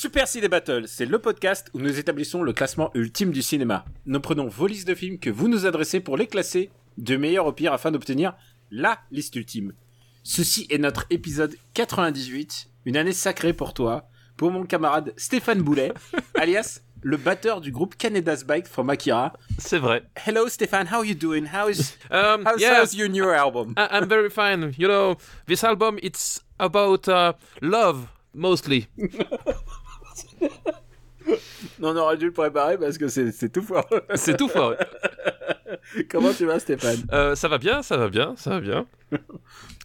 Super Ciné Battle, c'est le podcast où nous établissons le classement ultime du cinéma. Nous prenons vos listes de films que vous nous adressez pour les classer de meilleur au pire afin d'obtenir la liste ultime. Ceci est notre épisode 98, une année sacrée pour toi, pour mon camarade Stéphane Boulet, alias le batteur du groupe Canada's Bike from Akira. C'est vrai. Hello Stéphane, how you doing? How's, Um, how's, yeah, how's your new album? I- I'm very fine. You know, this album it's about uh, love mostly. Non, on aurait dû le préparer parce que c'est tout fort. C'est tout fort. Comment tu vas Stéphane? Euh, ça va bien, ça va bien, ça va bien.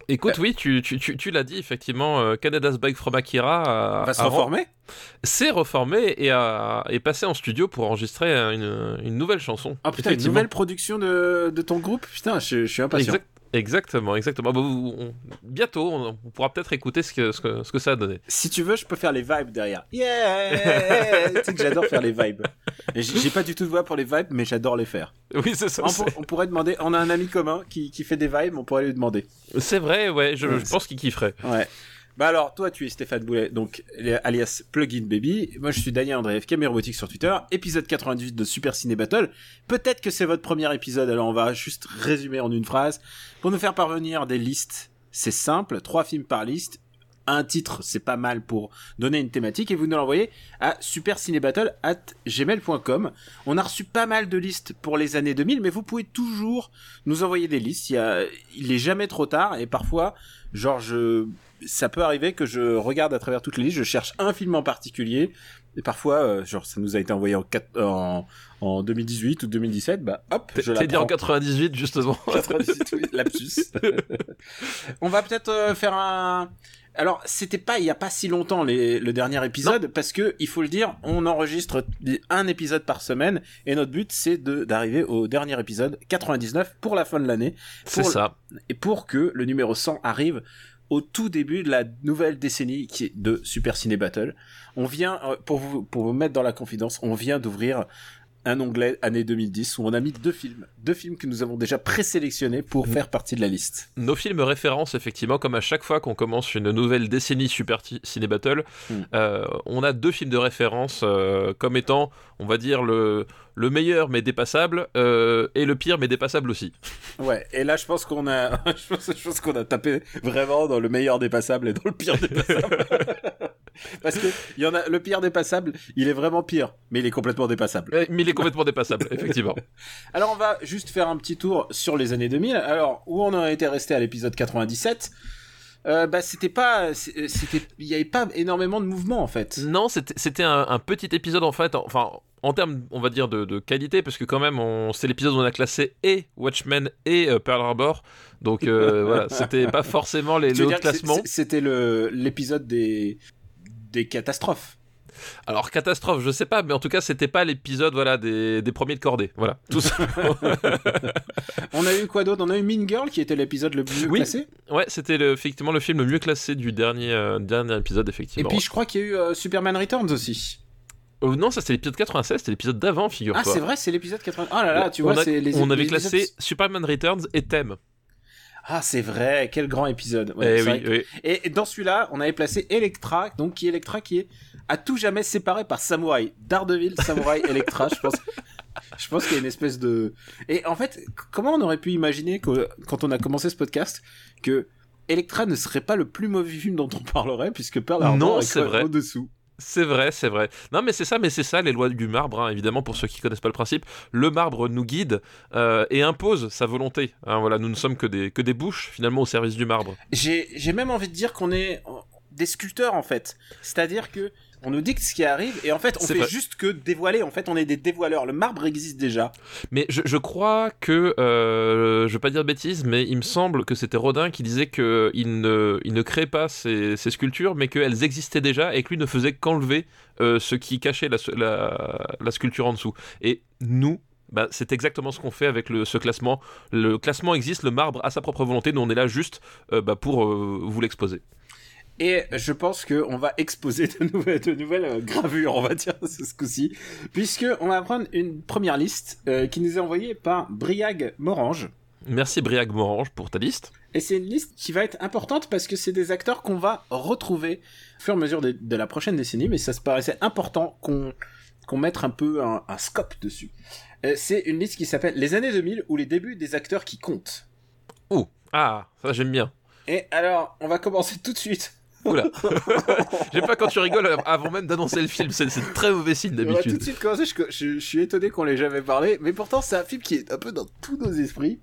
Écoute, oui, tu, tu, tu, tu l'as dit, effectivement, euh, Canada's Bike from Akira a- va se reformer? s'est reformé et a, est passé en studio pour enregistrer une, une nouvelle chanson. Ah putain, une nouvelle production de, de ton groupe? Putain, je, je suis impatient. Exact- exactement, exactement. Bah, on- bientôt, on, on pourra peut-être écouter ce que, ce, que, ce que ça a donné. Si tu veux, je peux faire les vibes derrière. Yeah! tu sais que j'adore faire les vibes. J'ai pas du tout de voix pour les vibes, mais j'adore les faire. Oui, c'est ça. On, pour- on pourrait demander, on a un ami commun qui, qui fait des vibes, on pourrait lui demander. C'est vrai, ouais, je, Ouais, je pense qu'il kifferait. Ouais. Bah alors, toi, tu es Stéphane Boulet, donc alias Plugin Baby. Moi, je suis Daniel Andreev, Camé Robotique sur Twitter. Épisode 98 de Super Ciné Battle. Peut-être que c'est votre premier épisode, alors on va juste résumer en une phrase. Pour nous faire parvenir des listes, c'est simple, trois films par liste. Un titre, c'est pas mal pour donner une thématique et vous nous l'envoyez à supercinébattle@gmail.com. On a reçu pas mal de listes pour les années 2000, mais vous pouvez toujours nous envoyer des listes. Il, y a, il est jamais trop tard et parfois, genre, je, ça peut arriver que je regarde à travers toutes les listes, je cherche un film en particulier. Et parfois, euh, genre, ça nous a été envoyé en, quatre- en, en 2018 ou 2017, bah hop, je dit en l'apprends. 98, justement. 98, oui, lapsus. On va peut-être euh, faire un. Alors, c'était pas il y a pas si longtemps les- le dernier épisode parce que il faut le dire, on enregistre un épisode par semaine et notre but c'est de d'arriver au dernier épisode 99 pour la fin de l'année C'est ça. et pour que le numéro 100 arrive au tout début de la nouvelle décennie qui est de Super Ciné Battle. On vient euh, pour vous pour vous mettre dans la confidence, on vient d'ouvrir un onglet année 2010 où on a mis deux films, deux films que nous avons déjà présélectionnés pour Mhm. faire partie de la liste. Nos films références, effectivement, comme à chaque fois qu'on commence une nouvelle décennie Super Ciné Battle, Mm. euh, on a deux films de référence euh, comme étant, on va dire, le, le meilleur mais dépassable euh, et le pire mais dépassable aussi. Ouais, et là je pense qu'on a je pense, je pense qu'on a tapé vraiment dans le meilleur dépassable et dans le pire dépassable. Parce que il y en a le pire dépassable, il est vraiment pire, mais il est complètement dépassable. Euh, Mais il est complètement dépassable, effectivement. Alors on va juste faire un petit tour sur les années 2000. Alors où on en a été resté à l'épisode 97 euh, bah c'était pas c'est- c'était il y avait pas énormément de mouvement en fait. Non, c'était un, un petit épisode en fait, enfin en termes, on va dire, de, de qualité, parce que quand même, c'est l'épisode où on a classé et Watchmen et euh, Pearl Harbor, donc euh, voilà, c'était pas forcément les, les c'est- classements. C'était le l'épisode des des catastrophes. Alors catastrophe, je sais pas, mais en tout cas, c'était pas l'épisode voilà des, des premiers de cordée, voilà. Tout ça. On a eu quoi d'autre? On a eu Mean Girl qui était l'épisode le plus Oui. classé. ouais, c'était effectivement le film le mieux classé du dernier euh, dernier épisode, Et effectivement. puis je crois qu'il y a eu euh, Superman Returns aussi. Euh, non, ça c'était l'épisode 96, c'était l'épisode d'avant, figure-toi. Ah c'est vrai, c'est l'épisode 80. Ah là là, tu on, vois, a- les on avait les classé Superman Returns et Thème. Ah c'est vrai, quel grand épisode. Ouais, Eh oui, oui. Et dans celui-là, on avait placé Electra, donc qui est Electra qui est à tout jamais séparé par Samouraï. Daredevil, Samouraï, Electra, je pense. Je pense qu'il y a une espèce de. Et en fait, comment on aurait pu imaginer que quand on a commencé ce podcast que Electra ne serait pas le plus mauvais film dont on parlerait puisque Pearl Harbor Non, est vrai. au-dessous. C'est vrai, c'est vrai. Non, mais c'est ça, mais c'est ça les lois du marbre, hein, évidemment, pour ceux qui connaissent pas le principe. Le marbre nous guide euh, et impose sa volonté. hein, voilà, nous ne sommes que des, que des bouches, finalement, au service du marbre. J'ai même envie de dire qu'on est euh, des sculpteurs en fait. C'est-à-dire que On nous dit ce qui arrive et en fait on fait juste que dévoiler. En fait on est des dévoileurs. Le marbre existe déjà. Mais je, je crois que, euh, je vais pas dire de bêtises, mais il me semble que c'était Rodin qui disait que il ne, il ne créait pas ces, ces sculptures, mais qu'elles existaient déjà et que lui ne faisait qu'enlever euh, ce qui cachait la, la, la sculpture en dessous. Et nous, bah, c'est exactement ce qu'on fait avec le, ce classement. Le classement existe, le marbre a sa propre volonté, nous on est là juste euh, bah, pour euh, vous l'exposer. Et je pense que on va exposer de nouvelles, de nouvelles euh, gravures, on va dire ce coup-ci, puisque on va prendre une première liste euh, qui nous est envoyée par Briag Morange. Merci Briag Morange pour ta liste. Et c'est une liste qui va être importante parce que c'est des acteurs qu'on va retrouver au fur et à mesure de, de la prochaine décennie, mais ça se paraissait important qu'on qu'on mette un peu un, un scope dessus. Euh, c'est une liste qui s'appelle Les années 2000 ou les débuts des acteurs qui comptent. Ouh, ah, ça j'aime bien. Et alors, on va commencer tout de suite. Oula. J'aime pas quand tu rigoles avant même d'annoncer le film, c'est très mauvais signe On va tout de d'habitude. suite commencer, je, je- je suis étonné qu'on l'ait jamais parlé, mais pourtant c'est un film qui est un peu dans tous nos esprits,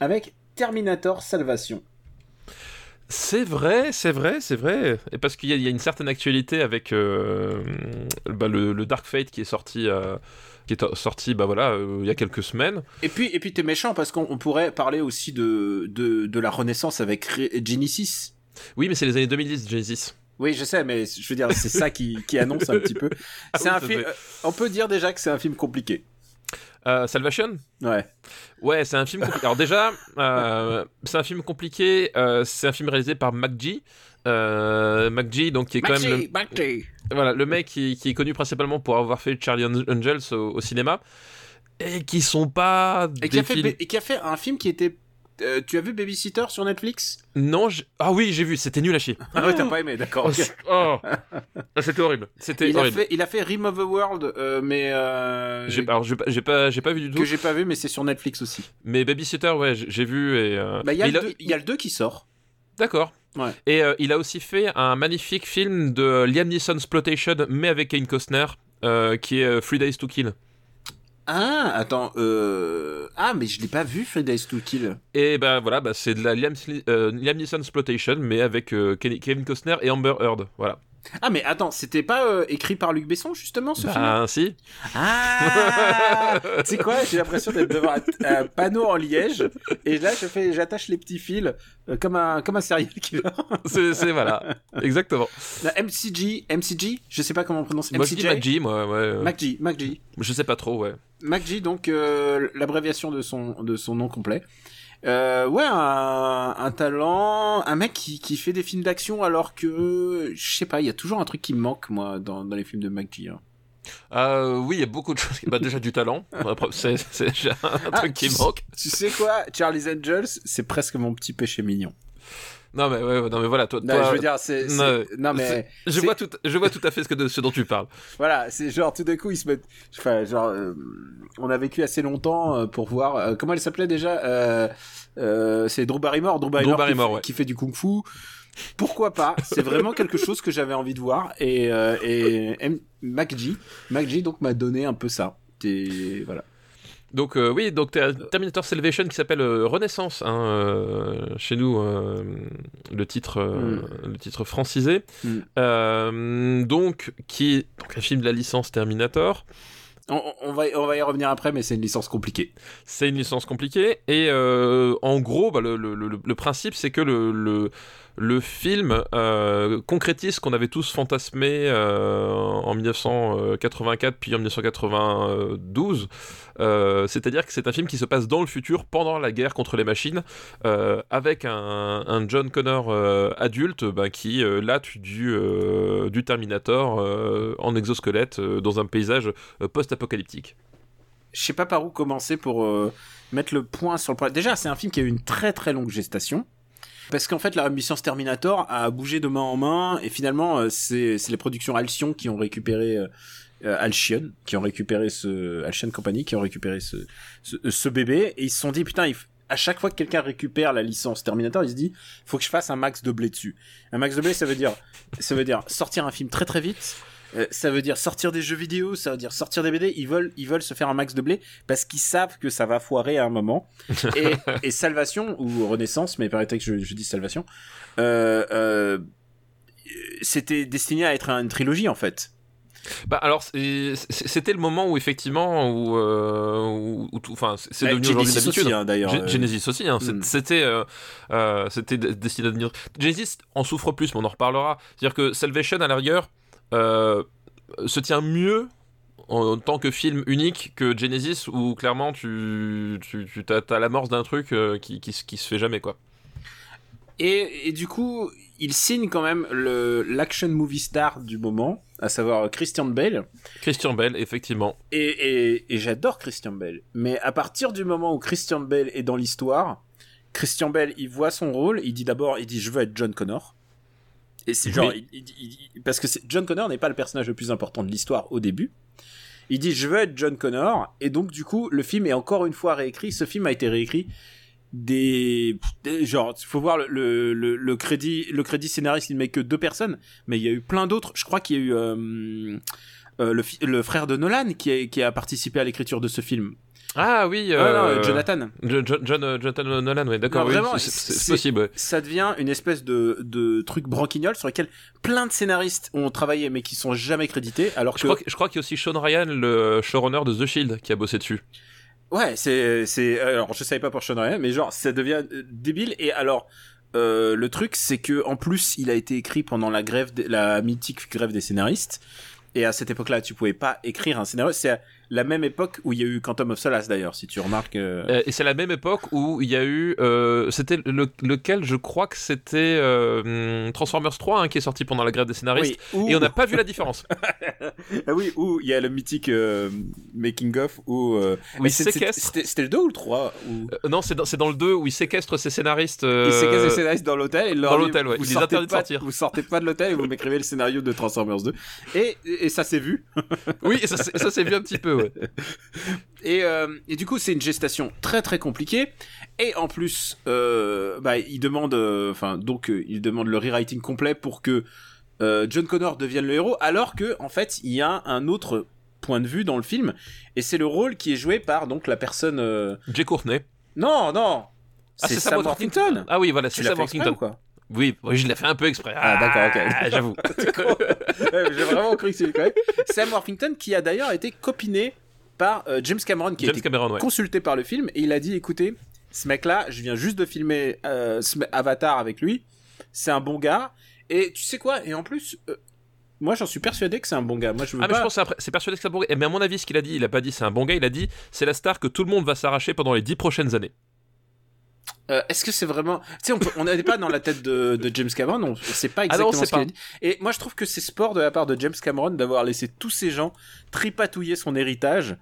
avec Terminator Salvation. C'est vrai, c'est vrai, c'est vrai. Et parce qu'il y, a- il y a une certaine actualité avec euh, bah, le, le Dark Fate qui est sorti, euh, qui est sorti, bah voilà, euh, il y a quelques semaines. Et puis, et puis t'es méchant parce qu'on on pourrait parler aussi de, de, de la Renaissance avec Genesis. Oui, mais c'est les années 2010, Genesis. Oui, je sais, mais je veux dire, c'est ça qui, qui annonce un petit peu. Ah C'est oui, un film. euh, On peut dire déjà que c'est un film compliqué. Euh, Salvation? Ouais. Ouais, c'est un film compliqué. Alors déjà, euh, c'est un film compliqué. euh, c'est un film réalisé par McG. Euh, McG, donc qui est quand même le, voilà, le mec qui, qui est connu principalement pour avoir fait Charlie Angels au, au cinéma et qui sont pas Et qui, des a fait, films. et qui a fait un film qui était. Euh, tu as vu Babysitter sur Netflix? Non, ah oui, j'ai vu, c'était nul à chier. Ah ouais, t'as pas aimé, d'accord. Oh, oh. Ah, c'était horrible. C'était Il a, horrible. fait, il a fait Rim of the World, euh, mais. euh, J'ai alors j'ai pas j'ai pas j'ai pas vu du tout. que j'ai pas vu, mais c'est sur Netflix aussi. Mais Babysitter, ouais, j'ai vu et. euh, Bah, il y, a le il a- deux- il y a le 2 qui sort. D'accord. Ouais. Et euh, il a aussi fait un magnifique film de Liam Neeson Exploitation, mais avec Kane Costner, euh, qui est Three Days to Kill. Ah, attends, euh... Ah, mais je l'ai pas vu, Three Days to Kill. Et ben voilà, bah, c'est de la Liam, euh, Liam Neeson Exploitation, mais avec euh, Kevin Costner et Amber Heard. Voilà. Ah, mais attends, c'était pas euh, écrit par Luc Besson, justement, ce film? Ah, si. Ah Tu sais quoi J'ai l'impression d'être devant un, un panneau en liège, et là, je fais, j'attache les petits fils, euh, comme un, comme un serial killer. C'est voilà. Exactement. La MCG, MCG Je sais pas comment on prononce. Moi je dis McG, moi, ouais. McG, McG. Je sais pas trop, ouais. McG, donc euh, l'abréviation de son de son nom complet. Euh, ouais, un, un talent, un mec qui, qui fait des films d'action alors que je sais pas, il y a toujours un truc qui me manque moi dans, dans les films de McG. hein. Euh, oui, il y a beaucoup de choses. Bah, déjà du talent. C'est déjà un Ah, truc qui manque. Tu sais quoi, Charlie's Angels, c'est presque mon petit péché mignon. Non mais ouais, non mais voilà, toi, Non, toi- je veux dire, c'est non, non, mais je vois tout, je vois tout à fait ce que de ce dont tu parles. voilà, c'est genre tout d'un coup ils se mettent, enfin genre, euh, on a vécu assez longtemps euh, pour voir euh, comment elle s'appelait déjà. Euh, c'est Drew Barrymore, Drew Barrymore, Barrymore, qui, fait, ouais. qui fait du kung-fu. Pourquoi pas? C'est vraiment quelque chose que j'avais envie de voir et et MacG, MacG donc m'a donné un peu ça. Et voilà. Donc euh, oui, donc Terminator Salvation qui s'appelle euh, Renaissance hein, euh, chez nous, le titre, euh, le titre francisé. Mm. Donc qui est donc un film de la licence Terminator. On, on va on va y revenir après, mais c'est une licence compliquée. C'est une licence compliquée et en gros, bah, le, le- le- le principe c'est que le, le, film euh, concrétise ce qu'on avait tous fantasmé euh, en 1984 puis en 1992. Euh, C'est-à-dire que c'est un film qui se passe dans le futur pendant la guerre contre les machines avec un, John Connor adulte bah, qui lâche du, du Terminator en exosquelette dans un paysage post-apocalyptique. je sais pas par où commencer pour mettre le point sur le problème. Déjà, c'est un film qui a eu une très très longue gestation. Parce qu'en fait, la licence Terminator a bougé de main en main, et finalement, euh, c'est les productions Alcyon qui ont récupéré euh, euh, Alcyon, qui ont récupéré ce Company, qui ont récupéré ce, bébé, et ils se sont dit putain, à chaque fois que quelqu'un récupère la licence Terminator, il se dit faut que je fasse un max de blé dessus. Un max de blé, ça veut dire ça veut dire sortir un film très très vite. Euh, ça veut dire sortir des jeux vidéo, ça veut dire sortir des BD. Ils veulent, ils veulent se faire un max de blé parce qu'ils savent que ça va foirer à un moment. Et, et Salvation ou Renaissance, mais paraît que je, je dis Salvation, euh, euh, c'était destiné à être une trilogie en fait. Bah alors c'était le moment où effectivement où, euh, où- où tout- enfin c'est Eh, devenu aujourd'hui Genesis d'habitude. aussi, hein, d'ailleurs. Ge- Genesis aussi, hein, hmm. c'était euh, euh, c'était destiné à devenir. Genesis en souffre plus, mais on en reparlera. C'est-à-dire que Salvation à la rigueur se tient mieux en tant que film unique que Genesis où clairement tu tu, tu t'as, t'as l'amorce d'un truc euh, qui, qui, se- qui se fait jamais quoi. Et, et du coup, il signe quand même l'action movie star du moment, à savoir Christian Bale. Christian Bell effectivement. Et, et, et j'adore Christian Bale. Mais à partir du moment où Christian Bale est dans l'histoire, Christian Bale, il voit son rôle, il dit d'abord, il dit je veux être John Connor. Et c'est genre, Oui. il- il- il- parce que John Connor n'est pas le personnage le plus important de l'histoire au début. Il dit je veux être John Connor, et donc du coup, le film est encore une fois réécrit. Ce film a été réécrit des, des- genre, faut voir le, le, le, le crédit, le crédit scénariste, il met que deux personnes, mais il y a eu plein d'autres. Je crois qu'il y a eu euh, euh, le, le frère de Nolan qui a, qui a participé à l'écriture de ce film. Ah oui. Ah, euh, non, Jonathan. Jo- Jo- John, euh, Jonathan Nolan, ouais, d'accord. Non, oui, vraiment, c'est- possible. ouais. Ça devient une espèce de, de truc branquignol sur lequel plein de scénaristes ont travaillé mais qui sont jamais crédités. Alors Je que crois, que- je crois qu'il y a aussi Sean Ryan, le showrunner de The Shield, qui a bossé dessus. Ouais, c'est c'est alors je savais pas pour Sean Ryan, mais genre ça devient euh, débile et alors euh, le truc c'est que en plus il a été écrit pendant la grève des- la mythique grève des scénaristes et à cette époque-là tu pouvais pas écrire un scénario, c'est à la même époque où il y a eu Quantum of Solace d'ailleurs si tu remarques euh, Euh, et c'est la même époque où il y a eu. euh, c'était le- lequel Je crois que c'était Transformers 3 hein, qui est sorti pendant la grève des scénaristes. oui, où- Et on n'a pas vu la différence. ah oui, où il y a le mythique making of où Où il séquestre. c'était le 2 ou le 3 où Euh, non, c'est dans, c'est dans le 2 où il séquestre ses scénaristes. Il séquestre les scénaristes dans l'hôtel et leur dans l'hôtel, ouais. vous les sortez interdit de pas- sortir. Vous sortez pas de l'hôtel et vous m'écrivez le scénario de Transformers 2. Et, et ça s'est vu. Oui, et ça, c'est- ça s'est vu un petit peu, ouais. Et, euh, et du coup, c'est une gestation très très compliquée. Et en plus, euh, bah, il demande, euh, enfin, donc, il demande le rewriting complet pour que John Connor devienne le héros, alors que, en fait, il y a un autre point de vue dans le film, et c'est le rôle qui est joué par donc la personne. Jay Courtney. Non, non. Ah, c'est Sam Worthington. Ah oui, voilà, c'est Sam Worthington. quoi? Oui, je l'ai fait un peu exprès. Ah, d'accord, ok. Ah, J'avoue. J'ai vraiment cru que c'était correct. Sam Worthington qui a d'ailleurs été copiné par euh, James Cameron qui a James été Cameron, ouais. consulté par le film et il a dit écoutez ce mec là je viens juste de filmer euh, Avatar avec lui c'est un bon gars et tu sais quoi? Et en plus euh, moi j'en suis persuadé que c'est un bon gars moi je veux Ah mais je pense que c'est persuadé que c'est un bon gars. Mais à mon avis, ce qu'il a dit, il a pas dit c'est un bon gars, il a dit c'est la star que tout le monde va s'arracher pendant les dix prochaines années. Euh, est-ce que c'est vraiment tu sais on n'est pas dans la tête de, de James Cameron on sait pas Ah non, exactement sait ce qu'il a pas. dit et moi je trouve que c'est sport de la part de James Cameron d'avoir laissé tous ces gens tripatouiller son héritage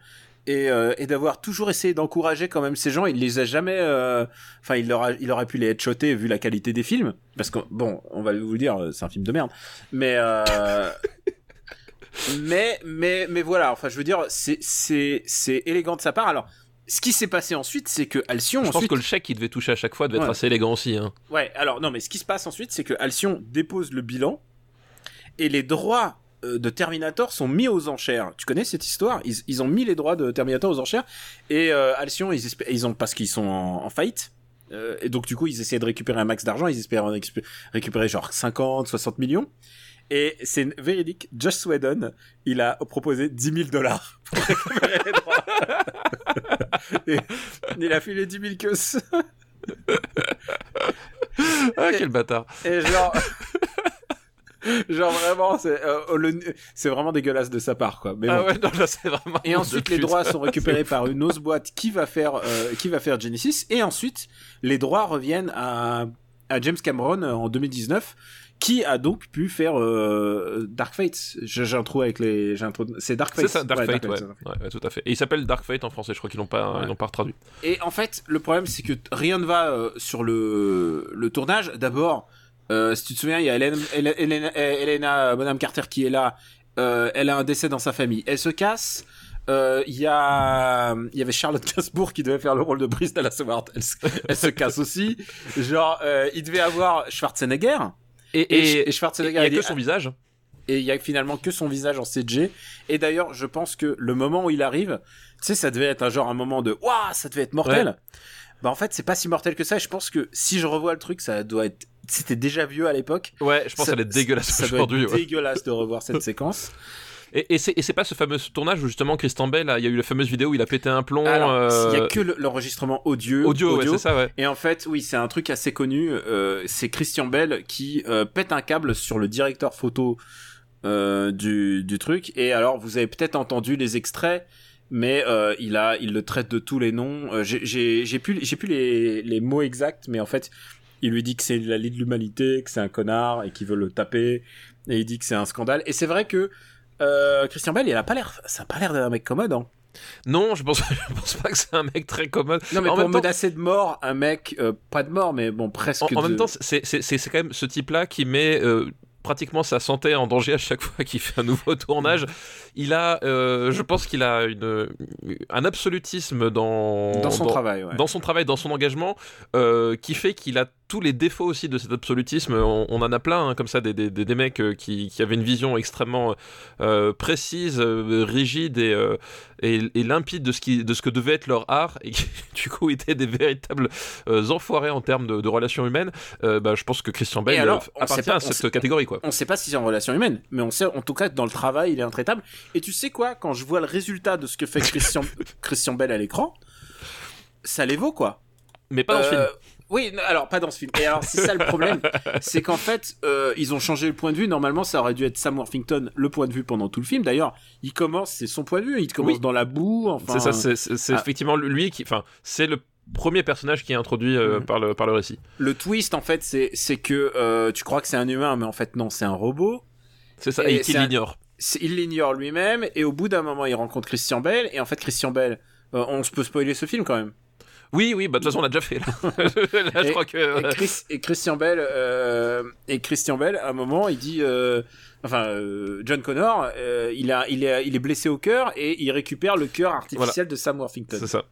et, euh, et d'avoir toujours essayé d'encourager quand même ces gens. Il les a jamais, euh, enfin, il, leur a- il aurait pu les headshotter vu la qualité des films, parce que bon, on va vous le dire, c'est un film de merde, mais mais mais mais voilà. Enfin, je veux dire, c'est c'est c'est élégant de sa part. Alors, ce qui s'est passé ensuite, c'est que Alcyon Je pense que le chèque qu'il devait toucher à chaque fois devait Ouais. être assez élégant aussi. Hein. Ouais, alors non, mais ce qui se passe ensuite, c'est que Alcyon dépose le bilan et les droits euh, de Terminator sont mis aux enchères. Tu connais cette histoire? Ils, ils ont mis les droits de Terminator aux enchères et euh, Alcyon, ils, ils ont parce qu'ils sont en, en faillite. euh, et donc du coup, ils essayaient de récupérer un max d'argent. Ils espèrent récupérer genre 50, 60 millions. Et c'est véridique. Josh Whedon, il a proposé 10 000 dollars pour récupérer les droits. et il a filé 10 000 queues. Ah quel bâtard. Et genre. genre vraiment, c'est euh, vraiment dégueulasse de sa part, quoi. Mais Ah bon. ouais, non, là vraiment. Et ensuite, les droits sont récupérés par une autre boîte qui va faire, euh, qui va faire Genesis. Et ensuite, les droits reviennent à, à James Cameron euh, en 2019, qui a donc pu faire euh, Dark Fate? J'ai un trou avec les, trou. C'est Dark Fate. C'est ça, Dark Ouais, Fate, ouais. Dark Fate. Ouais, ouais, tout à fait. Et il s'appelle Dark Fate en français, je crois qu'ils l'ont pas, l'ont pas traduit. Et en fait, le problème, c'est que rien ne va euh, sur le, le tournage. D'abord, euh, si tu te souviens, il y a Hélène, Hélène, Hélène- Helena Bonham Carter qui est là. Elle a un décès dans sa famille. Elle se casse. Euh, Il y a, il y avait Charlotte Gainsbourg qui devait faire le rôle de Brice Dallas Howard. Elle, se- elle se casse aussi. Genre, euh, il devait avoir Schwarzenegger. Et, Et, et, et il Schwarzenegger y a que son visage. et il y a finalement que son visage en CG. Et d'ailleurs, je pense que le moment où il arrive, tu sais, ça devait être un genre un moment de waouh, ça devait être mortel. Bah en fait, c'est pas si mortel que ça. Et je pense que si je revois le truc, ça doit être, c'était déjà vieux à l'époque. Ouais, je pense qu'elle est dégueulasse Ça doit aujourd'hui. être ouais. dégueulasse de revoir cette séquence. Et, et c'est pas ce fameux tournage où justement Christian Bell, il y a eu la fameuse vidéo où il a pété un plomb. Alors, il y a euh, que le- l'enregistrement audio. audio, ouais, c'est ça, ouais. Et en fait, oui, c'est un truc assez connu. euh, c'est Christian Bell qui euh, pète un câble sur le directeur photo du, du truc. Et alors, vous avez peut-être entendu les extraits, mais euh, il a, il le traite de tous les noms. Euh, j'ai- plus, j'ai plus les, les mots exacts, mais en fait, il lui dit que c'est la lie de l'humanité, que c'est un connard et qu'il veut le taper. Et il dit que c'est un scandale. Et c'est vrai que euh, Christian Bell, il a pas l'air, ça a pas l'air d'un mec commode. Hein. Non, je pense, je pense pas que c'est un mec très commode. Non, mais En pour même temps- menacer de mort un mec, euh, pas de mort, mais bon, presque. En, même temps, c'est quand même ce type-là qui met euh, pratiquement sa santé en danger à chaque fois qu'il fait un nouveau tournage. Il a, euh, je pense qu'il a une, un absolutisme dans, dans son travail, ouais. dans son travail, dans son engagement, euh, qui fait qu'il a tous les défauts aussi de cet absolutisme. On, on en a plein, hein, comme ça, des, des, des- des mecs euh, qui, qui avaient une vision extrêmement euh, précise, euh, rigide et, euh, et, et limpide de ce, qui, de ce que devait être leur art, et qui, du coup, étaient des véritables euh, enfoirés en termes de, de relations humaines. Bah, je pense que Christian Bale alors, appartient pas- à cette sait- catégorie, quoi. On sait pas si c'est en relation humaine, mais on sait en tout cas dans le travail, il est intraitable. Et tu sais quoi, quand je vois le résultat de ce que fait Christian, Christian Bell à l'écran, ça les vaut quoi. Mais pas dans ce film. Oui, alors pas dans ce film. Et alors c'est ça le problème, c'est qu'en fait euh, ils ont changé le point de vue. Normalement, ça aurait dû être Sam Worthington le point de vue pendant tout le film. D'ailleurs, il commence, c'est son point de vue. Il commence Oui. dans la boue. Enfin, C'est ça, c'est- ah. effectivement lui qui. Enfin, c'est le premier personnage qui est introduit euh, Mhm. par, le, par le récit. le twist en fait, c'est que euh, tu crois que c'est un humain, mais en fait non, c'est un robot. C'est ça, Et un- l'ignore. Il l'ignore lui-même et au bout d'un moment il rencontre Christian Bell et en fait Christian Bell euh, on se peut spoiler ce film quand même Oui, oui, bah de toute façon, on l'a déjà fait. Là, Là, je Et- crois que. et, Chris- et Christian Bell euh, et Christian Bell à un moment il dit euh, enfin euh, John Connor euh, il a il est il est blessé au cœur et il récupère le cœur artificiel de Sam Worthington C'est ça.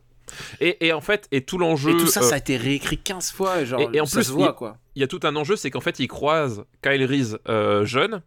Et, et en fait, et tout l'enjeu. et tout ça euh, ça a été réécrit 15 fois genre Et- et en ça plus, se voit il- quoi il y a tout un enjeu, c'est qu'en fait, il croise Kyle Reese euh, jeune.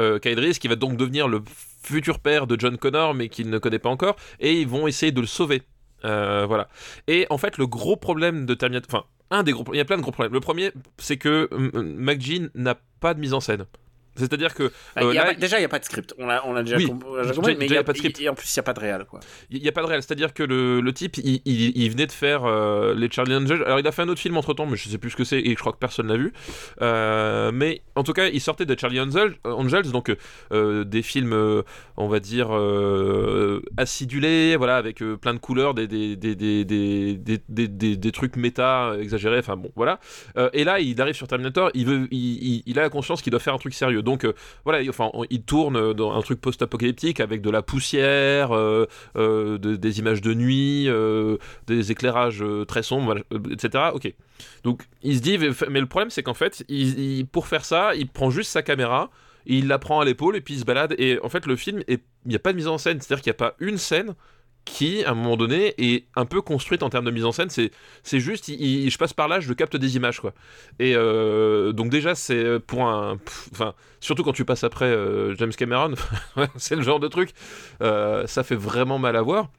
Euh, Kyle Reese qui va donc devenir le futur père de John Connor, mais qu'il ne connaît pas encore, et ils vont essayer de le sauver. Euh, voilà. Et en fait, le gros problème de Terminator, enfin, un des gros, il y a plein de gros problèmes. Le premier, c'est que euh, McGean n'a pas de mise en scène. C'est-à-dire que Bah, euh, y a là, pas- déjà il y a pas de script on l'a on l'a déjà, Oui. com- on l'a déjà Déjà- compris mais il y déjà, a pas de script. et en plus il y a pas de réel quoi Il n'y a pas de réel, c'est-à-dire que le, le type, il, il- il venait de faire euh, les Charlie Angels. Alors, il a fait un autre film entre temps, mais je sais plus ce que c'est et je crois que personne l'a vu. Euh, mais en tout cas, il sortait de Charlie Angels, Angels donc des films, on va dire, acidulés, voilà, avec plein de couleurs, des, des, des, des, des, des, des- des- des trucs méta exagérés, enfin bon, voilà. Et là, il arrive sur Terminator, il, veut, il- il a la conscience qu'il doit faire un truc sérieux. Donc, euh, voilà, il- enfin, il tourne dans un truc post-apocalyptique avec de la poussière, euh, euh, de- des images de nuit, des éclairages très sombres, etc. Ok. Donc il se dit, mais le problème c'est qu'en fait, pour faire ça, il prend juste sa caméra, il la prend à l'épaule et puis il se balade. Et en fait, le film, il n'y a pas de mise en scène, c'est-à-dire qu'il n'y a pas une scène qui, à un moment donné, est un peu construite en termes de mise en scène. C'est, juste, je passe par là, je capte des images, quoi. Et euh, donc déjà, c'est pour un, enfin, surtout quand tu passes après euh, James Cameron, c'est le genre de truc, euh, ça fait vraiment mal à voir.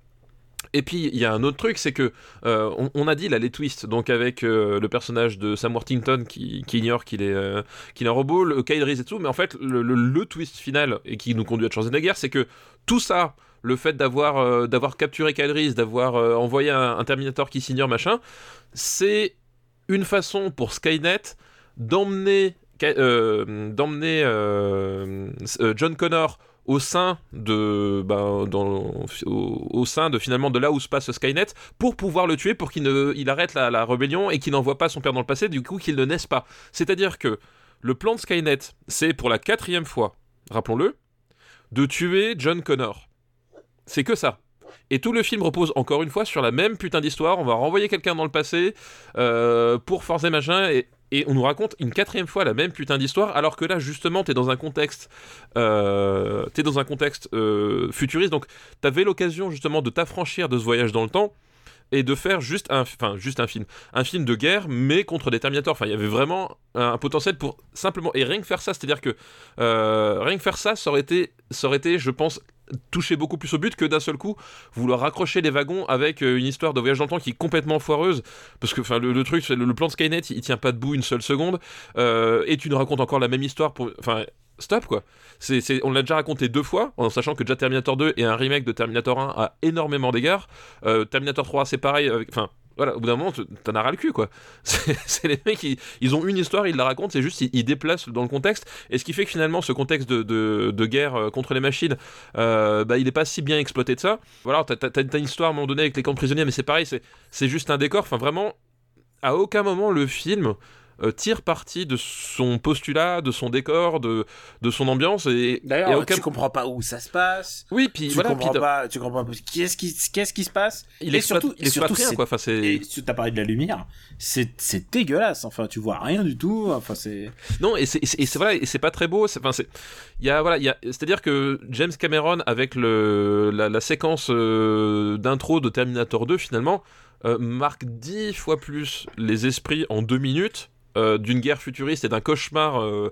Et puis il y a un autre truc, c'est que euh, on, on a dit là les twists, donc avec le personnage de Sam Worthington qui, ignore qu'il est, qu'il est un robot, le Kyle Reese et tout, mais en fait le, le- le twist final et qui nous conduit à Schwarzenegger, c'est que tout ça, le fait d'avoir euh, capturé Reese, d'avoir euh, envoyé un, Terminator qui s'ignore machin, c'est une façon pour Skynet d'emmener euh, John Connor au sein de ben, au, sein de finalement de là où se passe Skynet pour pouvoir le tuer pour qu'il arrête la, la rébellion et qu'il n'envoie pas son père dans le passé du coup qu'il ne naisse pas. C'est-à-dire que le plan de Skynet c'est pour la quatrième fois rappelons-le de tuer John Connor c'est que ça et tout le film repose encore une fois sur la même putain d'histoire. On va renvoyer quelqu'un dans le passé euh, pour forcer machin et, on nous raconte une quatrième fois la même putain d'histoire. Alors que là, justement, t'es dans un contexte, euh, t'es dans un contexte euh, futuriste. Donc, t'avais l'occasion justement de t'affranchir de ce voyage dans le temps et de faire juste un, enfin juste un film, un film de guerre, mais contre des Terminators. Enfin, il y avait vraiment un, potentiel pour simplement et rien que faire ça, c'est-à-dire que rien que faire ça, ça aurait ça aurait été, je pense, toucher beaucoup plus au but que d'un seul coup vouloir raccrocher les wagons avec euh, une histoire de voyage dans le temps qui est complètement foireuse parce que enfin le, truc le, le plan de Skynet il, tient pas debout une seule seconde euh, et tu nous racontes encore la même histoire pour enfin stop quoi. C'est, c'est, on l'a déjà raconté deux fois, en sachant que déjà Terminator 2 et un remake de Terminator 1 a énormément d'égards. Euh, Terminator 3 c'est pareil, enfin voilà, au bout d'un moment t'en as ras le cul quoi. C'est, les mecs, ils, ils ont une histoire, ils la racontent, c'est juste ils, déplacent dans le contexte. Et ce qui fait que finalement ce contexte de, de, de guerre euh, contre les machines, euh, bah, il est pas si bien exploité de ça. Voilà, t'as, une histoire à un moment donné avec les camps prisonniers, mais c'est pareil, c'est juste un décor. Enfin vraiment, à aucun moment le film euh, tire parti de son postulat, de son décor, de, de son ambiance. Et, et D'ailleurs, aucun... tu comprends pas où ça se passe. Oui, puis Tu voilà, comprends pas, tu comprends pas qu'est-ce qui, qu'est-ce qui se passe. il et surtout- il exploite surtout, rien, c'est- quoi. Enfin, c'est... Et tu t'as parlé de la lumière, c'est c'est dégueulasse. Enfin, tu vois rien du tout. Enfin, c'est Non, et c'est, et c'est, et c'est- voilà, et c'est pas très beau. C'est, enfin, c'est, il y a, voilà, il y a, c'est-à-dire que James Cameron, avec le, la, la séquence euh, d'intro de Terminator 2, finalement, euh, marque dix fois plus les esprits en deux minutes euh, d'une guerre futuriste et d'un cauchemar, euh,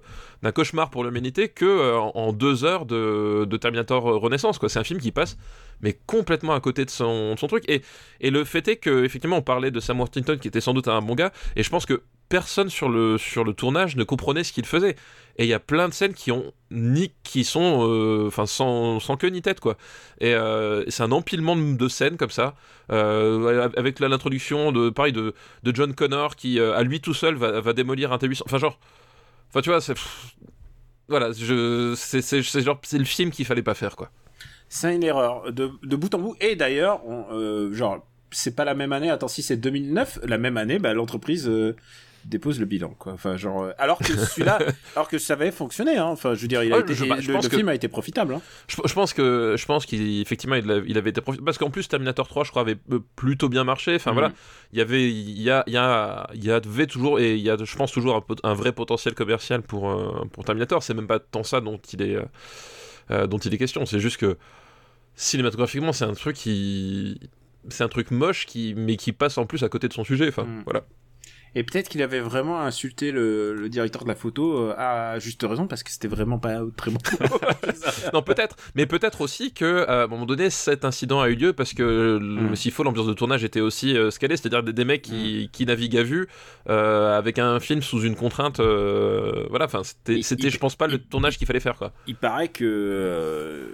pour l'humanité que euh, en, deux heures de, Terminator Renaissance. Quoi, c'est un film qui passe mais complètement à côté de son, de son truc. Et, et le fait est que effectivement, on parlait de Sam Worthington qui était sans doute un bon gars, et je pense que personne sur le, sur le tournage ne comprenait ce qu'il faisait. Et il y a plein de scènes qui ont ni qui sont euh, enfin sans, sans queue ni tête quoi. Et euh, c'est un empilement de, scènes comme ça, euh, avec l'introduction de pareil de, de John Connor qui euh, à lui tout seul va, va démolir un T800. Enfin genre, enfin tu vois c'est voilà, je c'est genre c'est le film qu'il fallait pas faire quoi. c'est une erreur de, de bout en bout. Et d'ailleurs, genre, c'est pas la même année. Attends, si c'est 2009, la même année, bah, l'entreprise dépose le bilan, quoi. Enfin, genre, euh, alors que celui-là, alors que ça avait fonctionné. Hein. Enfin, je veux dire, il a été, je- et bah, je le, pense le que- film a été profitable. Hein. Je, je pense que je pense qu'effectivement il, il avait été profitable parce qu'en plus Terminator 3 je crois avait euh, plutôt bien marché enfin Mhm. voilà il y avait il y a il y a il y avait toujours et il y a je pense toujours un, vrai potentiel commercial pour euh, pour Terminator c'est même pas tant ça dont il est euh, euh, dont il est question c'est juste que cinématographiquement c'est un truc qui c'est un truc moche qui mais qui passe en plus à côté de son sujet enfin Mhm. voilà Et peut-être qu'il avait vraiment insulté le, le directeur de la photo euh, à juste raison parce que c'était vraiment pas très bon. non peut-être. Mais peut-être aussi que euh, à un moment donné cet incident a eu lieu parce que Mm. s'il faut l'ambiance de tournage était aussi euh, scalée c'est-à-dire des, des mecs qui, qui naviguent à vue euh, avec un film sous une contrainte euh, voilà. Enfin c'était je pense pas le tournage qu'il fallait faire quoi. il paraît que, euh,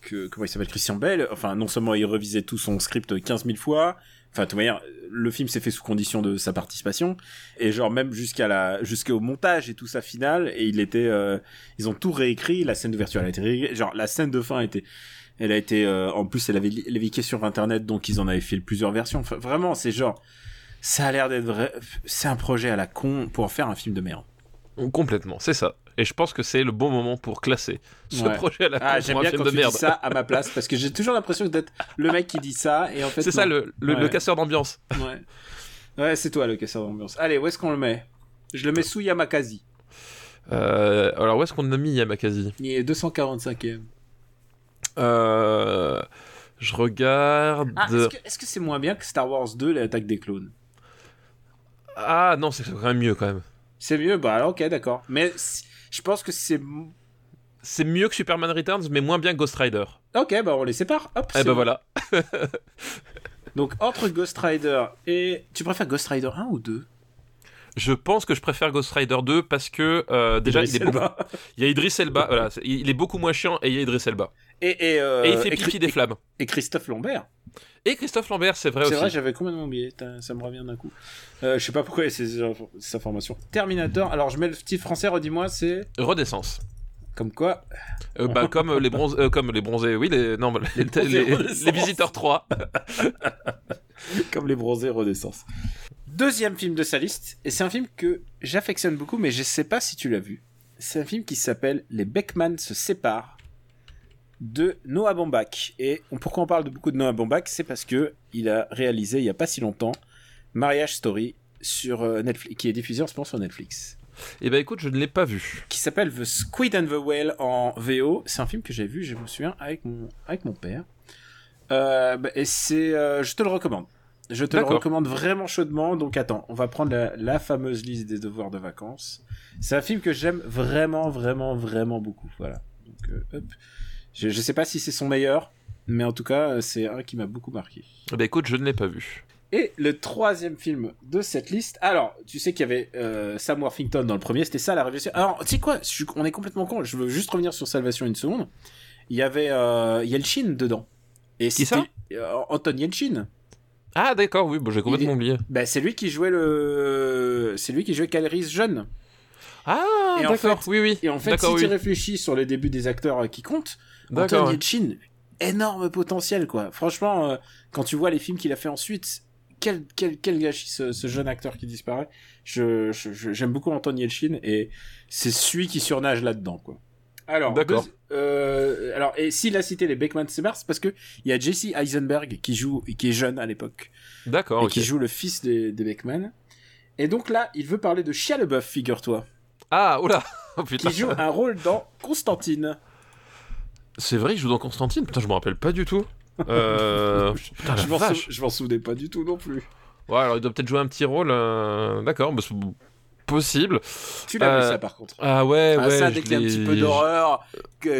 que comment il s'appelle Christian Bell, enfin non seulement il revisait tout son script 15 000 fois, enfin de toute le film s'est fait sous condition de sa participation et genre même jusqu'à la jusqu'au montage et tout ça final et il était euh, ils ont tout réécrit, la scène d'ouverture elle a été réécrite, genre la scène de fin été elle a été euh, en plus elle avait léviqué sur internet donc ils en avaient fait plusieurs versions. Enfin, vraiment c'est genre ça a l'air d'être vrai c'est un projet à la con pour faire un film de merde. complètement c'est ça et je pense que c'est le bon moment pour classer ce Ouais. projet à la Ah, j'aime bien quand de tu merde. dis ça à ma place parce que j'ai toujours l'impression d'être le mec qui dit ça et en fait c'est ça le, le, casseur d'ambiance. Ouais, ouais c'est toi le casseur d'ambiance. Allez, où est-ce qu'on le met? Je le mets sous Yamakasi. Euh, alors où est-ce qu'on a mis Yamakasi? Il est 245e. euh, je regarde. Ah, est-ce que c'est moins bien que Star Wars 2, l'attaque des clones? Ah non c'est quand même mieux quand même. C'est mieux? Bah alors, ok, d'accord. Mais je pense que c'est... c'est mieux que Superman Returns mais moins bien que Ghost Rider Ok, bah on les sépare. Hop, Eh c'est ben bon. voilà. Donc entre Ghost Rider et... Tu préfères Ghost Rider 1 ou 2 Je pense que je préfère Ghost Rider 2 parce que euh, déjà il, est beaucoup- il y a Idris Elba, voilà, il est beaucoup moins chiant et il y a Idris Elba. Et, et, euh, et il fait pipi des flammes. et Christophe Lambert. Et Christophe Lambert, c'est vrai C'est aussi. vrai, j'avais complètement oublié. Ça me revient d'un coup. Euh, je sais pas pourquoi il y a ces, ces informations. Terminator. Alors je mets le titre français. Redis-moi, c'est Renaissance. comme quoi. Euh, bah, comme les bronzés, euh, comme les bronzés, oui, les, non, les, les- les visiteurs 3. comme les bronzés Renaissance. Deuxième film de sa liste, et c'est un film que j'affectionne beaucoup, mais je sais pas si tu l'as vu. C'est un film qui s'appelle Les Beckman se séparent de Noah Baumbach. Et pourquoi on parle de beaucoup de Noah Baumbach C'est parce que il a réalisé il y a pas si longtemps Marriage Story sur euh, Netflix, qui est diffusé en ce moment sur Netflix. Et bah écoute, je ne l'ai pas vu. qui s'appelle The Squid and the Whale en VO. C'est un film que j'ai vu, je me souviens, avec mon, avec mon père. Euh, bah, et c'est, euh, je te le recommande. Je te le recommande vraiment chaudement. Donc attends, on va prendre la, la fameuse liste des devoirs de vacances. C'est un film que j'aime vraiment, vraiment, vraiment beaucoup. Voilà. Donc euh, hop. Je, je sais pas si c'est son meilleur, mais en tout cas, euh, c'est un qui m'a beaucoup marqué. Bah écoute, je ne l'ai pas vu. Et le troisième film de cette liste, alors, tu sais qu'il y avait euh, Sam Worthington dans le premier, c'était ça la révélation. Alors, tu sais quoi, je on est complètement con, je veux juste revenir sur Salvation une seconde. Il y avait euh, Yelchin dedans. Et Qui ça euh, Anton Yelchin. Ah d'accord, oui, bon, j'ai complètement Il oublié. Ben, c'est lui qui jouait le. C'est lui qui jouait Caleris jeune. Ah en d'accord, fait- oui oui. Et en fait, si tu réfléchis sur les débuts des acteurs qui comptent, Anton. Yelchin, énorme potentiel, quoi. Franchement, euh, quand tu vois les films qu'il a fait ensuite, quel, quel, quel gâchis ce, ce jeune acteur qui disparaît. Je, j'aime beaucoup Anton Yelchin et c'est celui qui surnage là-dedans, quoi. Alors, D'accord. euh, alors, et s'il a cité les Beckman Sebars, c'est parce que il y a Jesse Eisenberg qui joue, qui est jeune à l'époque, D'accord, et qui joue le fils des, des Beckman. Et donc là, il veut parler de Shia LaBeouf, figure-toi, Ah, oula Oh qui joue un rôle dans Constantine. C'est vrai, il joue dans Constantine Putain, je me rappelle pas du tout. Euh... Putain, la je m'en sou- je m'en souvenais pas du tout non plus. Ouais, alors il doit peut-être jouer un petit rôle. euh, D'accord, bah, c'est possible. Tu l'as vu Euh, ça par contre. Ah ouais, Ah, ouais. ça, dès qu'il y a un petit peu d'horreur,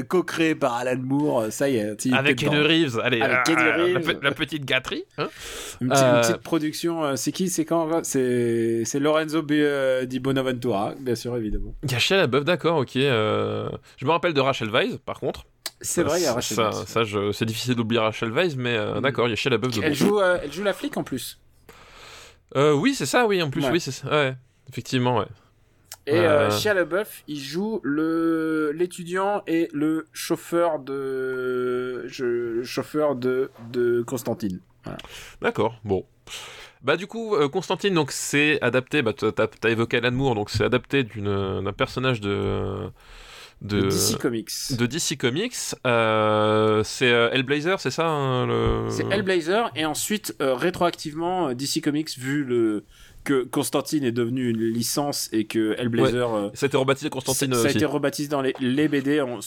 co-créé par Alan Moore, ça y est. tu- Avec Kenny. Reeves, allez, Avec la, Reeves. pe- la petite gâterie. hein. Une, petite, Euh, une petite production, euh, c'est qui C'est quand C'est c'est Lorenzo B- euh, Di Bonaventura, bien sûr, évidemment. Il y a Shia LaBeouf, d'accord, ok. euh, Je me rappelle de Rachel Weisz, par contre. C'est vrai, il y a Rachel Ça, Weisz. ça, je- c'est difficile d'oublier Rachel Weisz, mais euh, Mm. d'accord, il y a Shia LaBeouf. Elle joue, euh, elle joue la flic en plus. Euh, oui, c'est ça, oui, en plus, Ouais. oui, c'est ça. Ouais, effectivement, ouais. Et euh, Euh. Shia LaBeouf, il joue le l'étudiant et le chauffeur de je, le chauffeur de de Constantine. D'accord, bon. Bah du coup, euh, Constantine, donc c'est adapté, bah t'as t'as évoqué Alan Moore, donc c'est adapté d'une- d'un personnage de... De, DC Comics. de DC Comics. Euh, c'est euh, Hellblazer, c'est ça hein, le... C'est Hellblazer et ensuite euh, rétroactivement DC Comics vu le que Constantine est devenu une licence et que Hellblazer euh, Ça a été rebaptisé Constantine ça, ça a été rebaptisé dans les, les BD en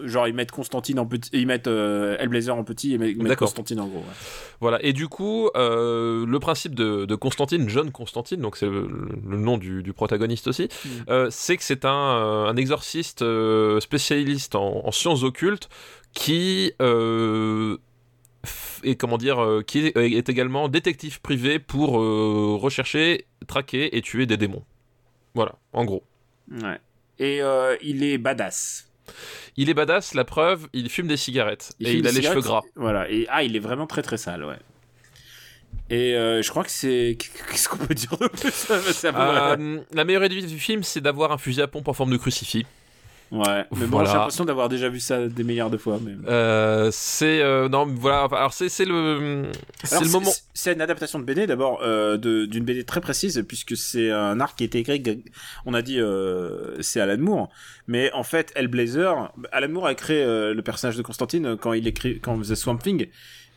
genre ils mettent Constantine en petit ils mettent euh, Hellblazer en petit et ils mettent. Constantine en gros. ouais. Voilà, et du coup, euh, le principe de, de Constantine, John Constantine, donc c'est le, le nom du, du protagoniste aussi, Mm. euh, c'est que c'est un, un exorciste spécialiste en, en sciences occultes qui et comment dire, euh, qui est, est également détective privé pour euh, rechercher, traquer et tuer des démons. Voilà, en gros. Ouais. Et euh, il est badass. Il est badass, la preuve, il fume des cigarettes et il a les cheveux gras. Voilà. Et ah, il est vraiment très très sale, ouais. Et euh, je crois que c'est qu'est-ce qu'on peut dire de plus? Euh, la meilleure idée du film, c'est d'avoir un fusil à pompe en forme de crucifix. Ouais. Mais bon, voilà. j'ai l'impression d'avoir déjà vu ça des milliards de fois. Mais... Euh, c'est euh, non voilà alors c'est c'est le c'est le moment C'est une adaptation de BD d'abord, euh, de- d'une BD très précise, puisque c'est un arc qui a été écrit, on a dit, euh, c'est Alan Moore. Mais en fait, Hellblazer, Alan Moore a créé euh, le personnage de Constantine quand il écrit, quand on faisait Swamp Thing.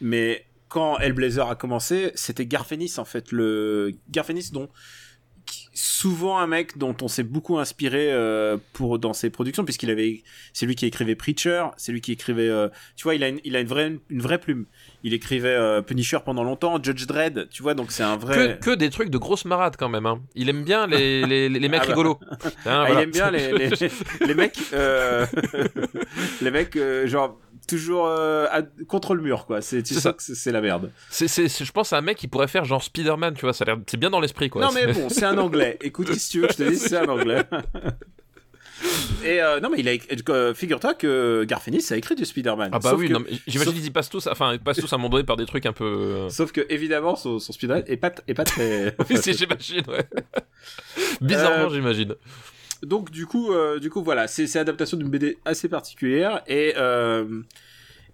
Mais quand Hellblazer a commencé, c'était Garfenis, en fait, le Garfenis dont souvent un mec dont on s'est beaucoup inspiré euh, pour dans ses productions puisqu'il avait c'est lui qui écrivait Preacher c'est lui qui écrivait euh, tu vois il a une, il a une vraie une vraie plume il écrivait euh, Punisher pendant longtemps Judge Dredd tu vois donc c'est un vrai que des trucs de grosses marades quand même hein. il aime bien les, les, les mecs Ah bah. rigolos Hein, Ah, voilà. il aime bien les, les, les mecs les mecs genre toujours euh, à- contre le mur quoi. C'est ça. c'est- la merde. C'est je pense à un mec qui pourrait faire genre Spider-Man tu vois. Ça a l'air c'est bien dans l'esprit quoi. Non mais bon c'est un anglais. Écoute si tu veux je te dise c'est un anglais. Et euh, non mais il a euh, figure-toi que Garfinis a écrit du Spider-Man. Ah bah Sauf oui j'imagine qu'ils passent tous enfin ils passent tous à un moment donné par des trucs un peu Sauf que évidemment son, son Spider-Man est pas est pas très. oui j'imagine ouais. Bizarrement Euh, j'imagine Donc du coup euh, du coup voilà c'est c'est adaptation d'une BD assez particulière et euh,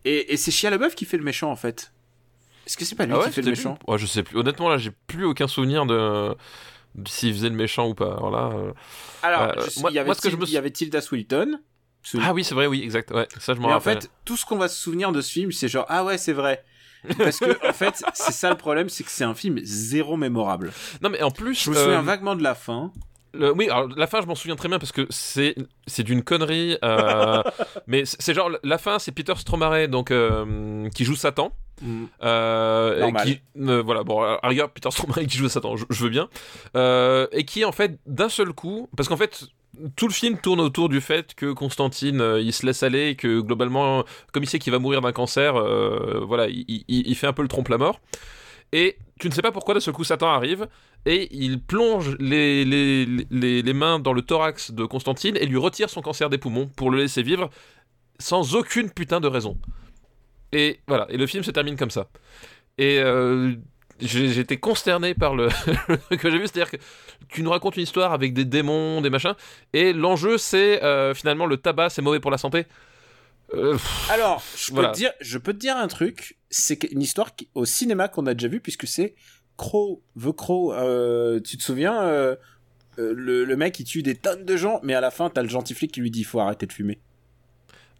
et, et c'est Shia LaBeouf qui fait le méchant en fait. Est-ce que c'est pas lui ah ouais qui fait le méchant? Ouais, je sais plus honnêtement là j'ai plus aucun souvenir de, s'il faisait le méchant ou pas alors là euh, Alors je sais- moi- il y avait moi, ce que je me y avait Tilda Swinton. Ah oui c'est vrai oui exact ouais ça je m'en en fait tout ce qu'on va se souvenir de ce film c'est genre ah ouais c'est vrai. Parce que en fait c'est ça le problème c'est que c'est un film zéro mémorable. non mais en plus Je me souviens vaguement de la fin. Le- oui, alors la fin, je m'en souviens très bien parce que c'est c'est d'une connerie. euh, mais c'est genre la fin, c'est Peter Stromare donc euh, qui joue Satan. Euh, et Normal. qui, euh, voilà, bon, rigueur, Peter Stromare qui joue Satan, je, je veux bien. Euh, et qui en fait d'un seul coup, parce qu'en fait tout le film tourne autour du fait que Constantine euh, il se laisse aller, et que globalement, comme il sait qu'il va mourir d'un cancer, euh, voilà, il, il- il fait un peu le trompe la mort. Et tu ne sais pas pourquoi d'un seul coup Satan arrive et il plonge les, les, les, mains dans le thorax de Constantine et lui retire son cancer des poumons pour le laisser vivre sans aucune putain de raison. Et voilà, et le film se termine comme ça. Et euh, j'étais consterné par le, que j'ai vu, c'est-à-dire que tu nous racontes une histoire avec des démons, des machins, et l'enjeu c'est euh, finalement le tabac, c'est mauvais pour la santé. Euh, Alors, je peux, te dire, je peux te dire un truc, c'est une histoire au cinéma qu'on a déjà vu, puisque c'est Crow, The Crow, euh, tu te souviens euh, le, le, mec il tue des tonnes de gens, mais à la fin t'as le gentil flic qui lui dit faut arrêter de fumer.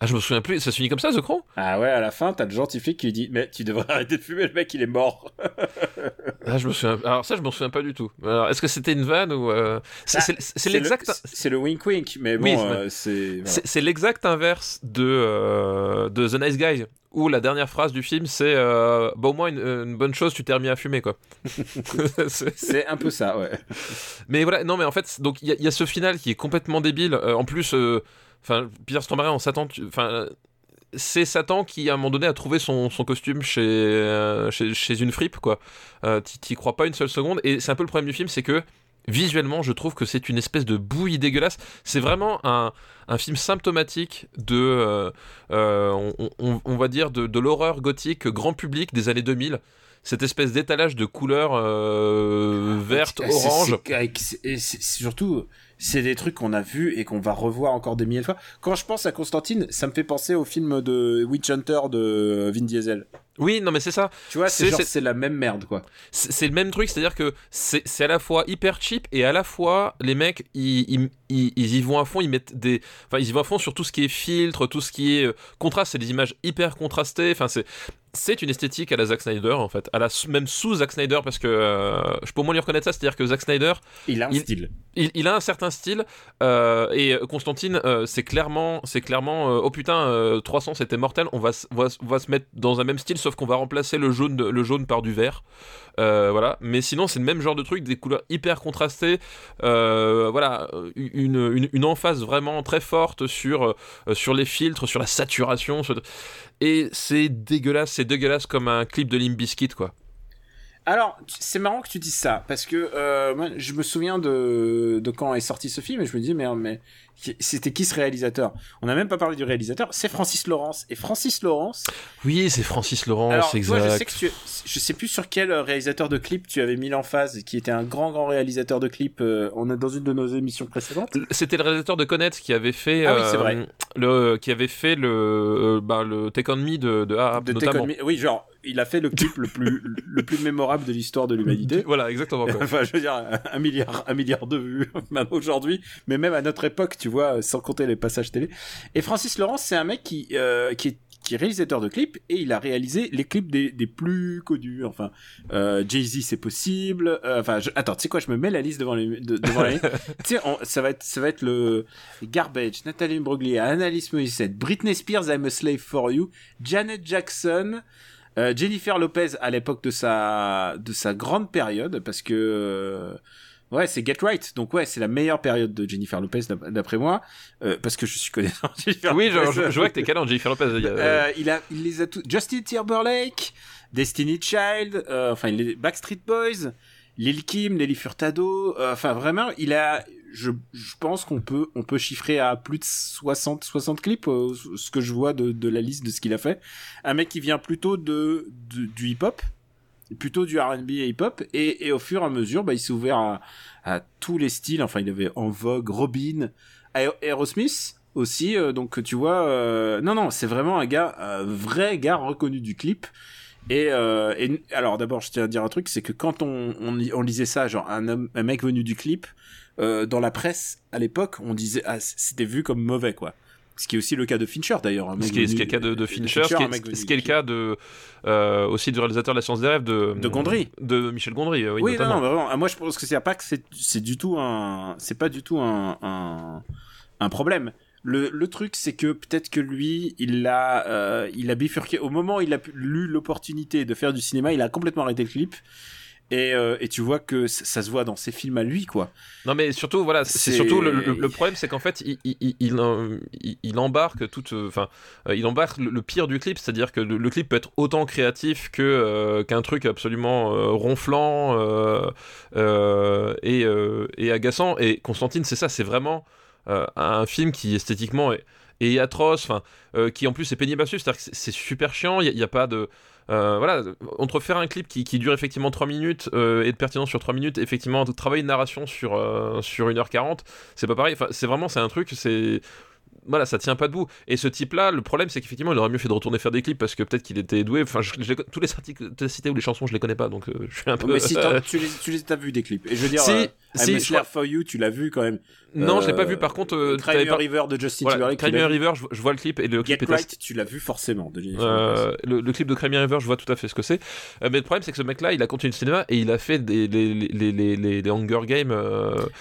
Ah, je me souviens plus, ça se finit comme ça, The Crow? Ah ouais, à la fin, t'as le gentil flic qui lui dit Mais tu devrais arrêter de fumer, le mec il est mort. ah, je me souviens. Alors, ça, je m'en souviens pas du tout. Alors, est-ce que c'était une vanne ou. Euh... C'est ah, l'exact. C'est le wink wink, mais bon, euh, c'est. C'est l'exact inverse de, euh, de The Nice Guy, où la dernière phrase du film c'est Bah, au moins une, une, bonne chose, tu t'es remis à fumer, quoi. c'est un peu ça, ouais. Mais voilà, non, mais en fait, donc il y, y, a ce final qui est complètement débile. en plus. Enfin, Peter Stormare, on s'attend. Enfin, c'est Satan qui, à un moment donné, a trouvé son, son costume chez, euh, chez, chez, une fripe, quoi. Euh, T'y crois pas une seule seconde. Et c'est un peu le problème du film, c'est que visuellement, je trouve que c'est une espèce de bouillie dégueulasse. C'est vraiment un, un, film symptomatique de, euh, euh on, on, va dire, de, de l'horreur gothique grand public des années 2000 cette espèce d'étalage de couleurs euh, vertes, orange. Et surtout, c'est des trucs qu'on a vus et qu'on va revoir encore des milliers de fois. Quand je pense à Constantine, ça me fait penser au film de Witch Hunter de Vin Diesel. Oui, non mais c'est ça. Tu vois, c'est c'est la même merde quoi. C'est le même truc, c'est-à-dire que c'est à la fois hyper cheap et à la fois les mecs ils, ils, ils, y vont à fond, ils mettent des enfin ils y vont à fond sur tout ce qui est filtre, tout ce qui est euh, contraste, c'est des images hyper contrastées, enfin c'est c'est une esthétique à la Zack Snyder en fait, à la même sous Zack Snyder parce que euh, je peux au moins lui reconnaître ça, c'est-à-dire que Zack Snyder, il a un style, il, il, a un certain style euh, et Constantine, euh, c'est clairement, c'est clairement, oh putain, 300 c'était mortel, on va, va, va, se mettre dans un même style sauf qu'on va remplacer le jaune, le jaune par du vert, voilà. Mais sinon c'est le même genre de truc, des couleurs hyper contrastées, voilà, une, une, une, emphase vraiment très forte sur sur les filtres, sur la saturation, et c'est dégueulasse, c'est dégueulasse comme un clip de Limp Bizkit, quoi. Alors, c'est marrant que tu dises ça, parce que euh, moi, je me souviens de, de quand est sorti ce film, et je me dis, mais, mais c'était qui ce réalisateur? On n'a même pas parlé du réalisateur, c'est Francis Lawrence. Et Francis Lawrence... Oui, c'est Francis Lawrence, exact. je sais que tu, je sais plus sur quel réalisateur de clip tu avais mis l'emphase, qui était un grand, grand réalisateur de clip, euh, on est dans une de nos émissions précédentes. C'était le réalisateur de Connect qui avait fait... Ah oui, c'est vrai. Euh, le, qui avait fait le, euh, bah, le Take On Me de, de Ahab, notamment. Oui, genre il a fait le clip le plus le plus mémorable de l'histoire de l'humanité. Voilà, exactement. Quoi. enfin, je veux dire, un milliard un milliard de vues même aujourd'hui, mais même à notre époque, tu vois, sans compter les passages télé. Et Francis Laurence, c'est un mec qui euh, qui est qui est réalisateur de clips et il a réalisé les clips des, des plus connus. Enfin, euh, Jay-Z, c'est possible. Euh, enfin, je... attends, tu sais quoi, je me mets la liste devant les, devant la tu sais, ça va être, ça va être le Garbage, Nathalie Broglia, Annalise Morissette, Britney Spears, I'm a Slave for You, Janet Jackson, euh, Jennifer Lopez à l'époque de sa de sa grande période parce que euh, ouais c'est Get Right. Donc ouais c'est la meilleure période de Jennifer Lopez d'après moi. Euh, parce que je suis connaissant oui je, je, vois que t'es calé en Jennifer Lopez euh, il a il les a tous Justin Timberlake Destiny Child enfin les Backstreet Boys Lil Kim Nelly Furtado enfin vraiment il a je, pense qu'on peut on peut chiffrer à plus de 60 60 clips euh, ce que je vois de, de la liste de ce qu'il a fait. Un mec qui vient plutôt de, du hip hop plutôt du R&B et hip hop et, et, au fur et à mesure bah il s'est ouvert à, tous les styles. Enfin il avait en vogue Robin Aerosmith aussi euh, donc tu vois euh, non non c'est vraiment un gars un vrai gars reconnu du clip. Et, et alors d'abord je tiens à dire un truc c'est que quand on, on, on lisait ça genre un un mec venu du clip euh, dans la presse à l'époque, on disait ah, c'était vu comme mauvais quoi. Ce qui est aussi le cas de Fincher d'ailleurs. Ce, qui est, le cas de, Fincher, ce, qui est, le cas de euh, aussi du réalisateur de La Science des rêves de de Gondry, de Michel Gondry. Oui, oui non, non, vraiment. Ah, moi je pense que c'est pas que c'est du tout un c'est pas du tout un, un, un problème. Le, le, truc, c'est que peut-être que lui, il a, euh, il a bifurqué. Au moment où il a lu l'opportunité de faire du cinéma, il a complètement arrêté le clip Et, euh, et tu vois que ça, se voit dans ses films à lui, quoi. Non, mais surtout, voilà, c'est surtout le, le- le problème, c'est qu'en fait, il, il, embarque toute, enfin, euh, il embarque le, le pire du clip, c'est-à-dire que le, clip peut être autant créatif que euh, qu'un truc absolument euh, ronflant et, et agaçant. Et Constantine, c'est ça, c'est vraiment un film qui esthétiquement est, est atroce, enfin, qui en plus est pénible à suivre, c'est-à-dire que c'est- c'est super chiant, il n'y a, pas de euh, voilà, entre faire un clip qui, dure effectivement 3 minutes euh, et de pertinence sur 3 minutes, effectivement, travailler une narration sur, euh, sur 1h40, c'est pas pareil. C'est vraiment, c'est un truc, c'est. Voilà, ça tient pas debout. Et ce type-là, le problème, c'est qu'effectivement, il aurait mieux fait de retourner faire des clips parce que peut-être qu'il était doué. Enfin, je- tous les articles que tu as cités ou les chansons, je les connais pas, donc euh, je suis un peu. Mais si tu les, tu les as vus des clips. Et je veux dire, Si, euh, si, je crois- for You, tu l'as vu quand même. non, je l'ai pas Euh, vu. Par contre, euh, Cry t'avais Me a pas- River de Justin Voilà, Timberlake. Cry tu Me l'as a vu. River, je, je vois le clip et le Get clip est assez- Right, tu l'as vu forcément de Euh, le, le clip de Crimea River, je vois tout à fait ce que c'est. Mais le problème, c'est que ce mec-là, il a continué le cinéma et il a fait des, les, les, les, les, Hunger Games.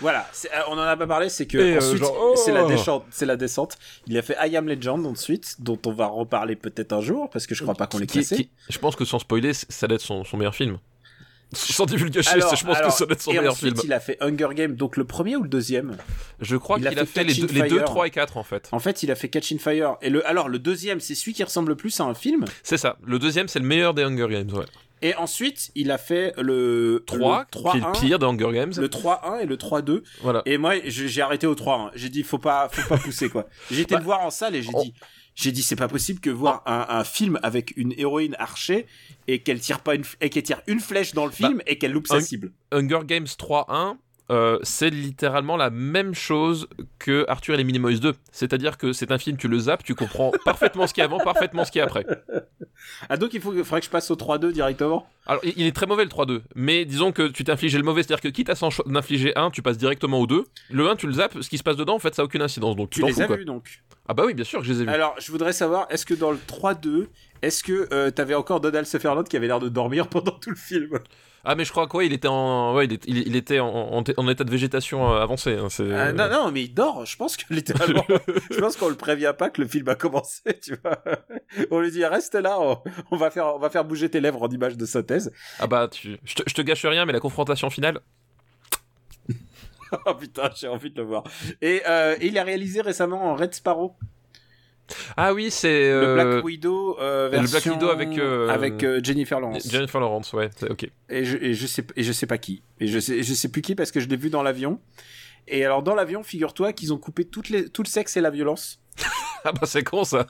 Voilà, on en a pas parlé, c'est que ensuite oh c'est la descente, Il a fait I Am Legend ensuite, dont on va reparler peut-être un jour parce que je crois pas qu'on l'ait classé. qui- je pense que sans spoiler, ça doit être son, son meilleur film. Sans divulgacher, Alors, je pense alors, que ça doit être son et meilleur ensuite, film. il a fait Hunger Games, donc le premier ou le deuxième Je crois a qu'il a fait fait les deux, les deux, Fire. 3 et 4 en fait. En fait, il a fait Catching Fire. Et le, alors le deuxième, c'est celui qui ressemble le plus à un film. C'est ça. Le deuxième, c'est le meilleur des Hunger Games. Ouais. Et ensuite, il a fait le 3, le qui est le 3-1, pire des Hunger Games. le 3-1 et le 3-2. Voilà. Et moi, j'ai arrêté au 3-1. J'ai dit, faut pas, faut pas pousser, quoi. J'ai été Bah, le voir en salle et j'ai on- dit, j'ai dit, c'est pas possible que voir un, un film avec une héroïne archer et qu'elle tire pas une, et qu'elle tire une flèche dans le film et qu'elle loupe sa cible. Hunger Games 3-1, euh, c'est littéralement la même chose que Arthur et les Minimoys 2. C'est-à-dire que c'est un film, tu le zappes, tu comprends parfaitement ce qu'il y a avant, parfaitement ce qu'il y a après. Ah, donc il faut, faudrait que je passe au 3-2 directement? Alors, il est très mauvais le 3-2, mais disons que tu t'es infligé le mauvais, c'est-à-dire que quitte à s'en d'infliger un, tu passes directement au 2. Le 1, tu le zappes, ce qui se passe dedans, en fait, ça a aucune incidence, donc tu Tu t'en les fous, as vus, donc? Ah bah oui, bien sûr que je les ai vus. Alors, je voudrais savoir, est-ce que dans le 3-2, est-ce que euh, t'avais encore Donald Sutherland qui avait l'air de dormir pendant tout le film? Ah mais je crois quoi, il était en, ouais, il, est- il- il était en, en- en état de végétation euh, avancé. hein, Ah, Non, non, mais il dort, je pense que littéralement. je pense qu'on le prévient pas que le film a commencé, tu vois. On lui dit, reste là, on, on va, faire, on va faire bouger tes lèvres en image de synthèse. Ah bah, tu... je, te, je te gâche rien, mais la confrontation finale. oh putain, j'ai envie de le voir. Et, euh, et il a réalisé récemment en Red Sparrow, Ah oui, c'est le euh, Black Widow euh, le Black version Widow avec, euh, avec euh, Jennifer Lawrence. Jennifer Lawrence, ouais, c'est- ok. et je, et je sais et je sais pas qui et je sais je sais plus qui parce que je l'ai vu dans l'avion et alors dans l'avion figure-toi qu'ils ont coupé toutes les tout le sexe et la violence Ah bah c'est con ça.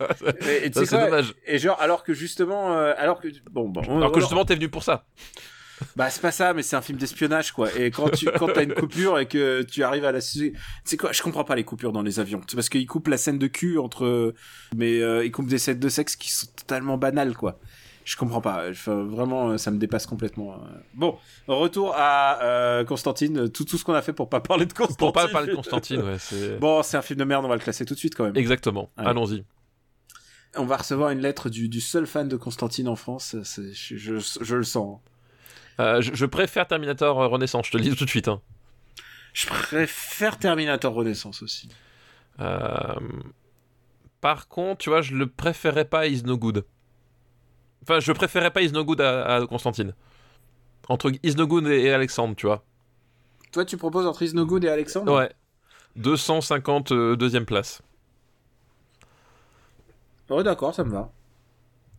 et, et c'est dommage. et genre alors que justement euh, alors que bon bon on- Alors que justement, t'es venu pour ça. Bah c'est pas ça mais c'est un film d'espionnage quoi. Et quand tu quand t'as une coupure et que tu arrives à la tu sais quoi je comprends pas les coupures dans les avions. C'est parce qu'ils coupent la scène de cul entre mais euh, ils coupent des scènes de sexe qui sont totalement banales quoi. Je comprends pas. Enfin, vraiment euh, ça me dépasse complètement bon retour à euh, Constantine. Tout tout ce qu'on a fait pour pas parler de Constantine Pour pas parler de Constantine, ouais, c'est. bon c'est un film de merde on va le classer tout de suite quand même. Exactement. Allons-y. on va recevoir une lettre du, du seul fan de Constantine en France. C'est- je, je, je le sens Euh, je, je préfère Terminator euh, Renaissance. Je te le dis tout de suite. Hein. je préfère Terminator Renaissance aussi Euh, Par contre, tu vois, je le préférais pas à Is No Good. Enfin, je préférais pas Is No Good à, à Constantine. Entre Is No Good et, et Alexandre, tu vois. Toi, tu proposes entre Is No Good et Alexandre? Ouais. 250 euh, deuxième place. Oh, d'accord, ça me va.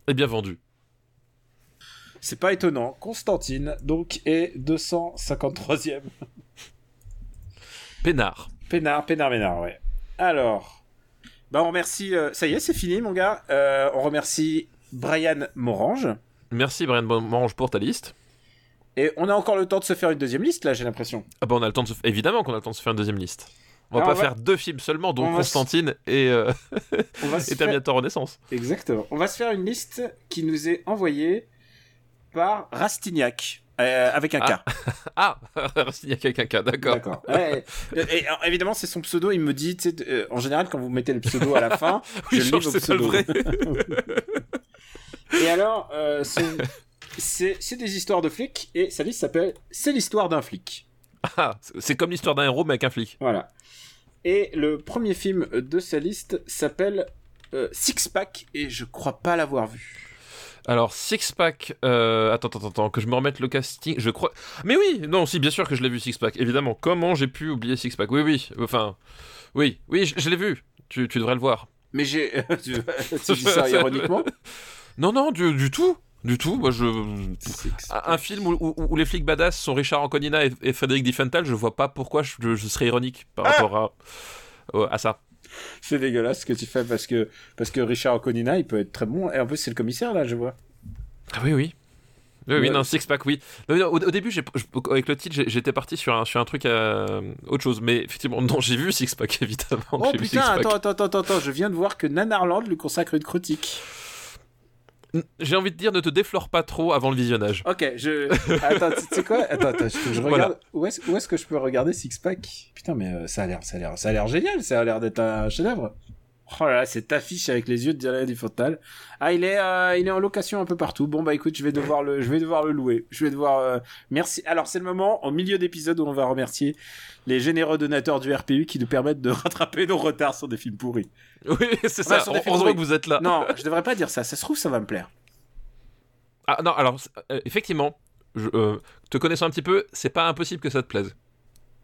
Et bien vendu. C'est pas étonnant. Constantine, donc, est 253e. Pénard. Pénard, Pénard, Pénard, ouais. Alors, bah, on remercie. euh, ça y est, c'est fini, mon gars. Euh, on remercie Brian Morange. Merci Brian Morange pour ta liste. Et on a encore le temps de se faire une deuxième liste, là, j'ai l'impression. Ah bah on a le temps de se... évidemment qu'on a le temps de se faire une deuxième liste. On va Alors, pas on va- faire deux films seulement, dont on Constantine et, euh, On va se et faire... Terminator Renaissance. Exactement. On va se faire une liste qui nous est envoyée par Rastignac. euh, avec un K. Ah, il y a quelqu'un cas, d'accord. D'accord. Ouais, et, et, alors, évidemment, c'est son pseudo. Il me dit, euh, en général, quand vous mettez le pseudo à la fin, Oui, je pas le pseudos. vrai. Et alors, euh, c'est des histoires de flics et sa liste s'appelle C'est l'histoire d'un flic. Ah, c'est comme l'histoire d'un héros mais avec un flic. Voilà. Et le premier film de sa liste s'appelle Six Pack et je crois pas l'avoir vu. Alors, Six Pack, euh, attends, attends, attends, que je me remette le casting, je crois... Mais oui, non, si, bien sûr que je l'ai vu Six Pack, évidemment. Comment j'ai pu oublier Six Pack Oui, oui, enfin... Oui, oui, je, je l'ai vu, tu, tu devrais le voir. Mais j'ai. tu, dis ça ironiquement Non, non, du, du tout du tout, moi je. Un film où, où- où les flics badass sont Richard Anconina et, et Frédéric Diffenthal, je vois pas pourquoi je, je- je serais ironique par rapport à, euh, à ça. C'est dégueulasse ce que tu fais parce que, parce que Richard Okonina, il peut être très bon. Et en plus, c'est le commissaire là, je vois. Ah oui, oui. Oui, oui, Ouais. non, Six Pack, oui. Non, non, Au, au début, avec le titre, j'étais parti sur un, sur un truc à autre chose. Mais effectivement, non, j'ai vu Six Pack, évidemment. Oh putain, attends, attends, attends, attends, je viens de voir que Nanarland lui consacre une critique. J'ai envie de dire, ne te déflore pas trop avant le visionnage. Ok, je. Attends, tu sais quoi? Attends, attends, je, je Voilà. regarde. Où est-ce que je peux regarder Six Pack Putain, mais euh, ça a l'air, ça a l'air, ça a l'air génial. Ça a l'air d'être un chef-d'œuvre. Oh là là, cette affiche avec les yeux de Diana Dufontal. Ah, il est, euh, il est en location un peu partout. Bon bah écoute, je vais devoir le, je vais devoir le louer. Je vais devoir. euh, Merci. Alors c'est le moment, au milieu d'épisode, où on va remercier les généreux donateurs du RPU qui nous permettent de rattraper nos retards sur des films pourris. Oui, c'est ça. sur des films Heureusement pourris. que vous êtes là. Non, je devrais pas dire ça. Ça se trouve, ça va me plaire. Ah non, alors, euh, effectivement, je, euh, te connaissant un petit peu, c'est pas impossible que ça te plaise.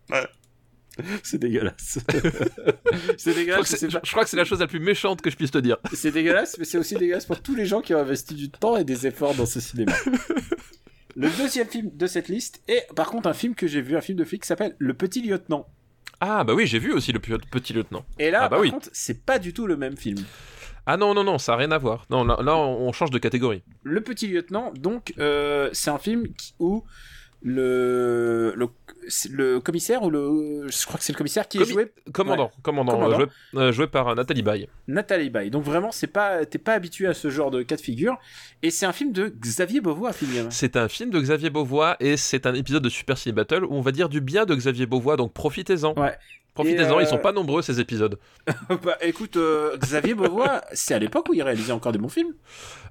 C'est dégueulasse. c'est Je crois, dégueulasse. c'est pas- je crois que c'est la chose la plus méchante que je puisse te dire. C'est dégueulasse, mais c'est aussi dégueulasse pour tous les gens qui ont investi du temps et des efforts dans ce cinéma. Le deuxième film de cette liste est par contre un film que j'ai vu, un film de flic qui s'appelle Le Petit Lieutenant. Ah bah oui, j'ai vu aussi le petit lieutenant. Et là, Ah bah par oui. contre, c'est pas du tout le même film. Ah non, non, non, ça n'a rien à voir. Non, là, on change de catégorie. Le Petit Lieutenant, donc, euh, c'est un film qui- où le, le, c'est le commissaire ou le, je crois que c'est le commissaire qui est joué Commandant, commandant, Commandant. euh, joué, euh, joué par euh, Nathalie Baye. Nathalie Baye. Donc vraiment, c'est pas, t'es pas habitué à ce genre de cas de figure. Et c'est un film de Xavier Beauvois. C'est un film de Xavier Beauvois et c'est un épisode de Super Ciné Battle où on va dire du bien de Xavier Beauvois, donc profitez-en. Ouais. Profitez-en, Et, ils sont euh, pas nombreux ces épisodes. bah écoute, euh, Xavier Beauvois, c'est à l'époque où il réalisait encore des bons films.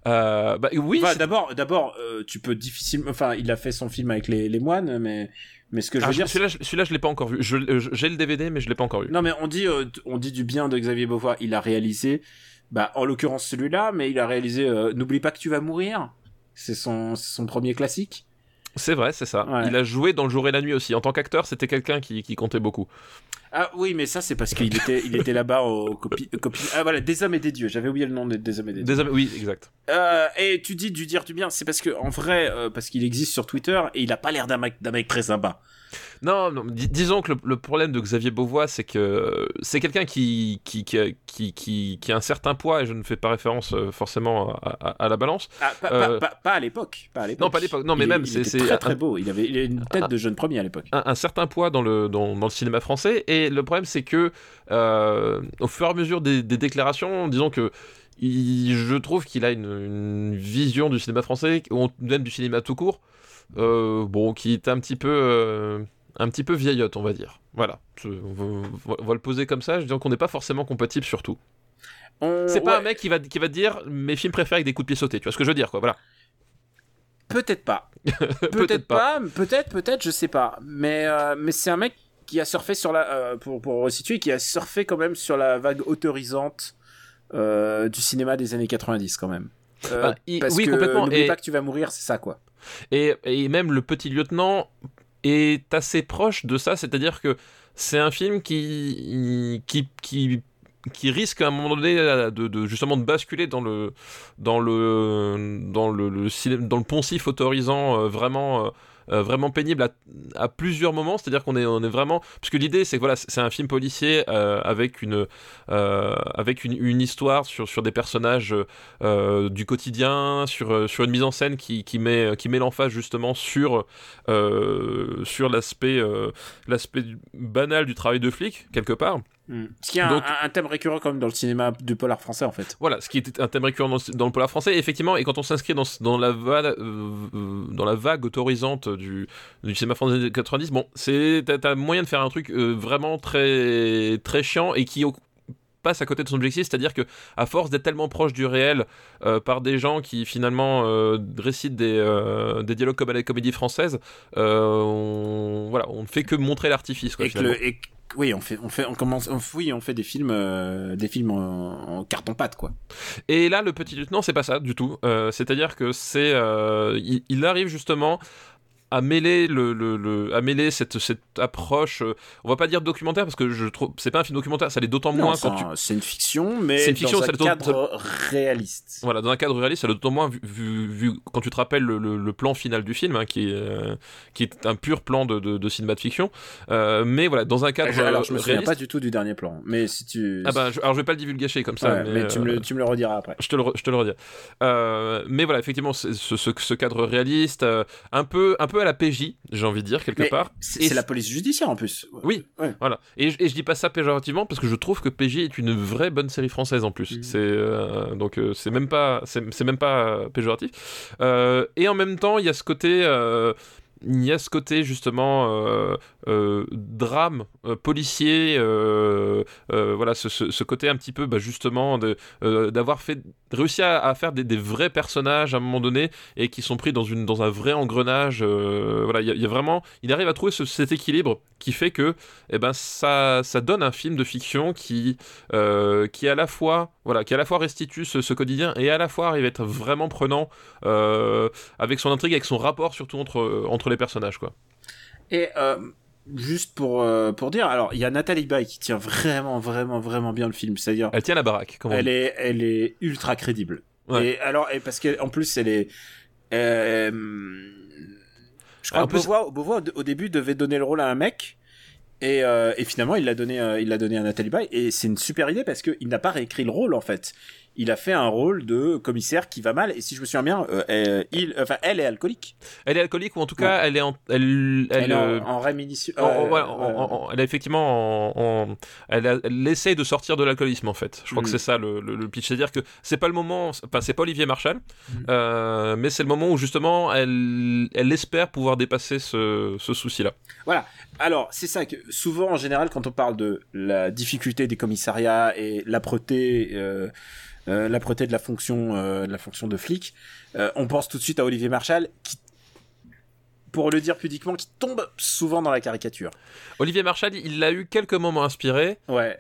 Euh, bah oui, Enfin, d'abord, d'abord, euh, tu peux difficilement. Enfin, il a fait son film avec les, les moines, mais mais ce que je Ah, veux je- dire, celui-là, je- celui-là, je l'ai pas encore vu. Je- euh, J'ai le DVD, mais je l'ai pas encore vu. non, mais on dit euh, on dit du bien de Xavier Beauvois. Il a réalisé, bah en l'occurrence celui-là, mais il a réalisé euh, N'oublie pas que tu vas mourir. C'est son c'est son premier classique. C'est vrai, c'est ça. Ouais. Il a joué dans Le jour et la nuit aussi. En tant qu'acteur, c'était quelqu'un qui, qui comptait beaucoup. Ah oui, mais ça c'est parce qu'il était il était là-bas au copie, copie ah voilà des hommes et des dieux. J'avais oublié le nom des, des hommes et des dieux. Des hommes- Oui, exact. Euh, et tu dis du dire du bien, c'est parce que en vrai, euh, parce qu'il existe sur Twitter et il a pas l'air d'un mec d'un mec très sympa. Non, non dis- disons que le, le problème de Xavier Beauvois, c'est que c'est quelqu'un qui qui, qui, a- qui, qui, a un certain poids, et je ne fais pas référence euh, forcément à, à- à la balance. Ah, pas, Euh, pas, pas, pas à l'époque. Non, pas à l'époque. Non, mais Il- même, c'est- très très beau. Il avait, il avait une tête de jeune premier à l'époque. un, un certain poids dans le, dans, dans le cinéma français. Et le problème, c'est que euh, au fur et à mesure des, des déclarations, disons que il- je trouve qu'il a une, une vision du cinéma français, ou même du cinéma tout court, bon, qui est un petit peu, euh, un petit peu vieillotte, on va dire. Voilà, on va, on va le poser comme ça, je dis qu'on n'est pas forcément compatible sur tout. On- C'est pas ouais, un mec qui va, qui va te dire mes films préférés avec des coups de pied sautés, tu vois ce que je veux dire, quoi, voilà. Peut-être pas. Peut-être pas. Peut-être, peut-être, je sais pas. Mais euh, mais c'est un mec qui a surfé sur la euh, pour pour resituer, qui a surfé quand même sur la vague autorisante euh, du cinéma des années 90 quand même. Euh, Bah, il- parce oui, que complètement, et- pas que tu vas mourir, c'est ça quoi. Et, et même le petit lieutenant est assez proche de ça, c'est-à-dire que c'est un film qui, qui, qui, qui risque à un moment donné de, de- justement de basculer dans le, dans le, dans le, le dans le poncif autorisant euh, vraiment, euh, vraiment pénible à, plusieurs moments, c'est-à-dire qu'on est, on est vraiment, puisque l'idée c'est que voilà, c'est un film policier euh, avec une, euh, avec une, histoire sur, sur des personnages euh, du quotidien, sur, sur une mise en scène qui, qui met, qui met l'emphase justement sur, sur l'aspect, l'aspect banal du travail de flic, quelque part. Ce qui est un, Donc- un- un thème récurrent comme dans le cinéma du polar français en fait. Voilà, ce qui était un thème récurrent dans, le- dans le polar français, effectivement, et quand on s'inscrit dans, la euh, euh, dans la vague autorisante du, du cinéma français des années 90, bon, c'est, t'as, moyen de faire un truc euh, vraiment très, très chiant et qui, au- passe à côté de son objectif, c'est-à-dire que à force d'être tellement proche du réel euh, par des gens qui finalement euh, récitent des, euh, des dialogues comme à la comédie française, on, voilà, on ne fait que montrer l'artifice. quoi, Et que finalement. le- et que- oui, on fait, on fait, on commence, on- oui, on fait des films, des films en, en carton pâte, quoi. Et là, le petit lieutenant, c'est pas ça du tout. C'est-à-dire que c'est, il, il arrive justement à mêler le, le, le- à mêler cette, cette approche. euh, on va pas dire documentaire parce que je trouve, c'est pas un film documentaire. Ça l'est d'autant moins quand tu c'est une fiction, mais C'est une fiction, dans un cadre réaliste. Voilà, dans un cadre réaliste, ça l'est d'autant moins vu, vu, vu- quand tu te rappelles le, le- plan final du film, hein, qui, est, euh, qui est un pur plan de, de, de cinéma de fiction. Euh, mais voilà, dans un cadre alors, je me souviens réaliste. pas du tout du dernier plan, mais si tu, Ah bah, je, alors je vais pas le divulgacher comme ça. Ouais, mais, tu, me euh, le, tu me le rediras après. Je te le, je te le redis. Mais voilà, effectivement, ce, ce, ce cadre réaliste, un peu, un peu à la PJ, j'ai envie de dire quelque Mais part. C'est la police judiciaire en plus. Oui, Ouais. voilà. Et, je- et je dis pas ça péjorativement parce que je trouve que PJ est une vraie bonne série française en plus. Mhm. C'est euh, donc euh, c'est même pas c'est même pas euh, péjoratif. Et en même temps, il y a ce côté il y a ce côté justement euh, euh, drame euh, policier, euh, voilà, ce, ce- côté un petit peu bah, justement d'avoir fait réussi à, à faire des, des vrais personnages à un moment donné et qui sont pris dans une dans un vrai engrenage. voilà, il y, a- vraiment, il arrive à trouver ce- cet équilibre qui fait que, eh ben, ça ça donne un film de fiction qui qui à la fois voilà, qui à la fois restitue ce, quotidien et à la fois arrive à être vraiment prenant avec son intrigue, avec son rapport surtout entre entre les personnages quoi. Juste pour euh, pour dire, alors il y a Nathalie Baye qui tient vraiment vraiment vraiment bien le film, c'est-à-dire Elle tient la baraque, elle est elle est ultra crédible. Ouais. Et alors et parce qu'en plus elle est euh, je crois que plus- Beauvois, au- début devait donner le rôle à un mec. Et, euh, et finalement, il l'a donné, il l'a donné à Nathalie Baye. Et c'est une super idée parce qu'il n'a pas réécrit le rôle en fait. Il a fait un rôle de commissaire qui va mal. Et si je me souviens bien, euh, euh, il, enfin, elle est alcoolique. Elle est alcoolique ou en tout cas elle est en elle elle, Elle, est en, euh, en en- elle est effectivement en, en- elle, a- elle essaye de sortir de l'alcoolisme en fait. Je crois Mm. que c'est ça le, le- le pitch, c'est-à-dire que c'est pas le moment, enfin c'est pas Olivier Marshall, Mm. euh, mais c'est le moment où justement elle, elle espère pouvoir dépasser ce, ce souci-là. Voilà. Alors, c'est ça que souvent, en général, quand on parle de la difficulté des commissariats et l'âpreté, euh, euh, l'âpreté de la fonction, euh, de la fonction de flic, euh, on pense tout de suite à Olivier Marchal, qui, pour le dire pudiquement, qui tombe souvent dans la caricature. Olivier Marshall, il l'a eu quelques moments inspirés, Ouais.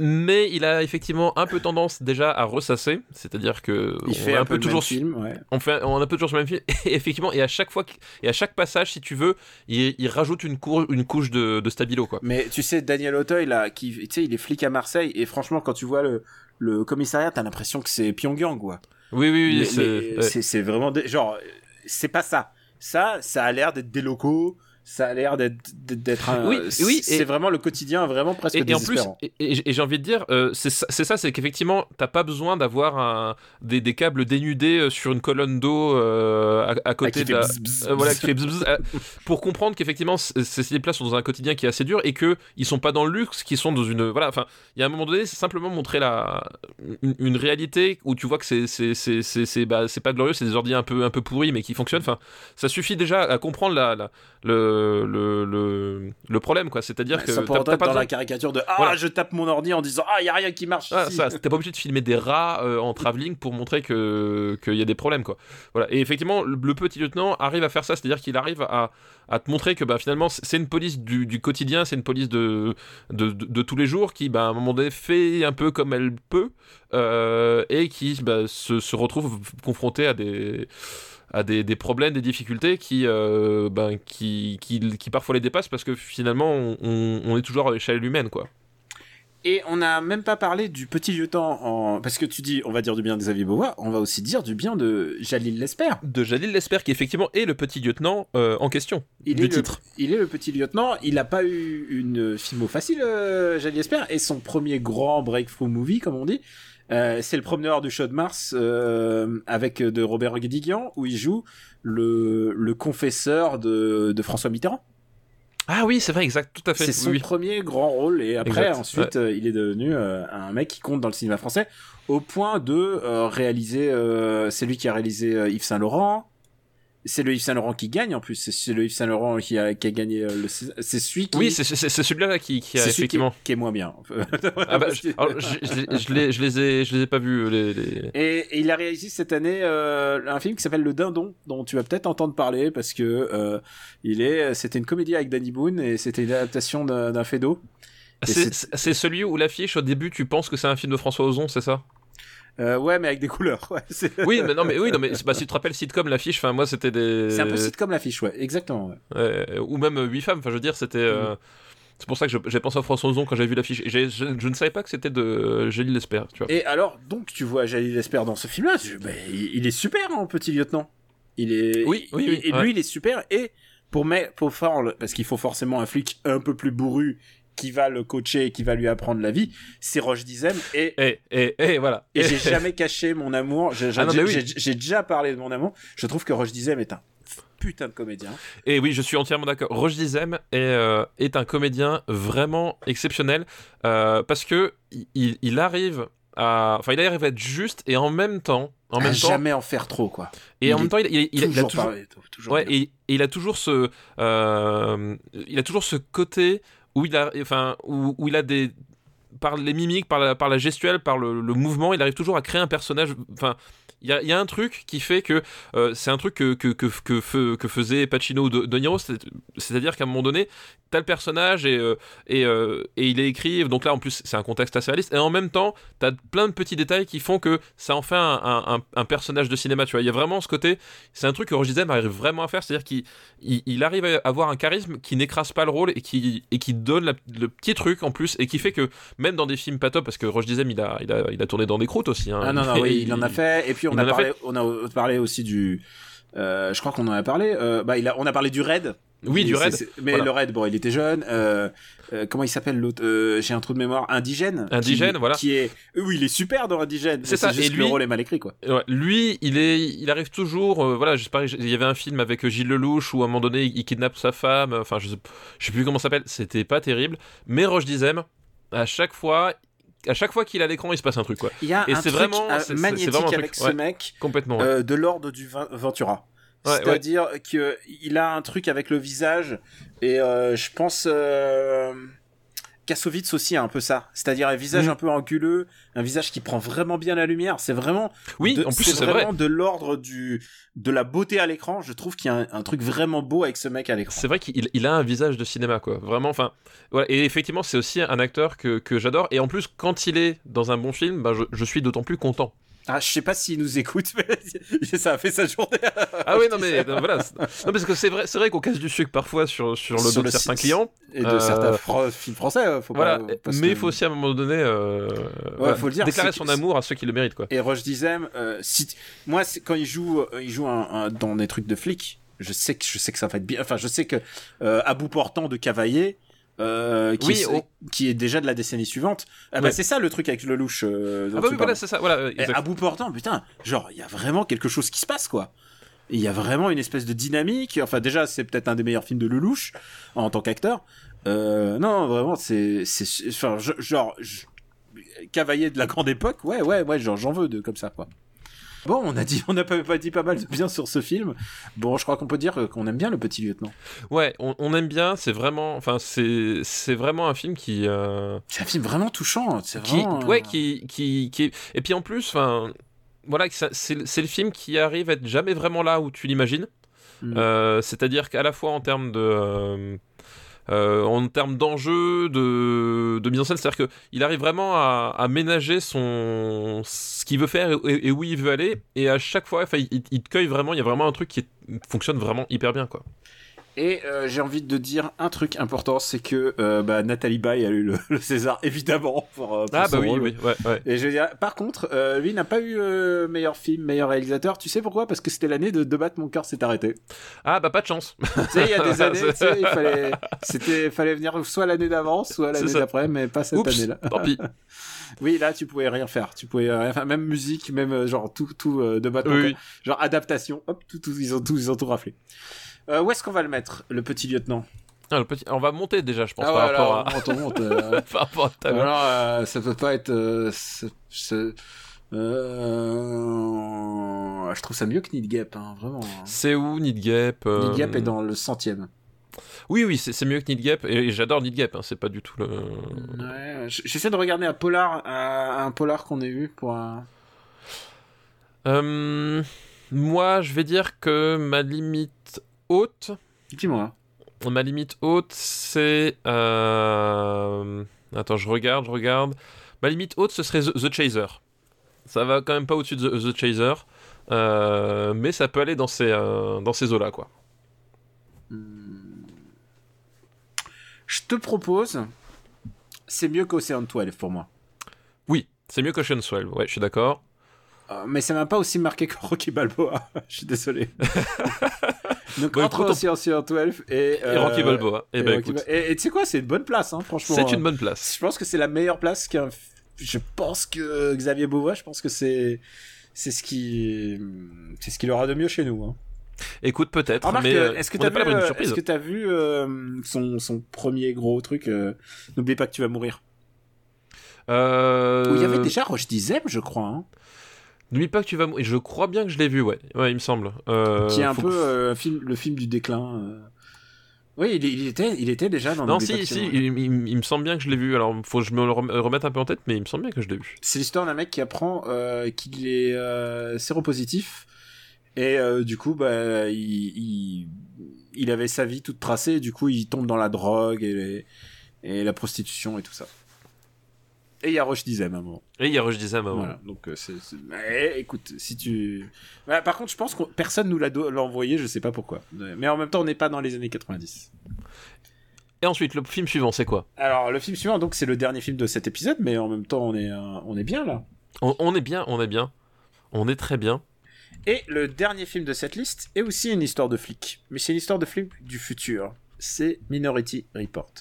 Mais il a effectivement un peu tendance déjà à ressasser, c'est-à-dire que Il on fait est un, peu toujours toujours film. Ouais. on fait on a un peu toujours le même film et effectivement et à chaque fois et à chaque passage si tu veux il, il rajoute une, cour- une couche de, de stabilo quoi Mais tu sais, Daniel Auteuil, là, qui, tu sais, il est flic à Marseille, et franchement, quand tu vois le, le commissariat, t'as l'impression que c'est Pyongyang, quoi. oui oui oui c'est ouais. vraiment des- genre c'est pas ça ça ça a l'air d'être des locaux ça a l'air d'être un Oui, c'est- oui, c'est vraiment le quotidien vraiment presque et, et en plus, et, et- et j'ai envie de dire, euh, c'est ça, c'est qu'effectivement, t'as pas besoin d'avoir des, des câbles dénudés euh, sur une colonne d'eau euh, à, à Ah, côté de la, bzz, bzz, Euh, voilà, qui fait bzz, pour comprendre qu'effectivement ces places sont dans un quotidien qui est assez dur et que ils sont pas dans le luxe, qu'ils sont dans une voilà. Enfin, il y a un moment donné, c'est simplement montrer la une, une réalité où tu vois que c'est c'est bah, pas glorieux, c'est des ordi un peu un peu pourris mais qui fonctionnent. Enfin, ça suffit déjà à comprendre la, la le, le le le problème quoi. C'est-à-dire que pour t'as- pas dans besoin- la caricature de ah Voilà. je tape mon ordi en disant ah y a rien qui marche ah, ici. ça, t'es pas obligé de filmer des rats euh, en travelling pour montrer que qu'il y a des problèmes quoi. Voilà. Et effectivement, le, petit lieutenant arrive à faire ça, c'est-à-dire qu'il arrive à, à te montrer que bah, finalement c'est une police du, du quotidien, c'est une police de de, de, de tous les jours qui bah, à un moment donné fait un peu comme elle peut euh, et qui bah, se, se retrouve confronté à des à des, des problèmes, des difficultés qui, euh, ben, qui, qui, qui parfois les dépassent parce que finalement on, est toujours à l'échelle humaine quoi. et on n'a même pas parlé du petit lieutenant en parce que tu dis on va dire du bien des Xavier Beauvois on va aussi dire du bien de Jalil Lesper de Jalil Lesper qui effectivement est le petit lieutenant euh, en question il du est titre. Le, il est le petit lieutenant. Il n'a pas eu une filmo facile, euh, Jalil Esper, et son premier grand breakthrough movie, comme on dit, euh, c'est le promeneur du Champ de Mars euh, avec de Robert Guédiguian, où il joue le, le confesseur de, de François Mitterrand. Ah oui, c'est vrai, exact, tout à fait. C'est son oui, premier grand rôle, et après, Exact, ensuite, euh, il est devenu euh, un mec qui compte dans le cinéma français, au point de euh, réaliser. euh, c'est lui qui a réalisé euh, Yves Saint Laurent. C'est le Yves Saint Laurent qui gagne en plus. C'est- le Yves Saint Laurent qui a, qui a gagné euh, le. C'est celui qui. Oui, c'est celui-là qui, qui a c'est celui qui, effectivement. qui est moins bien. Ah bah, je, alors, je, je les- je ai, je les ai pas vus les. les- Et, et il a réalisé cette année euh, un film qui s'appelle Le Dindon, dont tu vas peut-être entendre parler parce que euh, il est, c'était une comédie avec Danny Boone et c'était une adaptation d'un fait d'eau. C'est celui où l'affiche au début tu penses que c'est un film de François Ozon, c'est ça? Euh, ouais, mais avec des couleurs. Ouais, Oui, mais non, mais oui, non, mais bah, si tu te rappelles sitcom, l'affiche, enfin moi c'était des. c'est un peu sitcom l'affiche, ouais, exactement. ouais. Euh, ou même euh, huit femmes. Enfin, je veux dire, c'était. euh, Mm. C'est pour ça que j'ai pensé à François Ozon quand j'ai vu l'affiche. Je, je ne savais pas que c'était de Gélie L'Espère, tu vois. Et alors, donc, tu vois Jalil Esper dans ce film-là, ben, il, il est super, hein, petit lieutenant. Il est, Oui, oui, il- oui, et ouais. lui, il est super. Et pour mais pour faire, parce qu'il faut forcément un flic un peu plus bourru qui va le coacher et qui va lui apprendre la vie, c'est Roche Dizem. Et Et, et, et voilà. Et j'ai jamais caché mon amour. J'ai Ah oui. déjà parlé de mon amour. Je trouve que Roche Dizem est un putain de comédien. Et oui, je suis entièrement d'accord. Roche Dizem est, euh, est un comédien vraiment exceptionnel euh, parce que il, il arrive à, enfin, il arrive à être juste et en même temps, en à même temps, jamais en faire trop, quoi. et il en même temps, il, il- il- il a toujours, toujours, pareil, toujours ouais, et il a toujours ce, euh, il a toujours ce côté où il a, des, par les mimiques, par la, par la gestuelle, par le, le mouvement, il arrive toujours à créer un personnage. Enfin, il y a, il y a un truc qui fait que euh, c'est un truc que, que, que, que, fe- que faisait Pacino ou De, De Niro, c'est- c'est-à-dire qu'à un moment donné, t'as le personnage et, euh, et, euh, et il est écrit, donc là en plus c'est un contexte assez réaliste, et en même temps, t'as plein de petits détails qui font que ça en fait un, un, un- un personnage de cinéma, tu vois. Il y a vraiment ce côté, c'est un truc que Roger arrive vraiment à faire, c'est-à-dire qu'il il, il arrive à avoir un charisme qui n'écrase pas le rôle et qui, et qui donne la- le petit truc en plus, et qui fait que même dans des films pas top, parce que Roger Dizem il a, il, a, il a tourné dans des croûtes aussi. hein. Ah non, non, oui, il en a fait. Et puis on a on a parlé aussi du. euh, je crois qu'on en a parlé. Euh, bah, il a, on a parlé du raid. Oui, du raid. Mais Voilà. le raid, bon, il était jeune. Euh, euh, comment il s'appelle l'autre euh, J'ai un trou de mémoire. Indigène. Indigène, qui, voilà. Qui est. Oui, il est super dans Indigène. C'est ça, juste et lui- le rôle est mal écrit, quoi. Ouais, lui, il est, il arrive toujours. voilà, je sais pas, il y avait un film avec Gilles Lelouch où à un moment donné, il, il kidnappe sa femme. Enfin, je sais, je sais plus comment ça s'appelle. C'était pas terrible. Mais Roche Dizem, à chaque fois, à chaque fois qu'il a l'écran, il se passe un truc quoi. Il y a Et un truc vraiment- euh, magnétique vraiment un truc, avec ce ouais. mec. Complètement. ouais. euh, de l'ordre du Ventura. Ouais, C'est-à-dire que il a un truc avec le visage et euh, je pense euh, Kassovitz aussi a un peu ça. C'est-à-dire un visage Mhm. un peu anguleux, un visage qui prend vraiment bien la lumière. C'est vraiment oui, de- en plus c'est vrai. de l'ordre du de la beauté à l'écran. Je trouve qu'il y a un, un truc vraiment beau avec ce mec à l'écran. C'est vrai qu'il il a un visage de cinéma, quoi. Vraiment, enfin. Voilà. Et effectivement, c'est aussi un acteur que, que j'adore. Et en plus, quand il est dans un bon film, bah, je, je suis d'autant plus content. Ah, je sais pas s'il nous écoute, mais ça a fait sa journée. Ah oui, non, mais non, voilà. Non, parce que c'est vrai, c'est vrai qu'on casse du sucre parfois sur, sur le Sur dos de certains clients. Et de Euh, certains fran- films français, euh, faut Voilà. pas, parce mais que- il faut aussi à un moment donné euh, voilà, faut le dire, déclarer son amour à ceux qui le méritent, quoi. Et Roche Dizem, euh, si t- moi quand il joue, euh, il joue un, un- dans des trucs de flic, je sais que je sais que ça va être bien. Enfin, je sais que euh, à bout portant de Cavaillé, euh, qui, Oui, est, oh. qui est déjà de la décennie suivante. Ah bah Ouais. c'est ça le truc avec le louche. Euh, Ah bah oui, voilà, c'est ça. Voilà, Et à bout portant, putain, genre il y a vraiment quelque chose qui se passe quoi. Il y a vraiment une espèce de dynamique. Enfin déjà c'est peut-être un des meilleurs films de Lelouch en tant qu'acteur. Euh, non vraiment c'est c'est enfin genre je- cavalier de la grande époque. Ouais ouais ouais genre j'en veux de comme ça quoi. Bon, on a dit, on n'a pas, dit pas mal de bien sur ce film. Bon, je crois qu'on peut dire euh, qu'on aime bien le petit lieutenant. Ouais, on, on aime bien. C'est vraiment, enfin, c'est c'est vraiment un film qui. euh, C'est un film vraiment touchant. C'est qui, vraiment. euh, ouais, qui, qui, qui est- et puis en plus, enfin, voilà, c'est c'est le film qui arrive à être jamais vraiment là où tu l'imagines. Mm. Euh, C'est-à-dire qu'à la fois en termes de, euh, en termes d'enjeu, de, mise en scène, c'est-à-dire que il arrive vraiment à, ménager son ce qu'il veut faire et, où il veut aller, et à chaque fois, il, il te cueille vraiment. Il y a vraiment un truc qui fonctionne vraiment hyper bien, quoi. Et euh, j'ai envie de dire un truc important, c'est que euh, bah, Nathalie Baye a eu le, le César évidemment pour, euh, pour Ah son bah oui, rôle. oui, ouais, ouais. Et je veux dire, par contre, euh, lui n'a pas eu euh, meilleur film, meilleur réalisateur. Tu sais pourquoi? Parce que c'était l'année de De battre mon cœur s'est arrêté. Ah bah pas de chance. tu sais, il y a des années, tu sais, il fallait, c'était, fallait venir soit l'année d'avant, soit l'année d'après, mais pas cette année-là. tant pis. Oui, là, tu pouvais rien faire. Tu pouvais rien faire, même musique, même euh, genre tout, tout euh, De battre mon Oui. cœur. genre adaptation. Hop, tout, tout, ils ont tout, ils ont tout raflé. Euh, où est-ce qu'on va le mettre, le petit lieutenant? Ah, le petit... On va monter déjà, je pense, Ah par, ouais, rapport alors, on monte, on monte, euh, à... par rapport à Alors, euh, ça peut pas être. Je trouve ça mieux que Need Gap, hein, vraiment. C'est où Need Gap euh, Need Gap est dans le centième. Oui, oui, c'est mieux que Need Gap, et j'adore Need Gap, hein, c'est pas du tout le... Ouais, j'essaie de regarder un polar, un, un polar qu'on ait eu pour un... Euh, moi, je vais dire que ma limite haute, Dis-moi. ma limite haute, c'est... euh, Attends, je regarde, je regarde. Ma limite haute, ce serait The, Chaser. Ça va quand même pas au-dessus de The, Chaser, euh, mais ça peut aller dans ces, euh, dans ces eaux-là, quoi. Je te propose, c'est mieux qu'Ocean 12 pour moi. Oui, c'est mieux qu'Ocean's 12, ouais, je suis d'accord. Euh, mais ça m'a pas aussi marqué que Rocky Balboa. Je suis désolé. Donc Bah, entre Ocean 12 et, Et euh, Rocky Balboa. Et, Eh ben, écoute, et- tu sais quoi, c'est une bonne place, hein, franchement. c'est une bonne place. Je pense que c'est la meilleure place qu'un. Je pense que Xavier Beauvois, je pense que c'est c'est ce qui c'est ce qu'il aura de mieux chez nous. Hein. Écoute, peut-être, mais euh, est-ce que pas à vu, euh, vu euh, son son premier gros truc euh, N'oublie pas que tu vas mourir. Euh... Où il y avait déjà Roche Dizem, je crois. Hein, N'oublie pas que tu vas mourir. Je crois bien que je l'ai vu, ouais. Ouais, il me semble. Euh, qui est un faut- peu euh, film, le film du déclin. euh. Oui, il, il était il était déjà dans. Non, si, si, mourir. il, il- il me semble bien que je l'ai vu. Alors, faut que je me le rem- remette un peu en tête, mais il me semble bien que je l'ai vu. C'est l'histoire d'un mec qui apprend euh, qu'il est séropositif et du coup bah il, il il avait sa vie toute tracée et du coup il tombe dans la drogue et, les- et la prostitution et tout ça. Et il y a Roche Dizem à un moment. Et il y a Dizem avant. Voilà. Donc euh, c'est c'est- mais, écoute, si tu Voilà, par contre, je pense que personne nous l'a do- l'a envoyé, je sais pas pourquoi. Mais en même temps, on n'est pas dans les années 90. Et ensuite, le film suivant, c'est quoi? Alors, le film suivant donc c'est le dernier film de cet épisode mais en même temps, on est euh, on est bien là. on, on est bien, on est bien. On est très bien. Et le dernier film de cette liste est aussi une histoire de flic. Mais c'est une histoire de flic du futur. C'est Minority Report.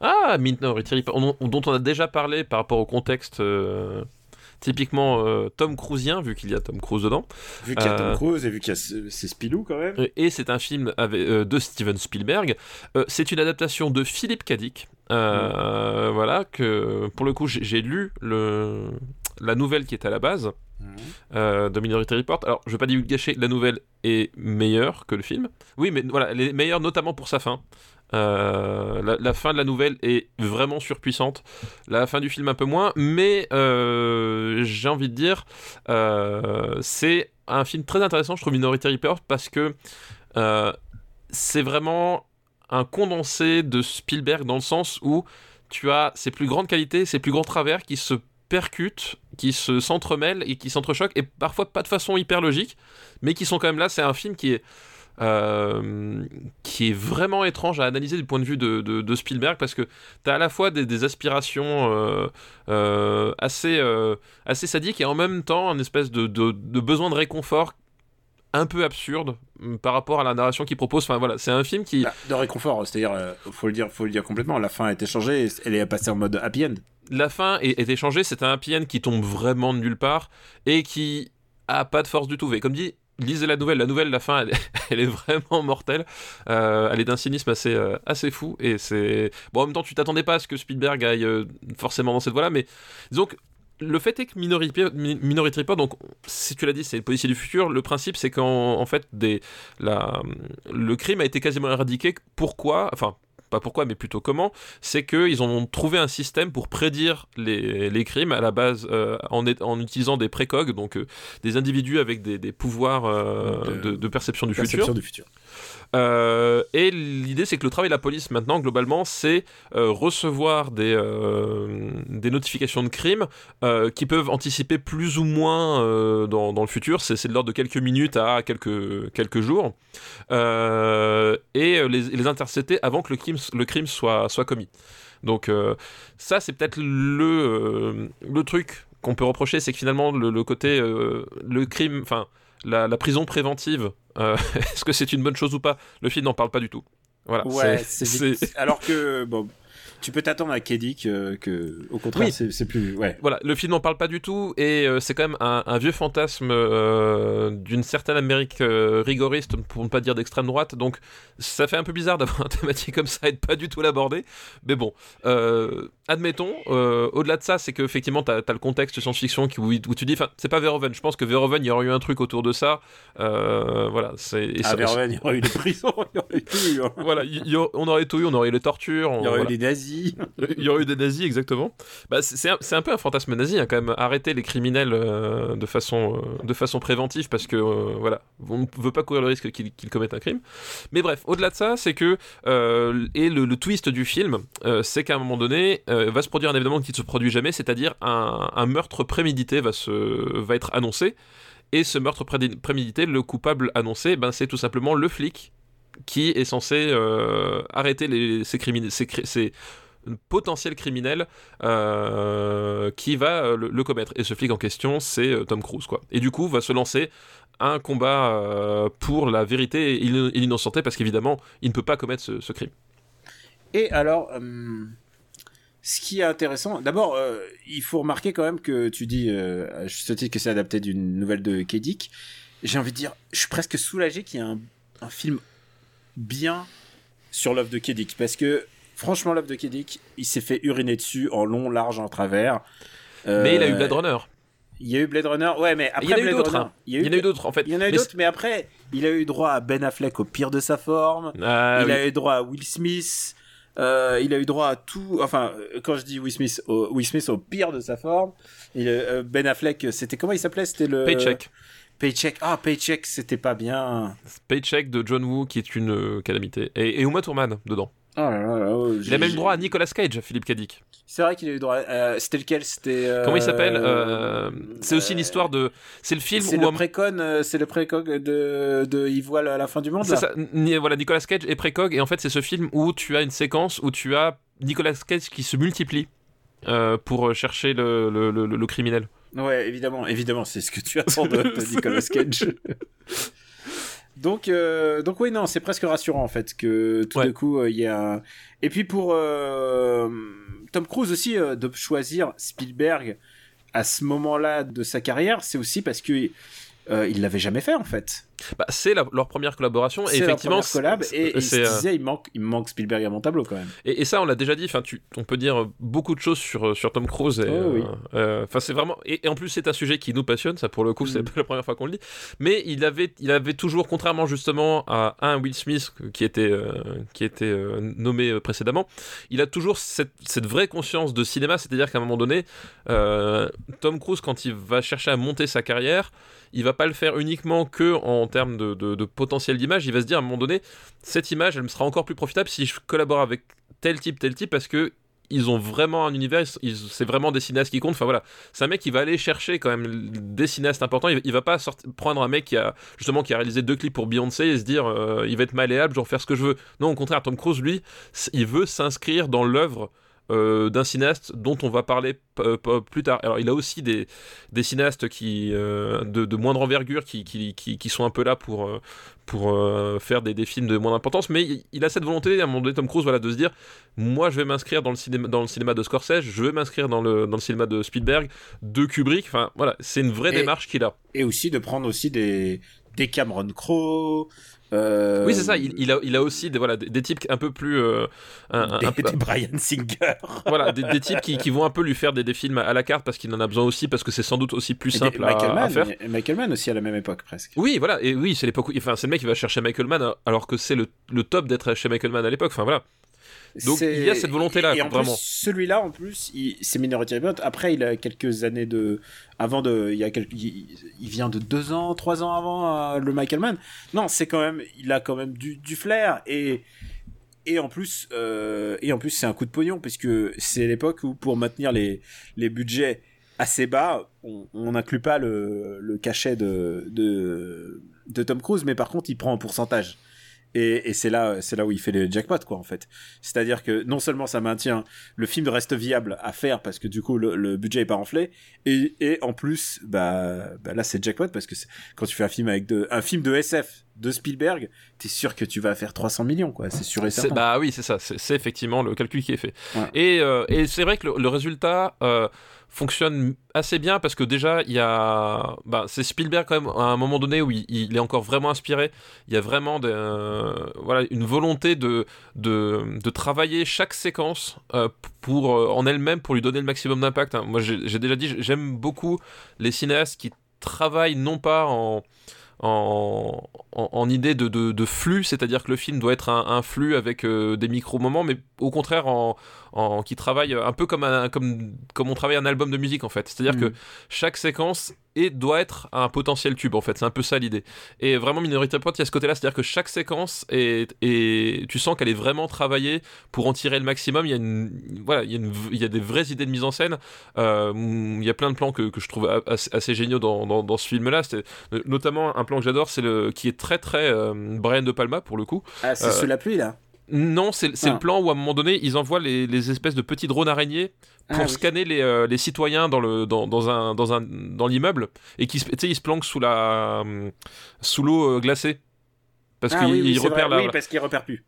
Ah, Minority Report, on- on- dont on a déjà parlé par rapport au contexte euh, typiquement euh, Tom Cruisien, vu qu'il y a Tom Cruise dedans. Vu qu'il y a Euh. Tom Cruise et vu qu'il y a ce- c'est Spilou quand même. Et- c'est un film avec, euh, de Steven Spielberg. Euh, c'est une adaptation de Philippe Cadic. Euh, Voilà, que pour le coup, j'ai lu le, la nouvelle qui est à la base euh, de Minority Report. Alors, je vais pas dire gâcher, la nouvelle est meilleure que le film. Oui, mais voilà, elle est meilleure notamment pour sa fin. Euh, la, fin de la nouvelle est vraiment surpuissante. La fin du film un peu moins, mais euh, j'ai envie de dire, euh, c'est un film très intéressant, je trouve Minority Report, parce que c'est vraiment un condensé de Spielberg dans le sens où tu as ses plus grandes qualités, ses plus grands travers qui se percutent, qui se s'entremêlent et qui s'entrechoquent, et parfois pas de façon hyper logique, mais qui sont quand même là. C'est un film qui est euh, qui est vraiment étrange à analyser du point de vue de, de- de Spielberg parce que tu as à la fois des, des aspirations euh, euh, assez, assez sadiques et en même temps un espèce de, besoin de réconfort un peu absurde hum, par rapport à la narration qu'il propose. Enfin voilà, c'est un film qui, Bah, de réconfort, c'est-à-dire, euh, faut le dire, faut le dire complètement. La fin a été changée, elle est passée en mode happy end. la fin est, est échangée, c'est un happy end qui tombe vraiment de nulle part et qui a pas de force du tout. Et comme dit, lisez la nouvelle. La nouvelle, la fin, elle, est- vraiment mortelle. Euh, elle est d'un cynisme assez, euh, assez fou. Et c'est. Bon, en même temps, tu t'attendais pas à ce que Spielberg aille euh, forcément dans cette voie-là, mais disons que. Le fait est que Minority, Mi- Minority Report, donc si tu l'as dit, c'est le policier du futur. Le principe, c'est qu'en en fait, la, le crime a été quasiment éradiqué. Pourquoi? Enfin, pas pourquoi, mais plutôt comment c'est qu'ils ont trouvé un système pour prédire les, les crimes à la base euh, en, utilisant des précogs, donc euh, des individus avec des, des pouvoirs euh, euh, de, de perception du Perception futur. du futur. Euh, et l'idée, c'est que le travail de la police maintenant, globalement, c'est euh, recevoir des, euh, des notifications de crimes qui peuvent anticiper plus ou moins dans, dans le futur. C'est de l'ordre de quelques minutes à quelques, quelques jours. Et les, les intercepter avant que le crime, le crime soit, soit commis. Donc ça, c'est peut-être le, le truc qu'on peut reprocher, c'est que finalement, le, le côté, le crime, enfin, la, la prison préventive, euh, est-ce que c'est une bonne chose ou pas? Le film n'en parle pas du tout. Voilà. Ouais, Alors que, bon, tu peux t'attendre à Kedic euh, que, au contraire, Oui. c'est plus. Ouais. Voilà, le film n'en parle pas du tout et euh, c'est quand même un, un vieux fantasme euh, d'une certaine Amérique euh, rigoriste, pour ne pas dire d'extrême droite. Donc ça fait un peu bizarre d'avoir un thématique comme ça et de pas du tout l'aborder. Mais bon, admettons. Au-delà de ça, c'est qu'effectivement, t'as as le contexte science-fiction qui- où, où tu dis, enfin, c'est pas Verhoeven. Je pense que Verhoeven, il y aurait eu un truc autour de ça. Voilà, c'est. ça- Verhoeven, il y aurait eu des prisons, il y aurait eu tout. Voilà, il y a- on aurait tout eu, on aurait eu les tortures, on- Il y aurait eu voilà. des Il y aurait eu des nazis, exactement. Bah, c'est- un, peu un fantasme nazi, hein, quand même. Arrêter les criminels euh, de, façon, euh, de façon préventive parce que, euh, voilà, on ne veut pas courir le risque qu'ils commettent un crime. Mais bref, au-delà de ça, c'est que, et le, twist du film, c'est qu'à un moment donné, va se produire un événement qui ne se produit jamais, c'est-à-dire un, meurtre prémédité va, va être annoncé. Et ce meurtre prémédité, le coupable annoncé, ben, c'est tout simplement le flic qui est censé euh, arrêter les, ces, criminels, ces, ces criminels euh, qui va euh, le, commettre. Et ce flic en question, c'est Tom Cruise. Quoi. Et du coup, va se lancer un combat pour la vérité et l'in- et l'innocenté, parce qu'évidemment, il ne peut pas commettre ce, crime. Et alors, ce qui est intéressant, d'abord, il faut remarquer quand même que tu dis, à juste titre que c'est adapté d'une nouvelle de Kedic. J'ai envie de dire, je suis presque soulagé qu'il y ait un film bien sur l'œuvre de Kedic, parce que franchement, l'œuvre de Kedic, il s'est fait uriner dessus en long, large, en travers. Euh, Mais il a eu Blade Runner. Il y a eu Blade Runner, ouais, mais après il y en a eu d'autres. Hein. il y en a eu d'autres, en fait. il y en a eu d'autres, mais après, il a eu droit à Ben Affleck au pire de sa forme. Ah, il oui. a eu droit à Will Smith. euh, il a eu droit à tout. Enfin, euh, quand je dis Will Smith, au, Will Smith au pire de sa forme. Il, euh, ben Affleck, c'était comment il s'appelait? C'était le Paycheck. Paycheck. Ah, Paycheck, c'était pas bien. Paycheck de John Woo, qui est une euh, calamité. Et, et Uma Thurman, dedans. Oh là là là, oh, Il a même droit à Nicolas Cage, Philippe Cadic. C'est vrai qu'il a eu droit. euh, c'était lequel? C'était. euh, Comment il s'appelle Euh, C'est aussi l'histoire de. C'est le film C'est où. le précon. c'est le précon de, de. Il voit la, la fin du monde. C'est ça, voilà, Nicolas Cage est précog, et en fait, c'est ce film où tu as une séquence où tu as Nicolas Cage qui se multiplie pour chercher le, le, le- le criminel. Ouais, évidemment, évidemment, c'est ce que tu attends de, de Nicolas Cage. donc, euh, donc oui, non, c'est presque rassurant en fait que tout Ouais. d'un coup euh, il y a. un- Et puis pour euh, Tom Cruise aussi euh, de choisir Spielberg à ce moment-là de sa carrière, c'est aussi parce que euh, il l'avait jamais fait en fait. Bah, c'est leur première collaboration, et C'est leur effectivement. première collab et il se euh, disait il manque, il me manque Spielberg à mon tableau quand même. Et, et ça, on l'a déjà dit. Enfin, tu, on peut dire beaucoup de choses sur sur Tom Cruise. et, Oh oui. euh, euh, c'est vraiment. Et, et en plus, c'est un sujet qui nous passionne. Ça, pour le coup, c'est Mm. pas la première fois qu'on le dit. Mais il avait, il avait toujours, contrairement justement à un Will Smith qui était euh, qui était euh, nommé euh, précédemment, il a toujours cette, cette vraie conscience de cinéma. C'est-à-dire qu'à un moment donné, euh, Tom Cruise, quand il va chercher à monter sa carrière, il va pas le faire uniquement que en termes de, potentiel d'image. Il va se dire à un moment donné, cette image, elle me sera encore plus profitable si je collabore avec tel type, tel type, parce que ils ont vraiment un univers, c'est vraiment des cinéastes qui comptent. Enfin voilà, c'est un mec qui va aller chercher quand même des cinéastes importants. Il, il va pas sorti- prendre un mec qui a justement qui a réalisé deux clips pour Beyoncé et se dire euh, il va être malléable, je vais faire ce que je veux. Non, au contraire, Tom Cruise lui, il veut s'inscrire dans l'œuvre. Euh, d'un cinéaste dont on va parler p- plus tard. Alors il a aussi des, des cinéastes qui euh, de, de moindre envergure qui, qui, qui, qui sont un peu là pour, euh, pour euh, faire des, des films de moindre importance, mais il, il a cette volonté à un moment donné, Tom Cruise, voilà, de se dire moi je vais m'inscrire dans le cinéma dans le cinéma de Scorsese, je vais m'inscrire dans le, dans le cinéma de Spielberg, de Kubrick, enfin voilà, c'est une vraie Et- démarche qu'il a. Et aussi de prendre aussi des des Cameron Crowe. Euh, Oui c'est ça, il, il a, il a aussi des, voilà, des, des types un peu plus euh, un- un- des, un peu- des Brian Singer. voilà, des, des types qui, qui vont un peu lui faire des, des films à la carte parce qu'il en a besoin aussi, parce que c'est sans doute aussi plus simple à, Michael à Mann, faire. et Michael Mann aussi à la même époque presque. Oui, voilà, et oui, c'est l'époque où. Enfin, c'est le mec qui va chercher Michael Mann alors que c'est le, le top d'être chez Michael Mann à l'époque. Enfin, voilà. Donc, il y a cette volonté-là, Et, et en vraiment. celui-là, en plus, il- c'est Minority Report. Après, il a quelques années de, avant de, il y a quelques, il, vient de deux ans, trois ans avant euh, le Michael Mann. Non, c'est quand même, il a quand même du, du flair et et en plus, euh, et en plus, c'est un coup de pognon puisque c'est l'époque où pour maintenir les les budgets assez bas, on on n'inclut pas le, le cachet de, de de Tom Cruise, mais par contre, il prend en pourcentage. Et, c'est là, c'est là où il fait le jackpot, quoi, en fait. C'est-à-dire que non seulement ça maintient le film reste viable à faire parce que du coup le, le budget est pas enflé, et, et en plus, bah, bah là c'est jackpot parce que quand tu fais un film avec de, un film de SF de Spielberg, t'es sûr que tu vas faire 300 millions, quoi. C'est sûr et certain. Bah oui, c'est ça. C'est effectivement le calcul qui est fait. Ouais. Et, euh, et c'est vrai que le, le résultat euh, fonctionne assez bien parce que déjà, il y a. Bah, c'est Spielberg quand même à un moment donné où il, il est encore vraiment inspiré. Il y a vraiment des, euh, voilà, une volonté de, de, de travailler chaque séquence pour, en elle-même pour lui donner le maximum d'impact. hein. Moi, j'ai déjà dit, j'aime beaucoup les cinéastes qui travaillent non pas en en, en, en idée de, de, de flux, c'est-à-dire que le film doit être un, un flux avec euh, des micro-moments, mais au contraire en, en, qui travaille un peu comme, un, comme, comme on travaille un album de musique en fait. C'est-à-dire Mhm. que chaque séquence et doit être un potentiel tube en fait, c'est un peu ça l'idée. Et vraiment Minority Report, il y a ce côté-là, c'est-à-dire que chaque séquence est, est tu sens qu'elle est vraiment travaillée pour en tirer le maximum. Il y a une, voilà, il y a, une, il y a des vraies idées de mise en scène. Euh, il y a plein de plans que, que je trouve assez, assez géniaux dans, dans, dans ce film-là. Notamment un plan que j'adore, c'est le qui est très très euh, Brian de Palma pour le coup. Ah, c'est Euh, sous la pluie, là. Non, c'est c'est Ah. le plan où à un moment donné ils envoient les, les espèces de petits drones araignées pour Ah, oui. scanner les, euh, les citoyens dans le dans, dans un dans un dans l'immeuble et qui se- tu sais ils se planquent sous la euh, sous l'eau euh, glacée parce Ah qu'ils oui, oui, repèrent la Oui, parce qu'il repère plus.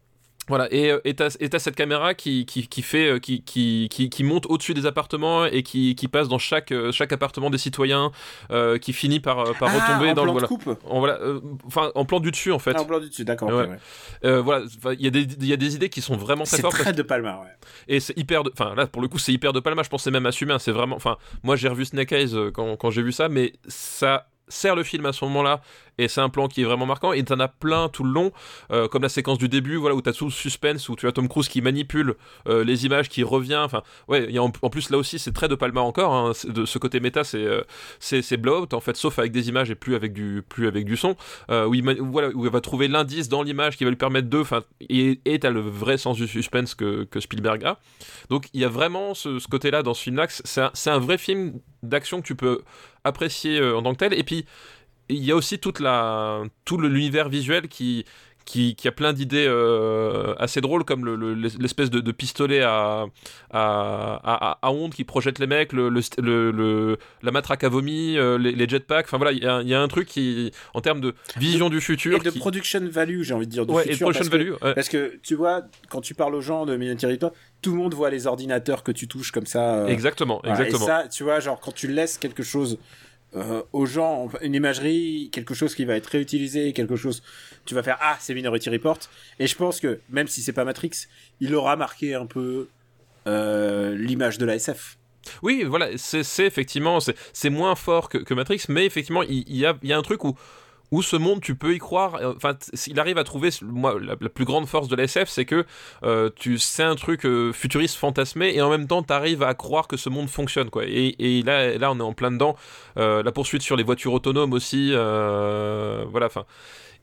Voilà, et euh, et t'as et t'as cette caméra qui, qui, qui fait euh, qui, qui, qui, qui monte au-dessus des appartements et qui, qui passe dans chaque, euh, chaque appartement des citoyens, euh, qui finit par, par ah, retomber en dans le plan de voilà, coupe. en, voilà, euh, enfin en plan du dessus en fait. Ah, en plan du dessus, d'accord. Ouais. ok, ouais. Euh, voilà, il y a des il y a des idées qui sont vraiment très C'est fortes parce très de Palma, ouais. et c'est hyper de... enfin là pour le coup c'est hyper de Palma je c'est même assumé hein, c'est vraiment enfin moi j'ai revu Snake Eyes quand, quand j'ai vu ça mais ça sert le film à ce moment-là et c'est un plan qui est vraiment marquant et t'en as plein tout le long euh, comme la séquence du début voilà où t'as tout le suspense où tu as Tom Cruise qui manipule euh, les images qui revient enfin ouais en, plus là aussi c'est très de Palma encore hein, de ce côté méta c'est euh, c'est blowout en fait sauf avec des images et plus avec du plus avec du son euh, où il voilà où il va trouver l'indice dans l'image qui va lui permettre de enfin et t'as le vrai sens du suspense que, que Spielberg a donc il y a vraiment ce, ce côté-là dans ce film-là. que C'est un, vrai film d'action que tu peux apprécier en tant que tel. Et puis il y a aussi toute la, tout l'univers visuel qui, qui, qui a plein d'idées euh, assez drôles, comme le- le- l'espèce de, de pistolet à, à, à, à ondes qui projette les mecs, le, le, la matraque à vomi, euh, les, les jetpacks. Enfin voilà, il y, a- il y a un truc qui, en termes de vision du futur, Et de qui- production value, j'ai envie de dire. Ouais, et de production parce que- value. ouais. Parce que tu vois, quand tu parles aux gens de Minority Report, tout le monde voit les ordinateurs que tu touches comme ça. euh, Exactement, voilà. exactement. Et ça, tu vois, genre quand tu laisses quelque chose euh, aux gens, une imagerie, quelque chose qui va être réutilisé, quelque chose, tu vas faire ah c'est Minority Report. Et je pense que même si c'est pas Matrix, il aura marqué un peu euh, l'image de la SF. Oui, voilà, c'est effectivement, c'est moins fort que, Matrix, mais effectivement, il, il y, a, il y a un truc où, où ce monde, tu peux y croire. Enfin, il arrive à trouver, moi, la, plus grande force de la c'est que euh, tu c'est un truc euh, futuriste fantasmé, et en même temps, tu arrives à croire que ce monde fonctionne, quoi. Et, et là, là, on est en plein dedans. Euh, la poursuite sur les voitures autonomes aussi, voilà, enfin.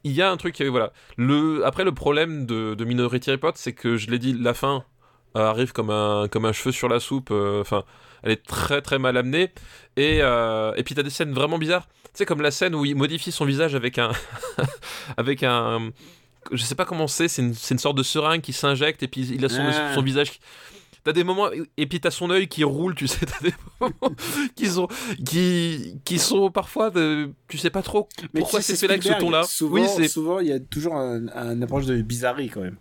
Il y a un truc, voilà. Le, après, le problème de, de Minority Report, c'est que je l'ai dit, la fin arrive comme un, comme un cheveu sur la soupe. euh, Enfin, elle est très très mal amenée. Et, euh, et puis t'as des scènes vraiment bizarres. Tu sais, comme la scène où il modifie son visage avec un. avec un. Je sais pas comment c'est, c'est une, une sorte de seringue qui s'injecte et puis il a son, Ah. son visage. qui- T'as des moments et puis t'as son œil qui roule, tu sais, t'as des moments qui sont qui qui sont parfois de, tu sais pas trop pourquoi c'est fait là avec ce ton-là. Souvent, Oui, c'est souvent, il y a toujours un, un approche de bizarrerie quand même.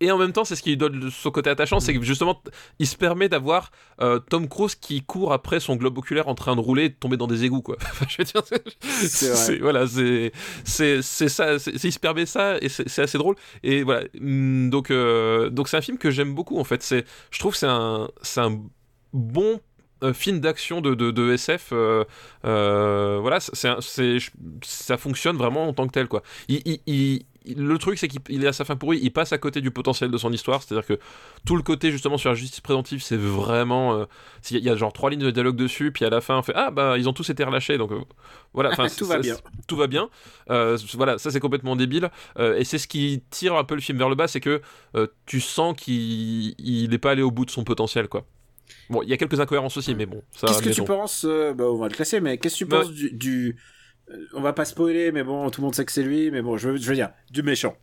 Et en même temps, c'est ce qui lui donne son côté attachant, c'est que justement, il se permet d'avoir euh, Tom Cruise qui court après son globe oculaire en train de rouler et de tomber dans des égouts, quoi. Enfin, je veux dire, c'est- Voilà, c'est c'est c'est ça, c'est il se permet ça et c'est assez drôle. Et voilà, Hum, donc euh, donc c'est un film que j'aime beaucoup en fait. C'est, je trouve, que c'est un c'est un bon euh, film d'action de, de, de SF. euh, euh, voilà, c'est ça fonctionne vraiment en tant que tel, quoi. Il, il- il- le truc, c'est qu'il il est à sa fin pourrie, il passe à côté du potentiel de son histoire, c'est-à-dire que tout le côté justement sur la justice préventive, c'est vraiment. euh, Il y, a- genre trois lignes de dialogue dessus, puis à la fin, on fait Ah bah ils ont tous été relâchés, donc euh, voilà. enfin, Tout va bien. Tout va bien. Euh, voilà, ça c'est complètement débile. Euh, et c'est ce qui tire un peu le film vers le bas, c'est que tu sens qu'il il n'est pas allé au bout de son potentiel, quoi. Bon, il y a quelques incohérences aussi, mais bon, ça. Qu'est-ce que tu penses bah, On va le classer, mais qu'est-ce que tu Bah, penses du, du- On va pas spoiler, mais bon, tout le monde sait que c'est lui, mais bon, je veux, je veux dire, du méchant.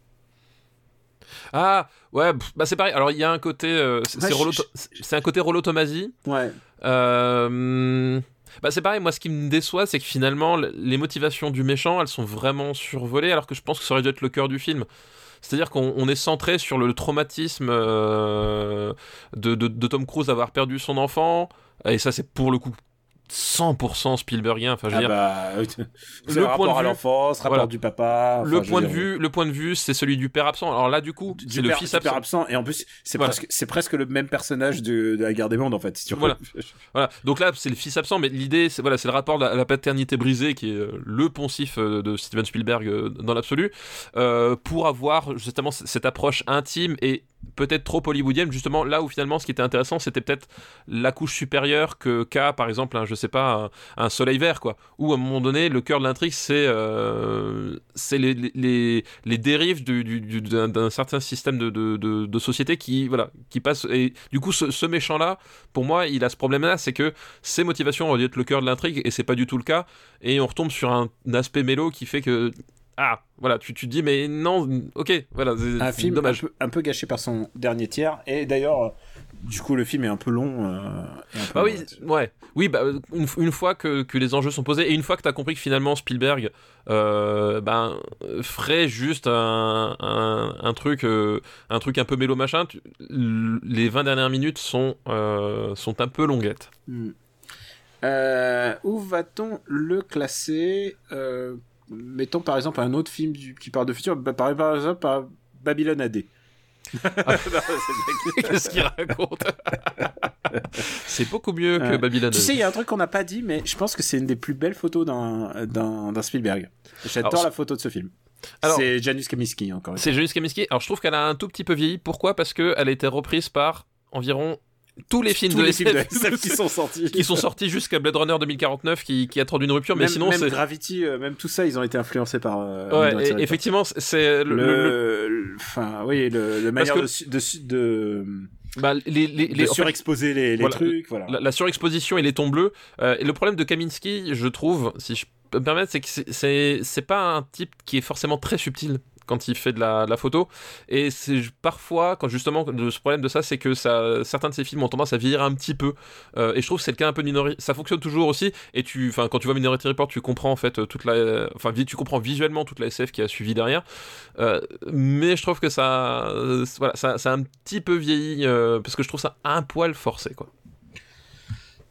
Ah, ouais, bah c'est pareil. Alors, il y a un côté. euh, c'est Ouais, je- un côté Rollo Tomasi. Ouais. Euh, bah c'est pareil, moi ce qui me déçoit, c'est que finalement les motivations du méchant, elles sont vraiment survolées, alors que je pense que ça aurait dû être le cœur du film. C'est-à-dire qu'on on est centré sur le traumatisme euh, de, de- de Tom Cruise d'avoir perdu son enfant, et ça c'est pour le coup 100% Spielbergien. Enfin, je veux Ah dire, bah, Le le point rapport de à l'enfance, rapport voilà. du papa. enfin, le point de dire, vue, le point de vue, c'est celui du père absent. Alors là, du coup, c'est le fils absent. absent et en plus c'est Voilà. presque c'est presque le même personnage de, de la guerre des mondes en fait si tu Voilà. Voilà. Donc là, c'est le fils absent, mais l'idée, c'est voilà, c'est le rapport à la paternité brisée qui est euh, le poncif euh, de Steven Spielberg euh, dans l'absolu, euh, pour avoir justement cette approche intime et peut-être trop hollywoodienne. Justement, là où finalement, ce qui était intéressant, c'était peut-être la couche supérieure que qu'a, par exemple, un, je sais pas, un, un Soleil Vert, quoi. Où à un moment donné, le cœur de l'intrigue, c'est euh, les, les, dérives du, du- du- d'un certain système de, de, société qui voilà qui passe et du coup ce, méchant là pour moi il a ce problème là c'est que ses motivations auraient dû être le cœur de l'intrigue et c'est pas du tout le cas et on retombe sur un, aspect mélo qui fait que ah voilà tu, tu te dis mais non ok voilà c'est un film dommage Un, peu, un peu gâché par son dernier tiers et d'ailleurs euh, du coup le film est un peu long euh, et un peu Bah oui, long. ouais. Oui, bah, une, une fois que, que les enjeux sont posés et une fois que tu as compris que finalement Spielberg euh, ben, ferait juste un, un, un truc, euh, un truc un peu mélo machin, tu- les 20 dernières minutes sont, sont un peu longuettes. Hmm. Où va-t-on le classer? Mettons par exemple un autre film du- qui parle de futur, bah, par, exemple par Babylone AD. Ah. Qu'est-ce qu'il raconte C'est beaucoup mieux que Ouais. Babylone. Tu sais, il y a un truc qu'on n'a pas dit, mais je pense que c'est une des plus belles photos d'un d'un d'un Spielberg. J'adore Alors, la photo de ce film. Alors- c'est Janusz Kaminski encore. C'est Janusz Kaminski. Alors je trouve qu'elle a un tout petit peu vieilli. Pourquoi? Parce qu'elle a été reprise par environ tous les films Tous de les films de SF SF qui sont sortis. qui sont sortis jusqu'à Blade Runner 2049 qui, qui a attendu une rupture. Mais même, sinon, même c'est. Gravity, euh, même tout ça, ils ont été influencés par. euh, Ouais, et- effectivement, c'est le, enfin, oui, le, le manière que- de, de, bah, les, les, les- en fait, surexposer les, les voilà, trucs, voilà. la, la surexposition et les tons bleus. euh, et le problème de Kaminski, je trouve, si je peux me permettre, c'est que c'est pas un type qui est forcément très subtil quand il fait de la, photo. Et c'est parfois quand justement le problème de ça c'est que certains de ces films ont tendance à vieillir un petit peu. Euh, et je trouve que c'est le cas un peu de Minority ça fonctionne toujours aussi. Et tu quand tu vois Minority Report tu comprends en fait toute la enfin tu comprends visuellement toute la SF qui a suivi derrière. Euh, mais je trouve que ça euh, voilà ça, ça a un petit peu vieilli euh, parce que je trouve ça un poil forcé quoi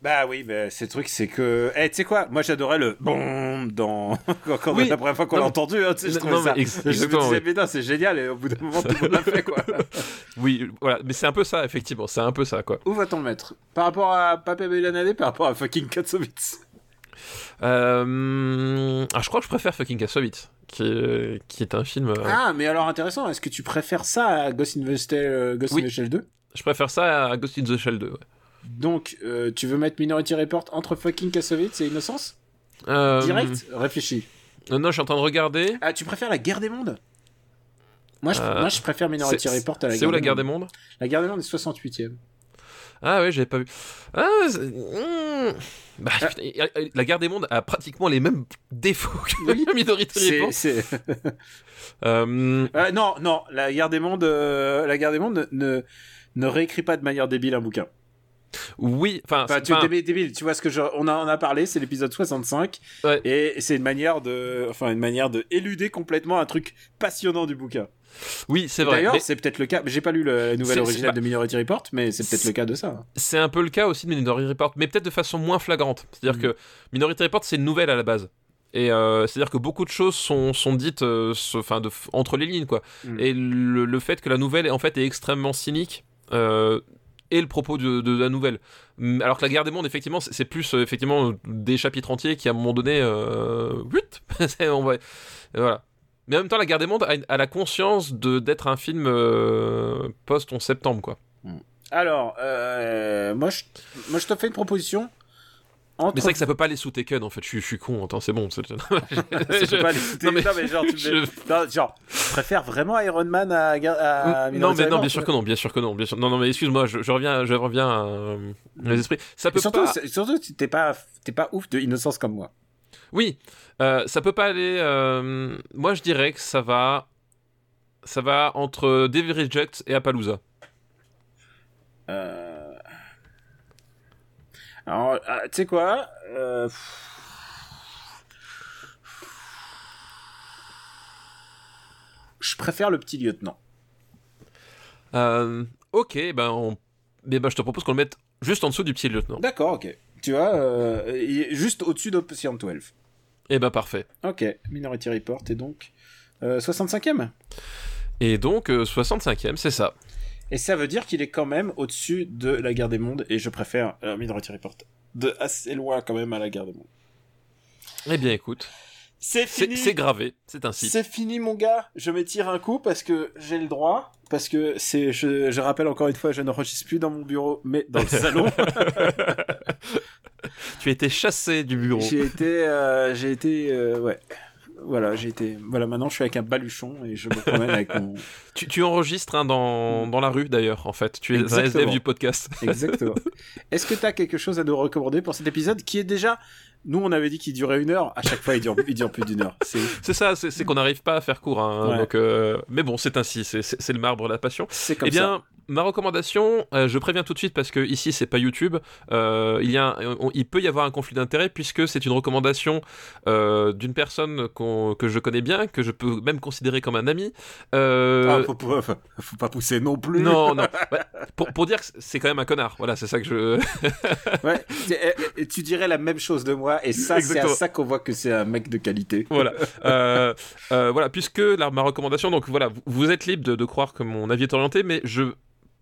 Bah oui, mais c'est le truc, c'est que, eh, tu sais quoi, moi j'adorais le bon dans quand, Oui. la première fois qu'on l'a entendu, hein, tu sais, je trouvais non, ça. ex- je me disais, oui. mais non, c'est génial, et au bout d'un moment, tout le monde l'a fait, quoi. Oui, voilà, mais c'est un peu ça, effectivement, c'est un peu ça, quoi. Où va-t-on le mettre Par rapport à Papé Bélanade, par rapport à fucking Katsovitz? Euh... Ah, je crois que je préfère fucking Kassovitz, qui est, qui est un film. euh, Ah, mais alors intéressant, est-ce que tu préfères ça à Ghost in the Shell, euh, Ghost Oui. in the Shell 2 Je préfère ça à Ghost in the Shell 2. ouais. Donc, euh, tu veux mettre Minority Report entre fucking Kassovitz et Innocence Euh, Direct Réfléchis. Non, non, je suis en train de regarder. Ah, tu préfères la guerre des mondes moi je, Euh, moi, je préfère Minority C'est Report à la c'est guerre où la guerre des des mondes. La guerre des mondes est 68ème. Ah ouais, j'avais pas vu. Ah, c'est- putain, et- la guerre des mondes a pratiquement les mêmes défauts que Oui. Minority C'est, Report. c'est... Euh, Euh, non, non, la guerre des mondes, la guerre des mondes ne, ne, ne réécrit pas de manière débile un bouquin. Oui, enfin, Enfin, tu pas- débile, tu vois ce que je, on a, on a parlé, c'est l'épisode 65, Ouais. et c'est une manière de, enfin, une manière de éluder complètement un truc passionnant du bouquin. oui, c'est vrai. D'ailleurs, mais c'est peut-être le cas, j'ai pas lu le- la nouvelle originale pas- de Minority Report, mais c'est peut-être le cas de ça. C'est un peu le cas aussi de Minority Report, mais peut-être de façon moins flagrante. C'est-à-dire Mhm. que Minority Report, c'est une nouvelle à la base. Et euh, c'est-à-dire que beaucoup de choses sont, sont dites euh, se- enfin, de, entre les lignes. quoi. Mhm. Et le, le fait que la nouvelle en fait, est extrêmement cynique euh, est le propos de, la nouvelle. Hum, Alors que la guerre des mondes, effectivement, c'est plus euh, effectivement des chapitres entiers qui, à un moment donné, euh, on va- voilà. Mais en même temps, la guerre des mondes a, la conscience de d'être un film euh, post-11 septembre, quoi. Alors, euh, moi, je, moi, je te fais une proposition. Entre... Mais c'est vrai que ça peut pas aller sous Taken en fait, je suis, je suis con, attends, c'est bon. pas foutre. Non, mais- Non, mais genre, tu je- non, genre, je préfère vraiment Iron Man à, à non mais non bien sûr que non bien sûr que non bien sûr non non mais excuse-moi je, je reviens je reviens à euh, les esprits ça peut surtout, pas surtout, t'es pas, t'es pas ouf de innocence comme moi. oui euh, ça peut pas aller euh, moi je dirais que ça va Ça va entre Devil Reject et Appaloosa. Euh... Alors, ah, tu sais quoi euh... Je préfère le petit lieutenant. Euh, ok, ben, on... Mais ben, je te propose qu'on le mette juste en dessous du petit lieutenant. D'accord, ok. Tu vois, euh, juste au-dessus d'Option 12. Eh ben parfait. Ok, Minority Report et donc euh, 65e Et donc, euh, 65e, c'est ça. Et ça veut dire qu'il est quand même au-dessus de la guerre des mondes, et je préfère euh, Minority Report de assez loin quand même à la guerre des mondes. Eh bien écoute, C'est fini c'est gravé, c'est ainsi. C'est fini mon gars, je m'étire un coup parce que j'ai le droit, parce que c'est, je, je rappelle encore une fois, je n'enregistre plus dans mon bureau, mais dans le salon. tu as été chassé du bureau. j'ai été, euh, j'ai été, euh, ouais. Voilà, j'ai été. Voilà, maintenant je suis avec un baluchon et je me promène avec mon. Tu, tu enregistres hein, dans, dans la rue d'ailleurs, en fait. Tu es un Exactement. SDF du podcast. Exactement. Est-ce que tu as quelque chose à nous recommander pour cet épisode qui est déjà. Nous, on avait dit qu'il durait une heure. À chaque fois, il dure, il dure plus d'une heure. C'est, ça, c'est qu'on n'arrive pas à faire court. hein, Ouais. donc, euh, mais bon, c'est ainsi, c'est- le marbre, la passion. c'est comme eh bien, ma recommandation, euh, je préviens tout de suite parce que ici c'est pas YouTube, euh, il, y a un- on- il peut y avoir un conflit d'intérêt puisque c'est une recommandation euh, d'une personne que je connais bien, que je peux même considérer comme un ami. Ah, faut, pas- faut, faut pas pousser non plus. non, non. Ouais, pour, pour dire que c'est quand même un connard. Voilà, c'est ça que je. Ouais, et- et tu dirais la même chose de moi, et ça, c'est à ça qu'on voit que c'est un mec de qualité. voilà. Voilà, puisque la, ma recommandation, donc voilà, vous, vous êtes libre de, de croire que mon avis est orienté, mais je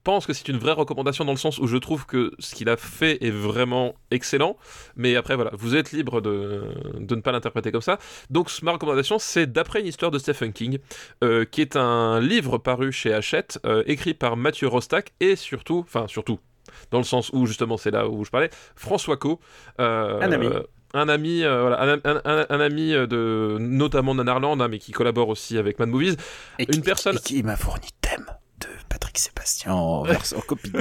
pense que c'est une vraie recommandation dans le sens où je trouve que ce qu'il a fait est vraiment excellent. Mais après, voilà, vous êtes libre de, de ne pas l'interpréter comme ça. Donc, ma recommandation, c'est d'après une histoire de Stephen King, euh, qui est un livre paru chez Hachette, euh, écrit par Mathieu Rostac et surtout, enfin, surtout, dans le sens où justement c'est là où je parlais, François Co. euh, Un ami. un ami, euh, voilà, un, un- un- un ami de notamment Nanarland, hein, mais qui collabore aussi avec Mad Movies. Et Une personne- et qui m'a fourni thème de Patrick Sébastien en, version- copie.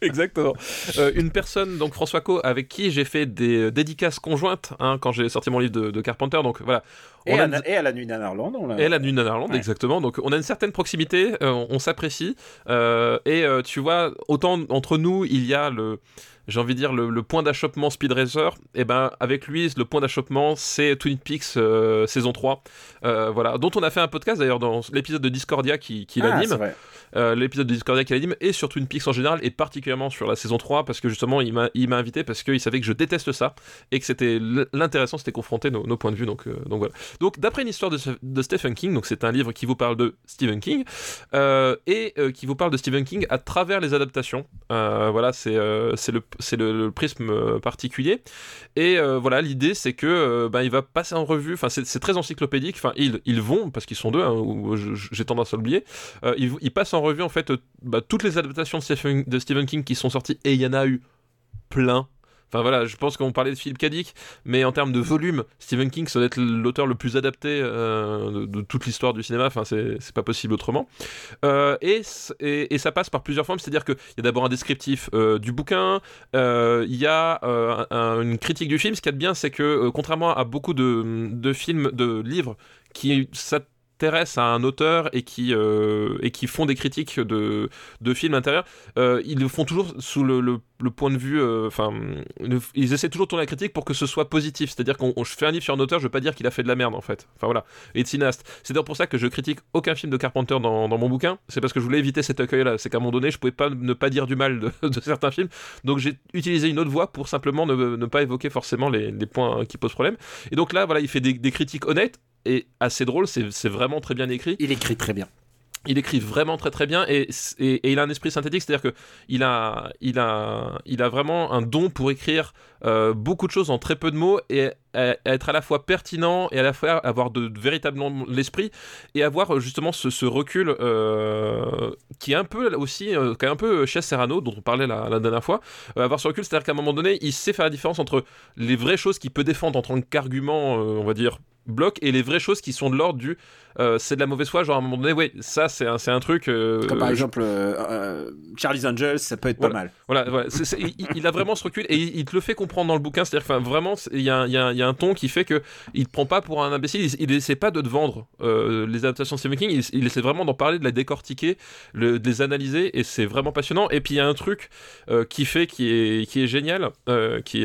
Exactement. Euh, une personne, donc François Co, avec qui j'ai fait des euh, dédicaces conjointes hein, quand j'ai sorti mon livre de, de Carpenter. Donc voilà. Et, On a à, une- et à la nuit d'Anarland. Et la nuit Nanarland, Ouais. exactement. Donc on a une certaine proximité, euh, on, on s'apprécie. euh, et euh, tu vois, autant entre nous, il y a le. J'ai envie de dire le, le point d'achoppement Speed Racer, et ben avec lui le point d'achoppement c'est Twin Peaks euh, saison 3, euh, voilà, dont on a fait un podcast d'ailleurs dans l'épisode de Discordia qui, qui Ah, l'anime. Euh, l'épisode de Discordia qui anime et sur Twin Peaks en général et particulièrement sur la saison 3 parce que justement il m'a il m'a invité parce qu'il savait que je déteste ça et que c'était l'intéressant c'était confronter nos, nos points de vue donc donc voilà. Donc d'après une histoire de, de Stephen King donc c'est un livre qui vous parle de Stephen King et qui vous parle de Stephen King à travers les adaptations. Voilà c'est c'est le c'est le, prisme euh, particulier. Et euh, voilà l'idée c'est que ben, il va passer en revue enfin c'est très encyclopédique. Enfin ils ils vont parce qu'ils sont deux hein, j'ai tendance à l'oublier. Euh, il, il passe en revue en fait bah, toutes les adaptations de Stephen, de Stephen King qui sont sorties et il y en a eu plein. Enfin voilà, je pense qu'on parlait de Philippe Cadic, mais en termes de volume, Stephen King, ça doit être l'auteur le plus adapté euh, de, toute l'histoire du cinéma. Enfin, c'est pas possible autrement. Euh, et, et, ça passe par plusieurs formes, c'est-à-dire qu'il y a d'abord un descriptif euh, du bouquin, il y a un- une critique du film. Ce qu'il y a de bien, c'est que contrairement à beaucoup de, de films, de livres qui s'intéressent à un auteur et qui, euh, et qui font des critiques de, de films intérieurs, euh, ils le font toujours sous le, le- point de vue. euh, Enfin, ils essaient toujours de tourner la critique pour que ce soit positif. C'est-à-dire qu'on fais un livre sur un auteur, je veux pas dire qu'il a fait de la merde en fait. Enfin voilà. Et de cinéaste. C'est d'ailleurs pour ça que je critique aucun film de Carpenter dans, dans mon bouquin. C'est parce que je voulais éviter cet accueil-là. C'est qu'à un moment donné, je pouvais pas ne pas dire du mal de, certains films. Donc j'ai utilisé une autre voie pour simplement ne, ne pas évoquer forcément les, points qui posent problème. Et donc là, voilà, il fait des critiques honnêtes et assez drôles. C'est vraiment très bien écrit Il écrit très bien. il écrit vraiment très très bien et, et, et il a un esprit synthétique, c'est-à-dire que il a, il a, il a vraiment un don pour écrire euh, beaucoup de choses en très peu de mots et à- à être à la fois pertinent et à la fois avoir de, de véritablement l'esprit et avoir euh, justement ce, ce recul euh, qui est un peu aussi, euh, qui est un peu chez Serrano dont on parlait la, la dernière fois, avoir ce recul, c'est-à-dire qu'à un moment donné, il sait faire la différence entre les vraies choses qu'il peut défendre en tant qu'argument, on va dire bloquent et les vraies choses qui sont de l'ordre du euh, c'est de la mauvaise foi genre à un moment donné ouais ça c'est un, un truc euh, Comme par euh, exemple euh, Charlie's Angels, ça peut être pas mal. voilà, voilà. Il, il a vraiment ce recul et il, il te le fait comprendre dans le bouquin. C'est-à-dire que enfin, vraiment, il y, a un- il y y a un ton qui fait que il te prend pas pour un imbécile. Il, essaie pas de te vendre les adaptations de Stephen King. Il, il essaie vraiment d'en parler, de la décortiquer, le- de les analyser et c'est vraiment passionnant. Et puis il y a un truc qui fait qui est qui est génial, qui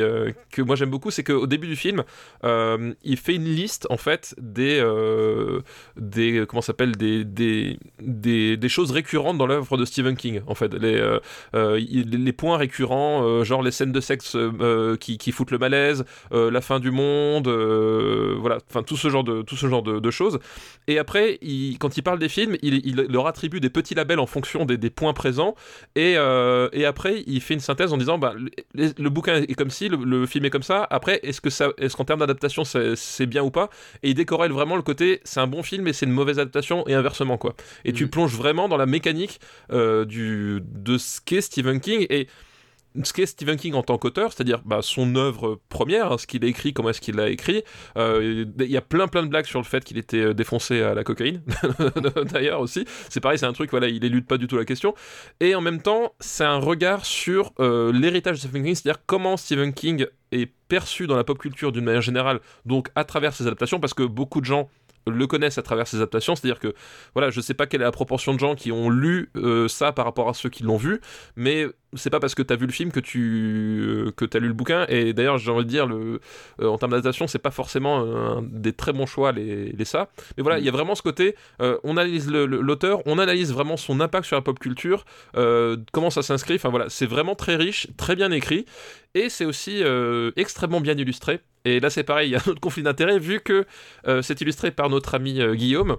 que moi j'aime beaucoup, c'est qu'au début du film, il fait une liste en fait des euh, des comment ça s'appelle des, des des des choses récurrentes dans l'œuvre de Stephen King en fait les euh, euh, les points récurrents, euh, genre les scènes de sexe euh, euh, qui, qui foutent le malaise, euh, la fin du monde, euh, voilà, enfin tout ce genre de tout ce genre de, choses. Et après, quand il parle des films, il, leur attribue des petits labels en fonction des, des points présents. Et, euh, et après, il fait une synthèse en disant, bah, le, bouquin est comme ci, le, film est comme ça. Après, est-ce que est-ce qu'en termes d'adaptation, c'est bien ou pas? Et il décorrèle vraiment le côté, c'est un bon film, mais c'est une mauvaise adaptation et inversement quoi. Et tu Mhm. plonges vraiment dans la mécanique euh, du, de ce qu'est Stephen King et ce qu'est Stephen King en tant qu'auteur, c'est-à-dire bah, son œuvre première, hein, ce qu'il a écrit, comment est-ce qu'il l'a écrit. Euh, Il y a plein plein de blagues sur le fait qu'il était euh, défoncé à la cocaïne, d'ailleurs aussi. C'est pareil, c'est un truc, voilà, il élude pas du tout la question. Et en même temps, c'est un regard sur euh, l'héritage de Stephen King, c'est-à-dire comment Stephen King est perçu dans la pop culture d'une manière générale, donc à travers ses adaptations, parce que beaucoup de gens le connaissent à travers ses adaptations, c'est-à-dire que voilà, je sais pas quelle est la proportion de gens qui ont lu euh, ça par rapport à ceux qui l'ont vu, mais c'est pas parce que t'as vu le film que tu euh, que t'as lu le bouquin. Et d'ailleurs, j'ai envie de dire, le, euh, en termes d'adaptation, c'est pas forcément des très bons choix les, les ça. Mais voilà, il y a vraiment ce côté, euh, on analyse l'auteur, on analyse vraiment son impact sur la pop culture, comment ça s'inscrit. Enfin voilà, c'est vraiment très riche, très bien écrit, et c'est aussi extrêmement bien illustré. Et là, c'est pareil, il y a un autre conflit d'intérêt vu que c'est illustré par notre ami Guillaume.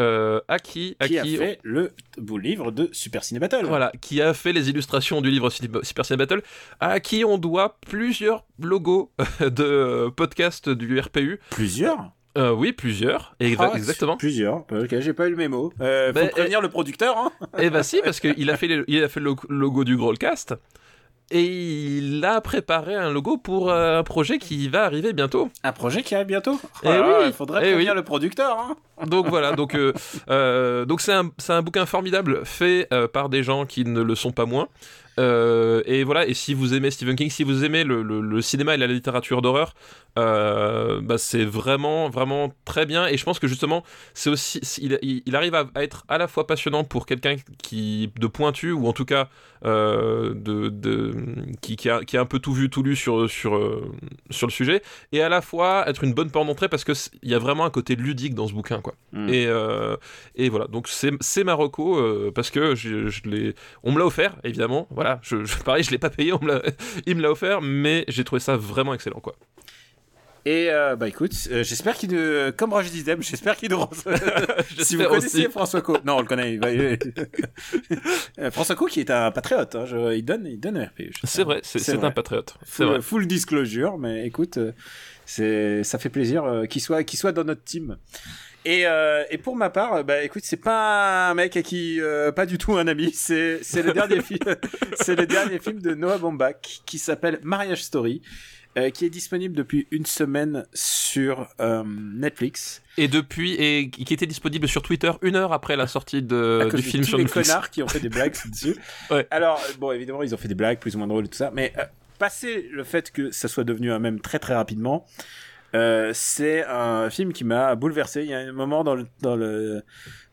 Euh, à qui, a fait le beau livre de Super Ciné Battle. voilà, qui a fait les illustrations du livre Super Ciné Battle, à qui on doit plusieurs logos de euh, podcasts du RPU. Plusieurs Euh, oui, plusieurs, Exa- Ah, exactement. Plusieurs. Ok, j'ai pas eu le mémo. Euh, faut Ben, prévenir le producteur, hein. Et bah si, parce qu'il a fait les- il a fait le lo- logo du Growlcast. Et il a préparé un logo pour euh, un projet qui va arriver bientôt. Un projet qui arrive bientôt. Eh Ah, oui, Il faudrait eh prévenir oui. le producteur, hein. Donc voilà, donc euh, euh, donc c'est un, un bouquin formidable fait euh, par des gens qui ne le sont pas moins. Euh, et voilà, et si vous aimez Stephen King, si vous aimez le, le- le cinéma et la littérature d'horreur, euh, bah c'est vraiment vraiment très bien. Et je pense que justement, c'est aussi il, arrive à, à être à la fois passionnant pour quelqu'un qui de pointu ou en tout cas euh, de, de qui, qui a, qui a un peu tout vu tout lu sur sur sur le sujet, et à la fois être une bonne porte d'entrée parce que il y a vraiment un côté ludique dans ce bouquin quoi. Mm. Et, et voilà, donc c'est c'est Marocco parce que je, je l'ai, on me l'a offert évidemment. Voilà, je, je- pareil, je l'ai pas payé, on me l'a- il me l'a offert, mais j'ai trouvé ça vraiment excellent quoi. Et euh, bah écoute, euh, j'espère qu'il nous, comme Roger Dizem, j'espère qu'il nous. si vous connaissez aussi. François Co, non, on le connaît. il Euh, François Co qui est un patriote, hein, je- il donne, il donne un RP. je sais C'est vrai, c'est un patriote. Full, vrai. full disclosure, mais écoute, c'est, ça fait plaisir qu'il soit, qu'il soit dans notre team. Et, euh, et pour ma part, euh, bah écoute, c'est pas un mec à qui, euh, pas du tout un ami. C'est, le dernier film, c'est le dernier film de Noah Baumbach qui s'appelle Marriage Story, euh, qui est disponible depuis une semaine sur Netflix. Et depuis, et qui était disponible sur Twitter une heure après la sortie à de, cause du de film tous sur les Netflix. connards qui ont fait des blagues dessus. Ouais. Alors, bon, évidemment, ils ont fait des blagues plus ou moins drôles et tout ça, mais passé le fait que ça soit devenu un même très très rapidement, euh, c'est un film qui m'a bouleversé. Il y a un moment dans le dans le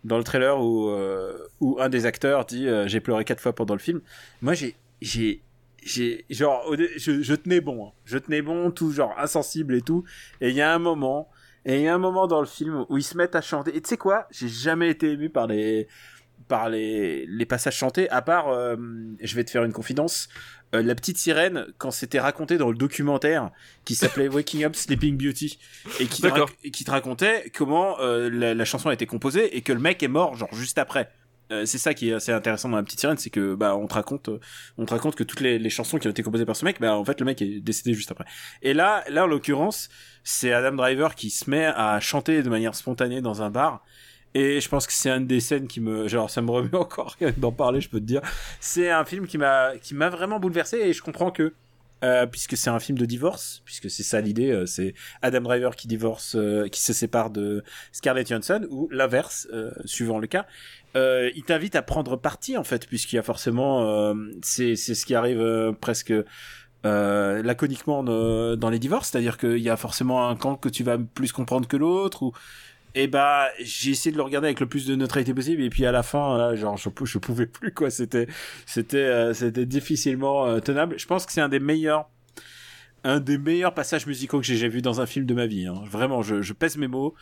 dans le trailer où euh, où un des acteurs dit euh, j'ai pleuré quatre fois pendant le film. Moi, j'ai j'ai j'ai genre je, je tenais bon, hein. je tenais bon, tout genre insensible et tout. Et il y a un moment et il y a un moment dans le film où ils se mettent à chanter. Et tu sais quoi? J'ai jamais été ému par les par les, les passages chantés, à part, euh, je vais te faire une confidence, euh, la petite sirène, quand c'était raconté dans le documentaire qui s'appelait Waking Up Sleeping Beauty, et qui, te, D'accord. rac- et qui te racontait comment euh, la, la chanson a été composée et que le mec est mort genre juste après. C'est ça qui est assez intéressant dans la petite sirène, c'est que bah on te raconte, on te raconte que toutes les, les chansons qui ont été composées par ce mec, bah en fait le mec est décédé juste après. Et là, là en l'occurrence, c'est Adam Driver qui se met à chanter de manière spontanée dans un bar. Et je pense que c'est une des scènes qui me, genre, ça me remet encore d'en parler, je peux te dire. C'est un film qui m'a, qui m'a vraiment bouleversé et je comprends que, euh, puisque c'est un film de divorce, puisque c'est ça l'idée, euh, c'est Adam Driver qui divorce, euh, qui se sépare de Scarlett Johansson, ou l'inverse, euh, suivant le cas. Euh, il t'invite à prendre parti en fait, puisqu'il y a forcément, euh, c'est c'est ce qui arrive presque euh, laconiquement dans les divorces, c'est-à-dire qu'il y a forcément un camp que tu vas plus comprendre que l'autre, ou et bah j'ai essayé de le regarder avec le plus de neutralité possible, et puis à la fin, genre je, je pouvais plus quoi, c'était c'était euh, c'était difficilement euh, tenable. Je pense que c'est un des meilleurs un des meilleurs passages musicaux que j'ai jamais vu dans un film de ma vie. hein. Vraiment, je, je pèse mes mots.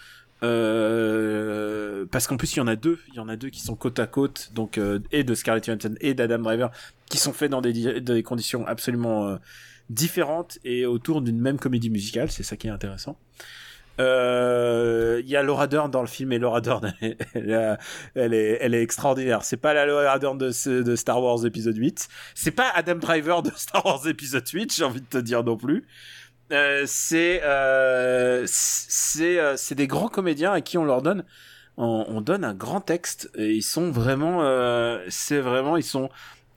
Euh, parce qu'en plus il y en a deux, il y en a deux qui sont côte à côte, donc euh, et de Scarlett Johansson et d'Adam Driver, qui sont faits dans des, des conditions absolument euh, différentes et autour d'une même comédie musicale. C'est ça qui est intéressant. Euh, Il y a Laura Dern dans le film et Laura Dern, elle, elle, est, elle est extraordinaire. C'est pas la Laura Dern de, Star Wars épisode 8. C'est pas Adam Driver de Star Wars épisode 8, j'ai envie de te dire non plus. Euh, c'est euh, c'est euh, c'est des grands comédiens à qui on leur donne on, on donne un grand texte et ils sont vraiment euh, c'est vraiment ils sont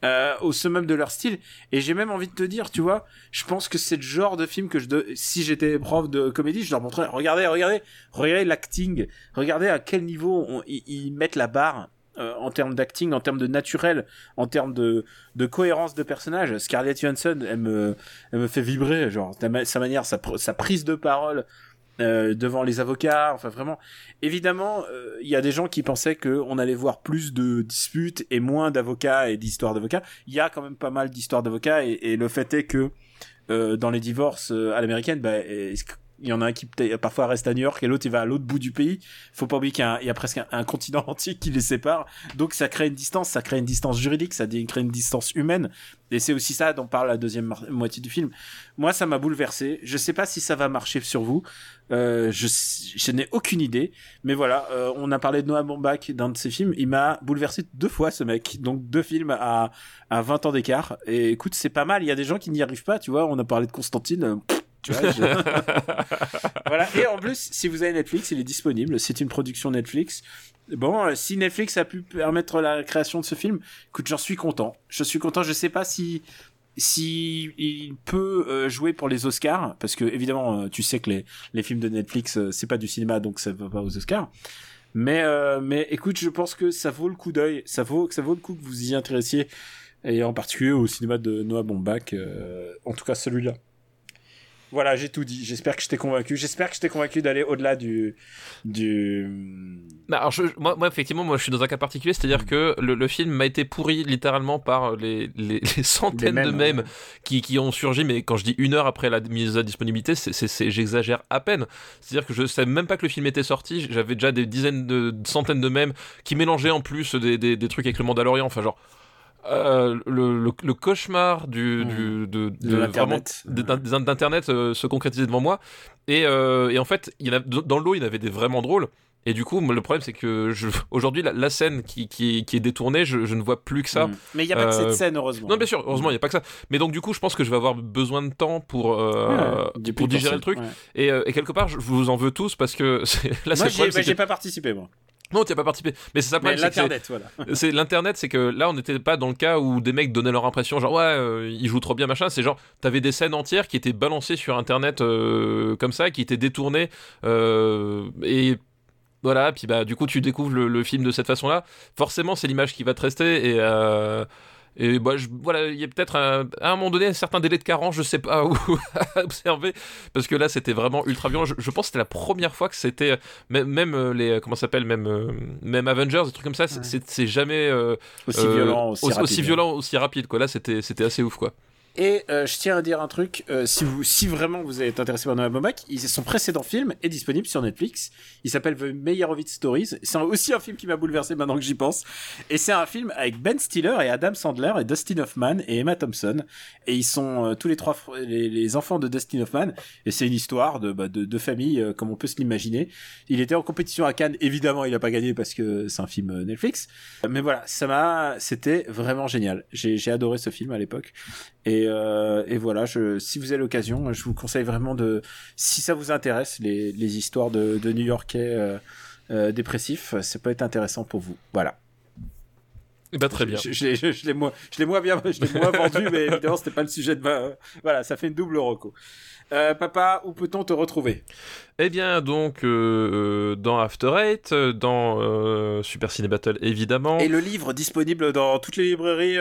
euh, au summum de leur style et j'ai même envie de te dire tu vois je pense que c'est le genre de film que je si j'étais prof de comédie je leur montrerais regardez regardez regardez l'acting regardez à quel niveau ils, mettent la barre euh, en termes d'acting, en termes de naturel, en termes de, de cohérence de personnage. Scarlett Johansson, elle me, elle me fait vibrer, genre sa manière, sa prise de parole euh, devant les avocats. Enfin, vraiment. Évidemment, euh, il y a des gens qui pensaient que on allait voir plus de disputes et moins d'avocats et d'histoires d'avocats. Il y a quand même pas mal d'histoires d'avocats et, et le fait est que euh, dans les divorces euh, à l'américaine, bah, il y en a un qui parfois reste à New York et l'autre il va à l'autre bout du pays. Faut pas oublier qu'il y a, presque un, continent entier qui les sépare. Donc ça crée une distance, ça crée une distance juridique, ça crée une distance humaine. Et c'est aussi ça dont parle la deuxième moitié du film. Moi, ça m'a bouleversé. Je sais pas si ça va marcher sur vous. Euh, je, n'ai aucune idée. Mais voilà, euh, on a parlé de Noah Baumbach dans de ses films. Il m'a bouleversé deux fois, ce mec. Donc deux films à, à 20 ans d'écart. Et écoute, c'est pas mal. Il y a des gens qui n'y arrivent pas, tu vois. On a parlé de Constantine. Tu vois, je- voilà. Et en plus, si vous avez Netflix, il est disponible. C'est une production Netflix. Bon, euh, si Netflix a pu permettre la création de ce film, écoute, j'en suis content. Je suis content. Je sais pas si si il peut euh, jouer pour les Oscars, parce que évidemment, euh, tu sais que les les films de Netflix, c'est pas du cinéma, donc ça va pas aux Oscars. Mais euh, mais écoute, je pense que ça vaut le coup d'œil. Ça vaut ça vaut le coup que vous y intéressiez, et en particulier au cinéma de Noah Baumbach. euh, en tout cas, celui-là. Voilà, j'ai tout dit. J'espère que je t'ai convaincu. J'espère que je t'ai convaincu d'aller au-delà du du. Bah, alors je- moi, moi, effectivement, moi, je suis dans un cas particulier, c'est-à-dire que le, le film m'a été pourri littéralement par les, les, les centaines Les de mèmes, qui, qui ont surgi, mais quand je dis une heure après la mise à disponibilité, c'est- j'exagère à peine. C'est-à-dire que je savais même pas que le film était sorti, j'avais déjà des dizaines de de centaines de mèmes qui mélangeaient en plus des, des, des trucs avec le Mandalorian, enfin genre. Euh, le, le, le cauchemar du, Mmh. du de, De d'internet euh, se concrétisait devant moi et, euh, et en fait il a, dans le lot il y en avait des vraiment drôles et du coup le problème c'est que je, aujourd'hui la, la scène qui, qui, qui est détournée je, je ne vois plus que ça Mm. Mais il y a pas que cette scène, heureusement. non bien sûr heureusement il n'y a pas que ça mais donc du coup je pense que je vais avoir besoin de temps pour, Ouais, digérer le truc Ouais. et, et quelque part je vous en veux tous parce que c'est- là c'est Moi, le problème bah, c'est j'ai que- pas participé, moi. Non tu n'as pas participé mais c'est ça problème l'internet, voilà. c'est l'internet, c'est que là on n'était pas dans le cas où des mecs donnaient leur impression, genre ouais, euh, ils jouent trop bien machin. C'est genre t'avais des scènes entières qui étaient balancées sur internet euh, comme ça, qui étaient détournées euh, et voilà. Puis bah du coup tu découvres le, le film de cette façon-là. Forcément c'est l'image qui va te rester et et bah, je, voilà, il y a peut-être à un moment donné un certain délai de carence, je sais pas où à observer, parce que là c'était vraiment ultra violent. Je, je pense que c'était la première fois que c'était, même, même euh, les, comment ça s'appelle, même, euh, même Avengers, des trucs comme ça, c'est- jamais euh, Aussi euh, violent, aussi, rapide. violent, aussi rapide, quoi. Là c'était c'était assez ouf, quoi. Et euh, je tiens à dire un truc, euh, si vous, si vraiment vous êtes intéressé par Noah Baumbach, son précédent film est disponible sur Netflix. Il s'appelle The Meyerowitz Stories. C'est aussi un film qui m'a bouleversé maintenant que j'y pense. Et c'est un film avec Ben Stiller et Adam Sandler et Dustin Hoffman et Emma Thompson. Et ils sont euh, tous les trois les, enfants de Dustin Hoffman. Et c'est une histoire de, bah, de, de famille euh, comme on peut se l'imaginer. Il était en compétition à Cannes. Évidemment, il a pas gagné parce que c'est un film euh, Netflix. Mais voilà, ça m'a, c'était vraiment génial. J'ai adoré ce film à l'époque. Et, euh, et voilà, je, si vous avez l'occasion, je vous conseille vraiment de, si ça vous intéresse, les, histoires de, de New-Yorkais euh, euh, dépressifs, ça peut être intéressant pour vous. Voilà. Bah, très bien. Je, je l'ai- je- je l'ai moins, bien, je moins vendu, mais évidemment, c'était pas le sujet de ma. Voilà, ça fait une double reco. Euh, papa, où peut-on te retrouver? Eh bien, donc, euh, euh, dans After Eight, dans euh, Super Ciné Battle, évidemment. Et le livre disponible dans toutes les librairies.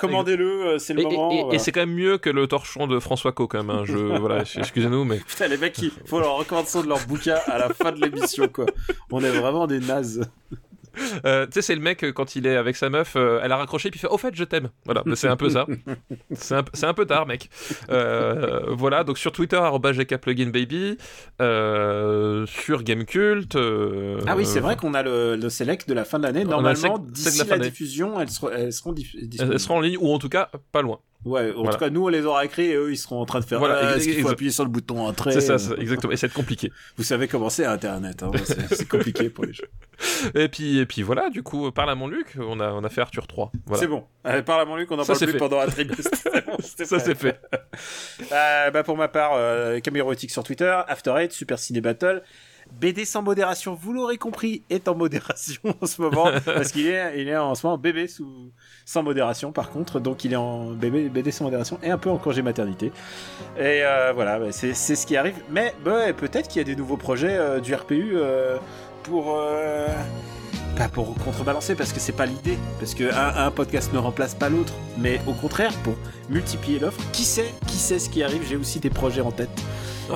commandez-le, c'est le Et- moment. et- et voilà. c'est quand même mieux que le torchon de François Co, quand même. hein. Je, voilà, excusez-nous, mais. Putain, les mecs, il faut leur recommandation de leur bouquin à la fin de l'émission, quoi. On est vraiment des nazes. Euh, tu sais, c'est le mec, euh, quand il est avec sa meuf, euh, elle a raccroché, puis il fait Au fait, je t'aime. Voilà, c'est un peu ça. C'est un, un peu tard, mec. Euh, voilà, donc sur Twitter, GKPluginBaby, sur Gamecult. Ah oui, c'est vrai qu'on a le, le select de la fin de l'année. Normalement, d'ici la la diffusion, elles seront, elles seront elles seront en ligne, ou en tout cas, pas loin. Ouais, en Voilà. tout cas, nous, on les aura écrits et eux, ils seront en train de faire. Voilà, Ah, est-ce qu'il faut appuyer sur le bouton entrée? C'est ça, exactement. Et c'est compliqué. Vous savez comment c'est Internet. Hein. C'est compliqué pour les jeux. Et puis, et puis voilà, du coup, parle à mon Luc, on a, on a fait Arthur 3. Voilà. C'est bon. Allez, parle à mon Luc, on en Ça, parle plus fait. pendant un trimestre. Bon, Ça, c'est fait. Euh, bah pour ma part, euh, Camille Érotique sur Twitter, After Eight, Super Ciné Battle. BD sans modération, vous l'aurez compris, est en modération en ce moment parce qu'il est, en ce moment bébé sans modération par contre, donc il est en bébé BD sans modération et un peu en congé maternité. Et euh, voilà, bah, c'est ce qui arrive. Mais bah, peut-être qu'il y a des nouveaux projets euh, du RPU euh, pour pas pour contrebalancer parce que c'est pas l'idée, parce que un, un podcast ne remplace pas l'autre, mais au contraire pour multiplier l'offre. Qui sait, qui sait ce qui arrive J'ai aussi des projets en tête.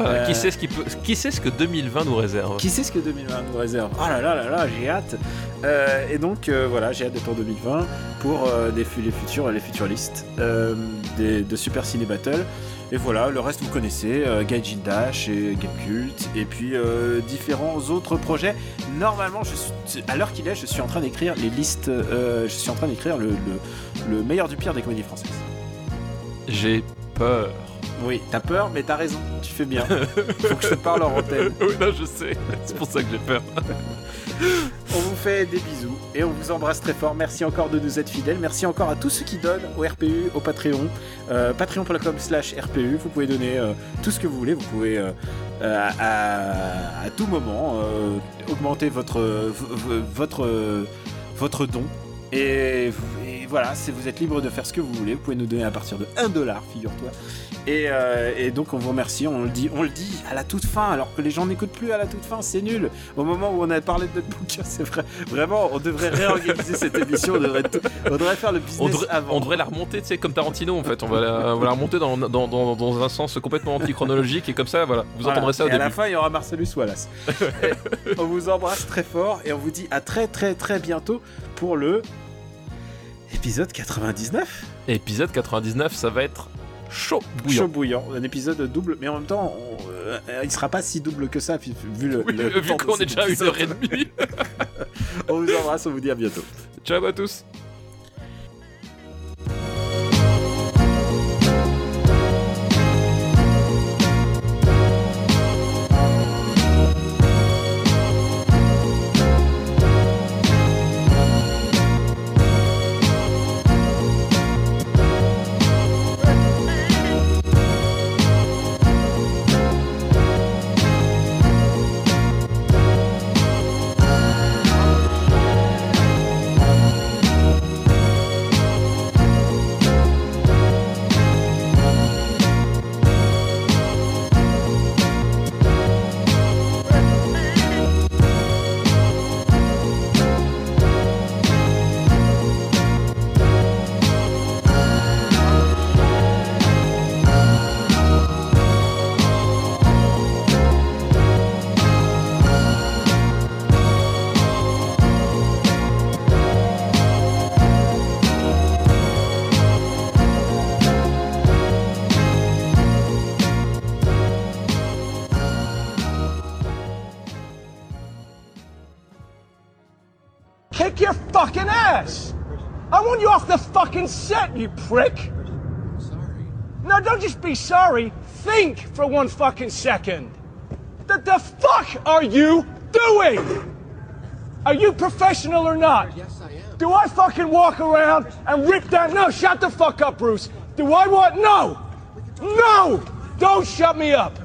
Voilà, Euh, qui, sait ce qui, peut, qui sait ce que 2020 nous réserve Qui sait ce que 2020 nous réserve Oh là là là là, j'ai hâte. Euh, et donc euh, voilà, j'ai hâte d'être en 2020 pour des, les futurs les futures listes des- de Super Ciné Battle. Et voilà, le reste vous connaissez, euh, Gaijin Dash et Gamecult, et puis euh, différents autres projets. Normalement, je suis, à l'heure qu'il est, je suis en train d'écrire les listes, euh, je suis en train d'écrire le, le- le meilleur du pire des comédies françaises. J'ai peur. Oui, t'as peur, mais t'as raison, tu fais bien. Faut que je te parle en antenne. oui, non, je sais. C'est pour ça que j'ai peur. On vous fait des bisous et on vous embrasse très fort. Merci encore de nous être fidèles. Merci encore à tous ceux qui donnent au RPU, au Patreon. Euh, Patreon.com slash RPU. Vous pouvez donner euh, tout ce que vous voulez. Vous pouvez euh, à, à tout moment augmenter votre, votre, votre don. Et voilà, vous êtes libre de faire ce que vous voulez. Vous pouvez nous donner à partir de 1 dollar, figure-toi. Et, euh, et donc on vous remercie, on le dit, on le dit à la toute fin, alors que les gens n'écoutent plus à la toute fin, c'est nul. Au moment où on a parlé de notre bouquin, c'est vrai. Vraiment, on devrait réorganiser cette émission, on devrait, tout- on devrait faire le business On devrait, avant. on devrait la remonter, tu sais, comme Tarantino en fait. On va la, on va la remonter dans, dans, dans, dans un sens complètement antichronologique et comme ça, voilà, vous Voilà. entendrez ça au et à la début. fin, il y aura Marcellus Wallace. On vous embrasse très fort et on vous dit à très très très bientôt pour le épisode 99. Épisode 99, ça va être chaud bouillant. Chaud bouillant, un épisode double, mais en même temps, on- euh, il sera pas si double que ça, vu le, Oui, le vu qu'on est déjà à une heure et demie. On vous embrasse, on vous dit à bientôt. Ciao à tous. Want you off the fucking set, you prick! Sorry. No, don't just be sorry. Think for one fucking second. What the fuck are you doing? Are you professional or not? Yes, I am. Do I fucking walk around and rip down? No, shut the fuck up, Bruce. Do I want? No! No! Don't shut me up.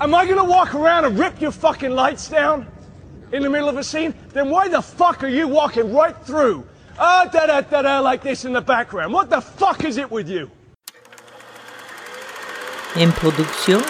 Am I gonna walk around and rip your fucking lights down in the middle of a scene? Then why the fuck are you walking right through Ah, da da da da, like this in the background. What the fuck is it with you? Une production.